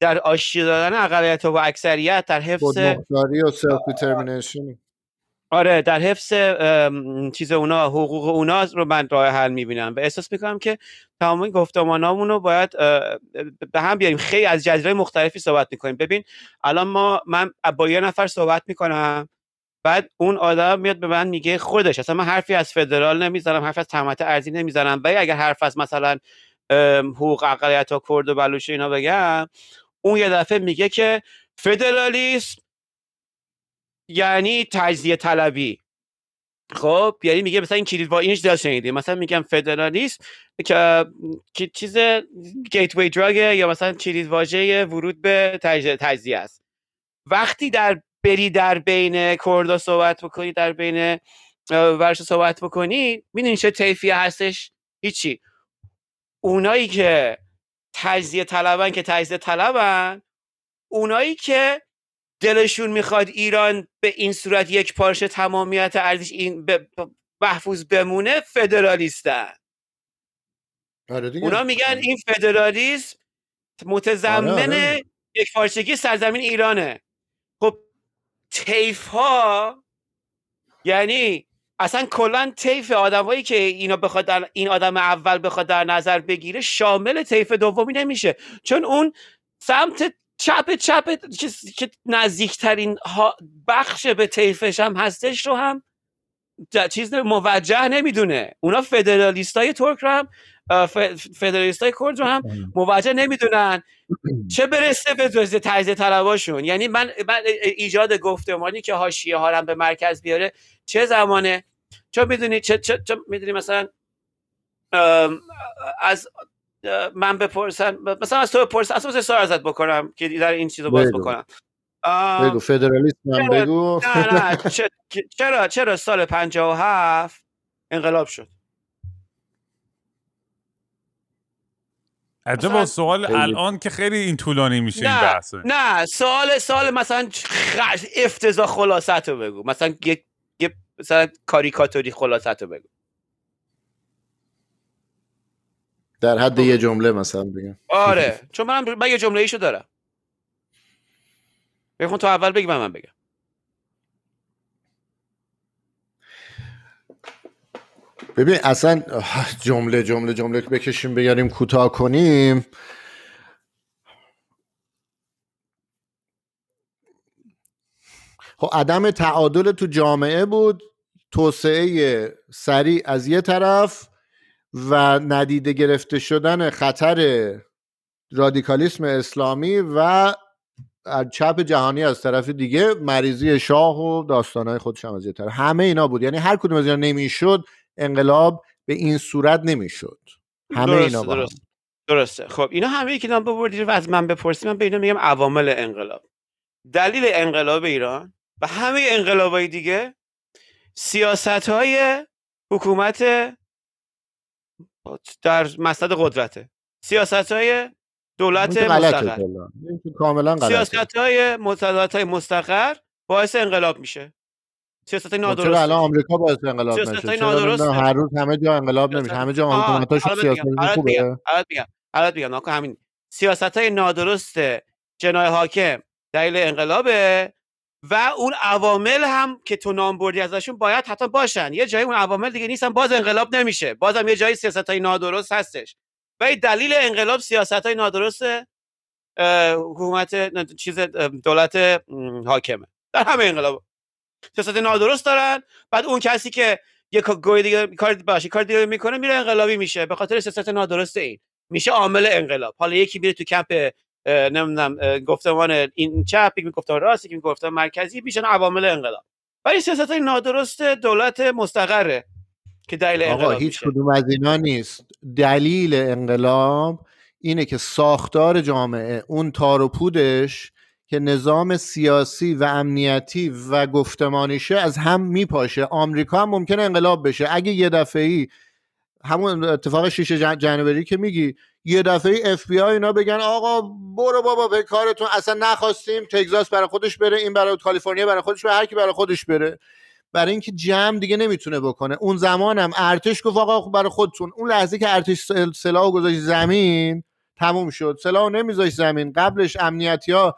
در, آشتی دادن اقلیت و اکثریت در حفظ و آره در حفظ چیز اونا حقوق اونا رو من راه حل می‌بینم. و احساس می‌کنم که تمام این گفتمانامون رو باید به هم بیاریم. خیلی از جزیره مختلفی صحبت می‌کنیم. ببین الان ما من با یه نفر صحبت می‌کنم بعد اون آدم میاد به من میگه خودش. اصلا من حرفی از فدرال نمی‌زنم حرفی از تمت ارزی نمی‌زنم. ولی اگر حرف از مثلا حقوق اقلیت ها کرد و بلوچ اینا بگم اون یه دفعه میگه که فدرالیسم یعنی تجزیه طلبی. خب یعنی میگه مثلا این کلید اینش دل شنیدیم مثلا میگم فدرالیسم که چیز گیت وی یا مثلا کلید واژه ورود به تجزیه است. وقتی در بری در بین کردا صحبت بکنی در بین ورش صحبت بکنی می‌دونی چه طیفی هستش؟ هیچی. اونایی که تجزیه طلبن که تجزیه طلبن اونایی که دلشون می‌خواد ایران به این صورت یک پارچه تمامیت ارزش این ب- ب- محفوظ بمونه فدرالیستن. آره اونا میگن این فدرالیسم متضمن آره، آره. یک پارچگی سرزمین ایرانه. خب تیف ها یعنی اصلا کلا طیف آدمایی که اینا بخواد در این آدم اول بخواد در نظر بگیره شامل طیف دومی نمیشه. چون اون سمت چپ چپ که- نزدیکترین بخش به طیفش هم هستش رو هم چیز موجه نمی‌دونه. اونا فدرالیستای ترک رو هم اه، ف- فدرالیستای کرد رو هم موجه نمی‌دونن. چه برسه به جزء تجزیه طلباشون یعنی من من ایجاد گفتمانی که حاشیه ها هم به مرکز بیاره چه زمانه؟ چون می‌دونی چه, چه, چه می‌دونی مثلا از من بپرسن مثلا از تو بپرسن اصلا مثل سوال ازت بکنم که در این چیز رو باز بگو. بکنم. بگو فدرالیسم هم چرا- بگو. نه نه چرا چرا سال 57 انقلاب شد؟ عجب مثلا- سوال خیلی. الان که خیلی این طولانی میشه این نه بحثه. نه سال سال مثلا خ... افتضاح خلاصت رو بگو. مثلا یه, یه مثلا کاریکاتوری خلاصت رو بگو. در حد یه جمله مثلا بگم. آره. چون من من یه جمله ایشو دارم. بخون تو اول بگی من من بگم. ببین اصلا جمله جمله جمله بکشیم بگاریم کوتاه کنیم. خب عدم تعادل تو جامعه بود. توسعه سریع از یه طرف و ندیده گرفته شدن خطر رادیکالیسم اسلامی و از چپ جهانی از طرف دیگه مریضی شاه و داستانهای خودش هم از یه طرف. همه اینا بود. یعنی هر کدوم از اینا نمی‌شد انقلاب به این صورت نمی‌شد. همه درسته، اینا با هم. درسته. خب اینا همه که نام ببردی و از من بپرسی من به اینا میگم عوامل انقلاب. دلیل انقلاب ایران و همه انقلابای دیگه سیاست های حکومت در مسند قدرته. سیاست های دولت مستقر. سیاست های های مستقر باعث انقلاب میشه. سیاست خب چرا نادرست الان آمریکا باعث انقلاب نشه؟ چرا. نمی‌دونم هر روز همه جا انقلاب نمیشه؟ همه جا بهت سیاست خوبه. الان میگم الان میگم همین. سیاست های نادرست جنای حاکم دلیل انقلابه. و اون عوامل هم که تو نام بردی ازشون باید حتی باشن. یه جایی اون عوامل دیگه نیستن باز انقلاب نمیشه. بازم یه جایی سیاست های نادرست هستش. و دلیل انقلاب سیاست های نادرست حکومت چیز دولت حاکمه. در همه انقلاب سیاست نادرست دارن. بعد اون کسی که یه گوی دیگه کار باشه کار دیگه می‌کنه میره انقلابی میشه. به خاطر سیاست نادرست این. میشه عامل انقلاب. حالا یکی میره تو کمپ نمی‌دونم گفتمان این چپ یکی گفتمان راست یکی گفتمان مرکزی میشن عوامل انقلاب. ولی سیاست نادرست دولت مستقره که دلیل آقا انقلاب هیچ کدوم از اینا نیست. دلیل انقلاب اینه که ساختار جامعه اون تار و پودش که نظام سیاسی و امنیتی و گفتمانیشه از هم میپاشه. آمریکا هم ممکنه انقلاب بشه. اگه یه دفعه ای همون اتفاق شیش January که میگی یه دفعه اف بی آی اینا بگن آقا برو بابا به کارتون اصلا نخواستیم تگزاس برای خودش بره این برای کالیفرنیا برای خودش بره هر کی برای خودش بره. برای اینکه جمع دیگه نمی‌تونه بکنه. اون زمانم ارتش گفت آقا برای خودتون. اون لحظه که ارتش سلاح گذاشت زمین تموم شد. سلاح نمیذاشت زمین. قبلش امنیتی ها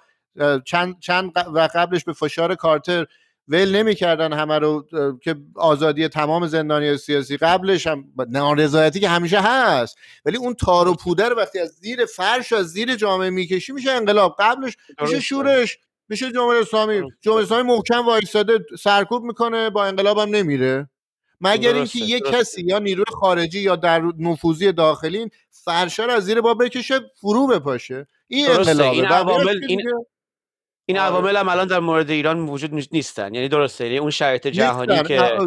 چند, چند و قبلش به فشار کارتر ول نمی‌کردن همه رو که آزادی تمام زندانی سیاسی قبلش هم نارضایتی که همیشه هست. ولی اون تار و پوده رو وقتی از زیر فرش از زیر جامعه می‌کشی میشه انقلاب. قبلش میشه شورش میشه جمهوری اسلامی. جمهوری اسلامی محکم وایساده سرکوب می‌کنه با انقلاب هم نمیره. مگر اینکه یه کسی یا نیروی خارجی یا در نفوذی داخلی فرشه رو از زیر با بکشه فرو بپاشه. این انقلابه. این عوامل این این آره. عوامل هم الان در مورد ایران موجود نیستن. یعنی درسته یعنی اون شرایط جهانی که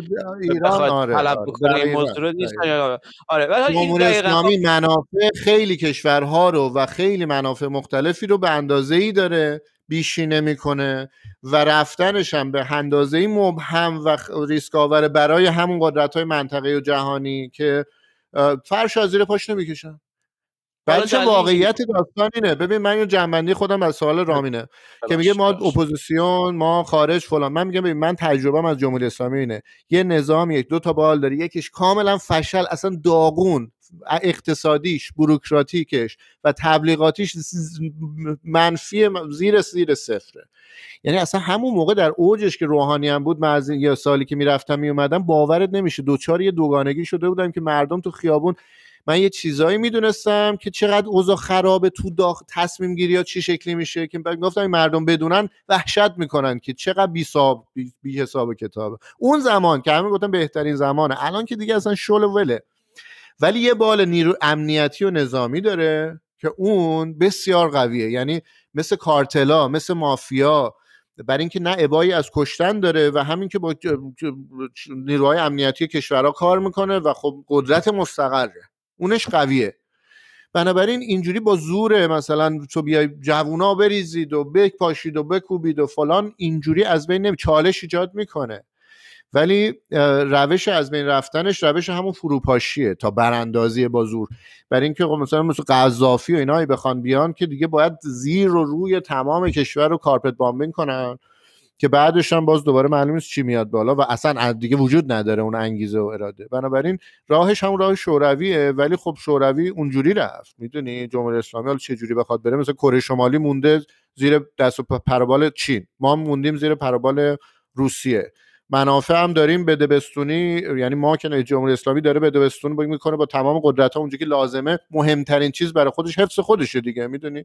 ایران آره طلب بکنه این موضوع نیستن. آره ولی اسلامی منافع خیلی کشورها رو و خیلی منافع مختلفی رو به اندازه ای داره بیشی نمی‌کنه و رفتنش هم به اندازه مبهم و ریسک آور برای همون قدرت های منطقه و جهانی که فرش از زیر پاش نمی‌کشن. بچه واقعیت داستان اینه. ببین من یه جمع‌بندی خودم از سوال رامینه که میگه ما اپوزیسیون ما خارج فلان. من میگم ببین من تجربه از جمهوری اسلامی اینه. یه نظام یک دو تا بال داره یکیش کاملا فشل اصلا داغون اقتصادیش بروکراتیکش و تبلیغاتیش منفی زیر زیر صفره. یعنی اصلا همون موقع در اوجش که روحانی هم بود من از یه سالی که می‌رفتم میومدم باورت نمیشه. دچار یه دوگانگی شده بودم که مردم تو خیابون من یه چیزایی می‌دونستم که چقدر اوضاع خرابه تو داخل تصمیم گیری ها چی شکلی میشه که گفتم مردم بدونن وحشت می‌کنن که چقدر بی, صاب بی, حساب کتابه. اون زمان که همین گفتم بهترین زمانه الان که دیگه اصلا شل وله. ولی یه بال نیرو امنیتی و نظامی داره که اون بسیار قویه. یعنی مثل کارتلا مثل مافیا برای اینکه نه ابایی از کشتن داره و همین که با نیروهای امنیتی کشورها کار می‌کنه و خب قدرت مستقره. اونش قویه. بنابراین اینجوری با زور مثلا تو بیای جوونا بریزید و بک پاشید و بکوبید و فلان اینجوری از بین نمی چالش ایجاد می‌کنه. ولی روش از بین رفتنش روش همون فروپاشیه تا براندازی با زور. برای اینکه خب مثلا مثل قذافی و اینایی بخوان بیان که دیگه باید زیر و روی تمام کشور رو کارپت بامبین کنن. که بعدش هم باز دوباره معلوم نیست چی میاد بالا و اصلا دیگه وجود نداره اون انگیزه و اراده. بنابراین راهش هم راه شورویه ولی خب شوروی اونجوری رفت. می‌دونی جمهوری اسلامی حالا چه جوری بخواد بره؟ مثل کره شمالی مونده زیر دست و پروبال چین. ما موندیم زیر پروبال روسیه. منافع هم داریم بده بستونی یعنی ما که جمهوری اسلامی داره بده بستون می‌کنه با تمام قدرت ها اونجا که لازمه مهمترین چیز برای خودش حفظ خودشه دیگه. می‌دونی؟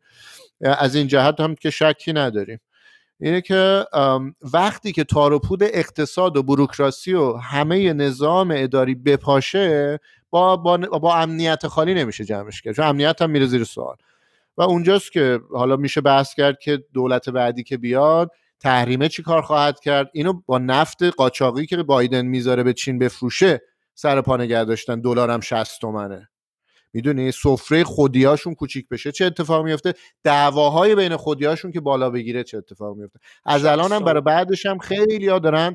از این جهت هم که شکی نداریم. اینه که وقتی که تار و پود اقتصاد و بروکراسی و همه نظام اداری بپاشه با, با, با امنیت خالی نمیشه جمعش کرد. چون امنیت هم میره زیر سوال. و اونجاست که حالا میشه بحث کرد که دولت بعدی که بیاد تحریمه چی کار خواهد کرد. اینو با نفت قاچاقی که بایدن می‌ذاره به چین بفروشه سر پا نگه داشتن دلار هم 60 تومنه. می‌دونی سفره خودیاشون کوچیک بشه چه اتفاق میفته دعواهای بین خودیاشون که بالا بگیره چه اتفاق میفته از الان هم برای بعدش هم خیلی ها دارن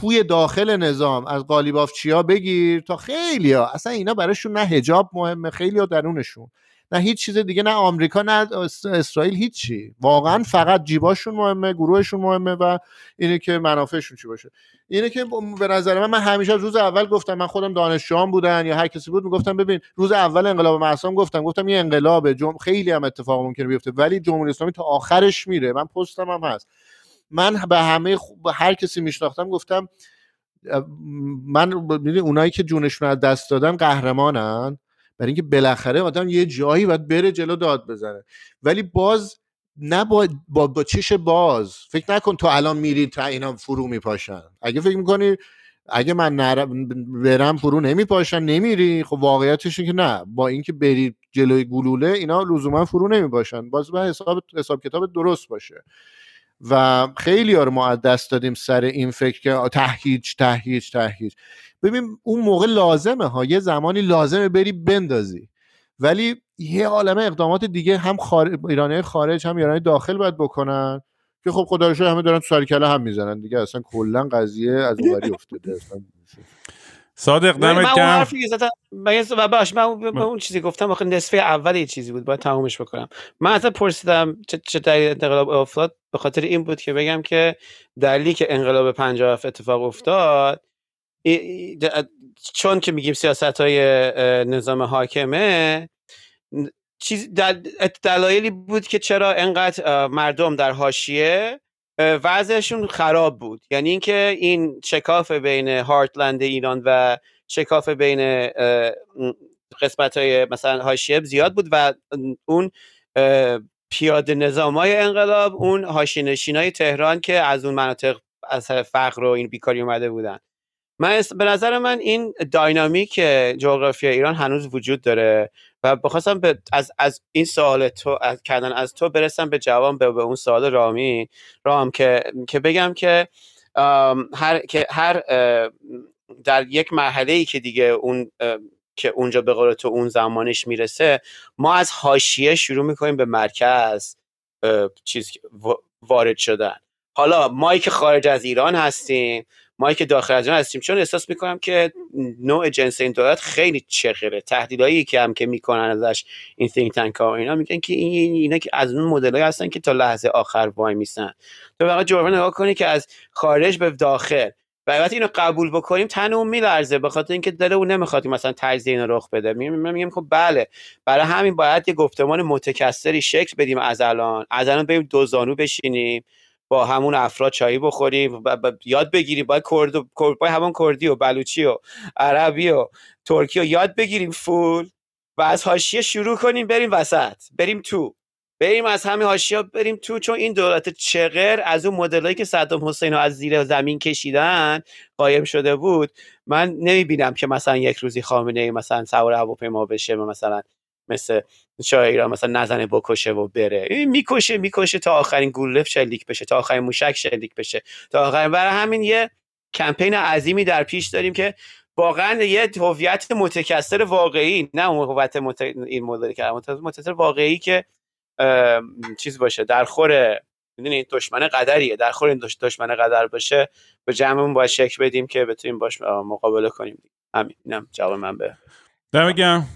توی داخل نظام از قالیبافچیا بگیر تا خیلی ها اصلا اینا براشون نه هجاب مهمه خیلی ها درونشون. نه هیچ چیز دیگه نه آمریکا نه اسرائیل هیچی. واقعا فقط جیباشون مهمه گروهشون مهمه و اینه که منافعشون چی باشه. اینه که به نظر من من همیشه روز اول گفتم من خودم دانشجوام بودن یا هر کسی بود می‌گفتم ببین روز اول انقلاب محسام گفتم گفتم یه انقلاب جم... خیلی هم اتفاق ممکنه بیفته ولی جمهوری اسلامی تا آخرش میره. من پستم هم هست. من به همه هر کسی میشناختم گفتم من اونایی که جونشون از دست دادن قهرمانن. برای اینکه بالاخره آدم یه جایی باید بره جلو داد بزنه. ولی باز نه با, با, با چش باز. فکر نکن تو الان میری تا اینا فرو میپاشن. اگه فکر می‌کنی اگه من نر... برم فرو نمیپاشن نمیری خب واقعیتش که نه. با اینکه بری جلوی گلوله اینا لزوما فرو نمیپاشن. باز باید حساب حساب کتاب درست باشه. و خیلی ها رو ما دست دادیم سر این فکر که تهیج تهیج تهیج. ببین اون موقع لازمه ها. یه زمانی لازمه بری بندازی. ولی یه عالم اقدامات دیگه هم خار... ایرانی خارج هم ایرانی داخل باید بکنن که خب خدا همه دارن تو سرکله هم می‌زنن دیگه. اصلا کلا قضیه از اونوری افتاده. اصلا صادق دمت اون گرم. من باش من اون- من اون چیزی گفتم آخه نصفه اول یه چیزی بود. باید تمومش بکنم. من اصلا پرسیدم چه چه دلیل انقلاب افتاد؟ به خاطر این بود که بگم که دلیلی که انقلاب 57 اتفاق افتاد چون که میگیم سیاست های نظام حاکمه چیز دل- دلایلی بود که چرا انقدر مردم در حاشیه وضعشون خراب بود. یعنی اینکه این شکاف بین هارتلند ایران و شکاف بین قسمت های مثلا حاشیه زیاد بود و اون پیاده نظام های انقلاب اون حاشیه های تهران که از اون مناطق از فقر و این بیکاری اومده بودن. من به نظر من این داینامیک جغرافی ایران هنوز وجود داره و بخواستم به از, از این سوال تو از کردن از تو برسم به جواب به, به اون سوال رامی. رام که که بگم که هر که هر در یک مرحله ای که دیگه اون که اونجا به قول تو اون زمانش می‌رسه ما از حاشیه شروع می‌کنیم به مرکز چیز وا- وارد شدن. حالا ما که خارج از ایران هستیم ما که داخل از هستیم چون احساس می‌کنم که نوع جنس این دولت خیلی چغره تهدیدایی که هم که می‌کنن ازش این think tank ها اینا میگن که این این- اینا که از اون مدلایی هستن که تا لحظه آخر وای میسن. تو فقط جرمه نگاه کنی که از خارج به داخل. و وقتی اینو قبول بکنیم تن اون میلرزه به خاطر اینکه دل اون نمی‌خواد مثلا تجزیه اینو رخ بده. میگم میگم خب بله برای همین باید یه گفتمان متکثری شکل بدیم از الان. از الان بریم دو زانو بشینیم. با همون افراد چایی بخوریم و ب- یاد بگیریم باید کرد و همون کردی و بلوچی و عربی و ترکی و یاد بگیریم فول و از حاشیه شروع کنیم بریم وسط بریم تو. بریم از همین حاشیه بریم تو چون این دولت چغر از اون مدلایی که صدام حسین رو از زیر زمین کشیدن قایم شده بود. من نمی‌بینم که مثلا یک روزی خامنه ای مثلا سوار هواپیما بشه مثلا مثل ایران مثلا نزنه بکشه و بره. می‌کشه می‌کشه تا آخرین گوله شلیک بشه تا آخرین موشک شلیک بشه. تا آخرین برای همین یه کمپین عظیمی در پیش داریم که واقعا یه هویت متکثر واقعی نه هویت مت... این مدلی که متکثر واقعی که چیز باشه در خور می‌دونی دشمن قدریه. در خور این دش- دشمن قدر باشه به جمعمون باید شکل بدیم که بتونیم باش مقابله کنیم. همین اینم جواب من به دم گرم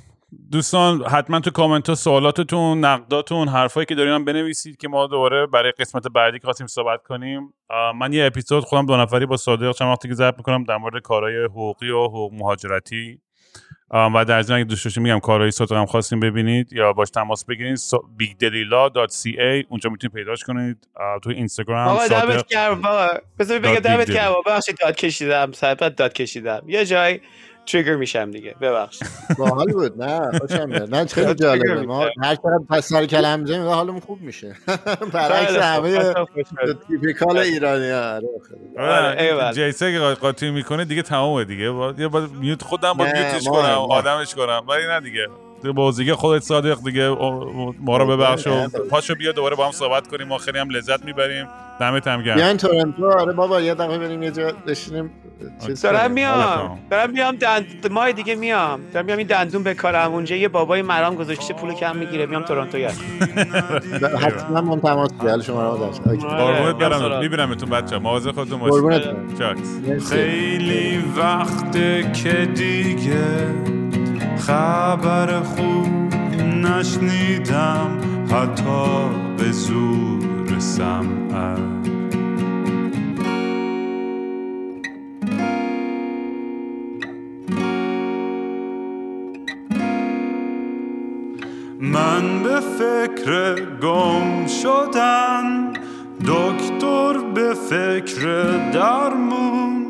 دوستان حتما تو کامنت ها سوالاتتون نقداتون حرفایی که دارین هم بنویسید که ما دوباره برای قسمت بعدی که خواستیم صحبت کنیم. من یه اپیزود خودم دو نفری با صادق چند وقتی که ضبط می‌کنم در مورد کارهای حقوقی و حقوق مهاجرتی. و در ضمن اگه دوست داشتین میگم کارهای صادق هم خواستیم ببینید یا باش تماس بگیرید bigdelila.ca اونجا می‌تونید پیداش کنید. تو اینستاگرام آقا صادق دمت گرم آقا بذار بگم داد دمت دیگه. گرم. آقا. ببخشید داد کشیدم سرپت داد کشیدم. یه جای تریگر میشم دیگه ببخشید باحال بود نه خوشم نه خیلی جالبه ما. هر چقدر پس سر کلم می‌زنیم حالمون خوب میشه برعکس خوب. همه خوشحال. تیپیکال ایرانی ها آره، ایول. جیسه که قاطی می‌کنه دیگه تمامه دیگه. یه خودم با میوتش کنم. آدمش کنم ولی نه دیگه بازیگه خودت صادق دیگه. ما رو ببخش و نه، پاشو بیا دوباره با هم صحبت کنیم. ما خیلی هم لذت می‌بریم. دمت هم گرم. بیاین تورنتو. آره بابا یه دقیقه بریم یه جا بشینیم. دارم میام. دارم میام دند ماه دیگه میام. دارم میام این دندون بکارم اونجا یه بابای مرام گذاشته پول کم می‌گیره. میام تورنتو یاد حتما من تماس بگیر شما رو داشت اوکی. قربونت برم. میبینمتون بچه مواظب خودتون باشید. خیلی وقته که دیگه خبر خوب نشنیدم حتی به زور سمعت من به فکر گم شدن دکتر به فکر درمون.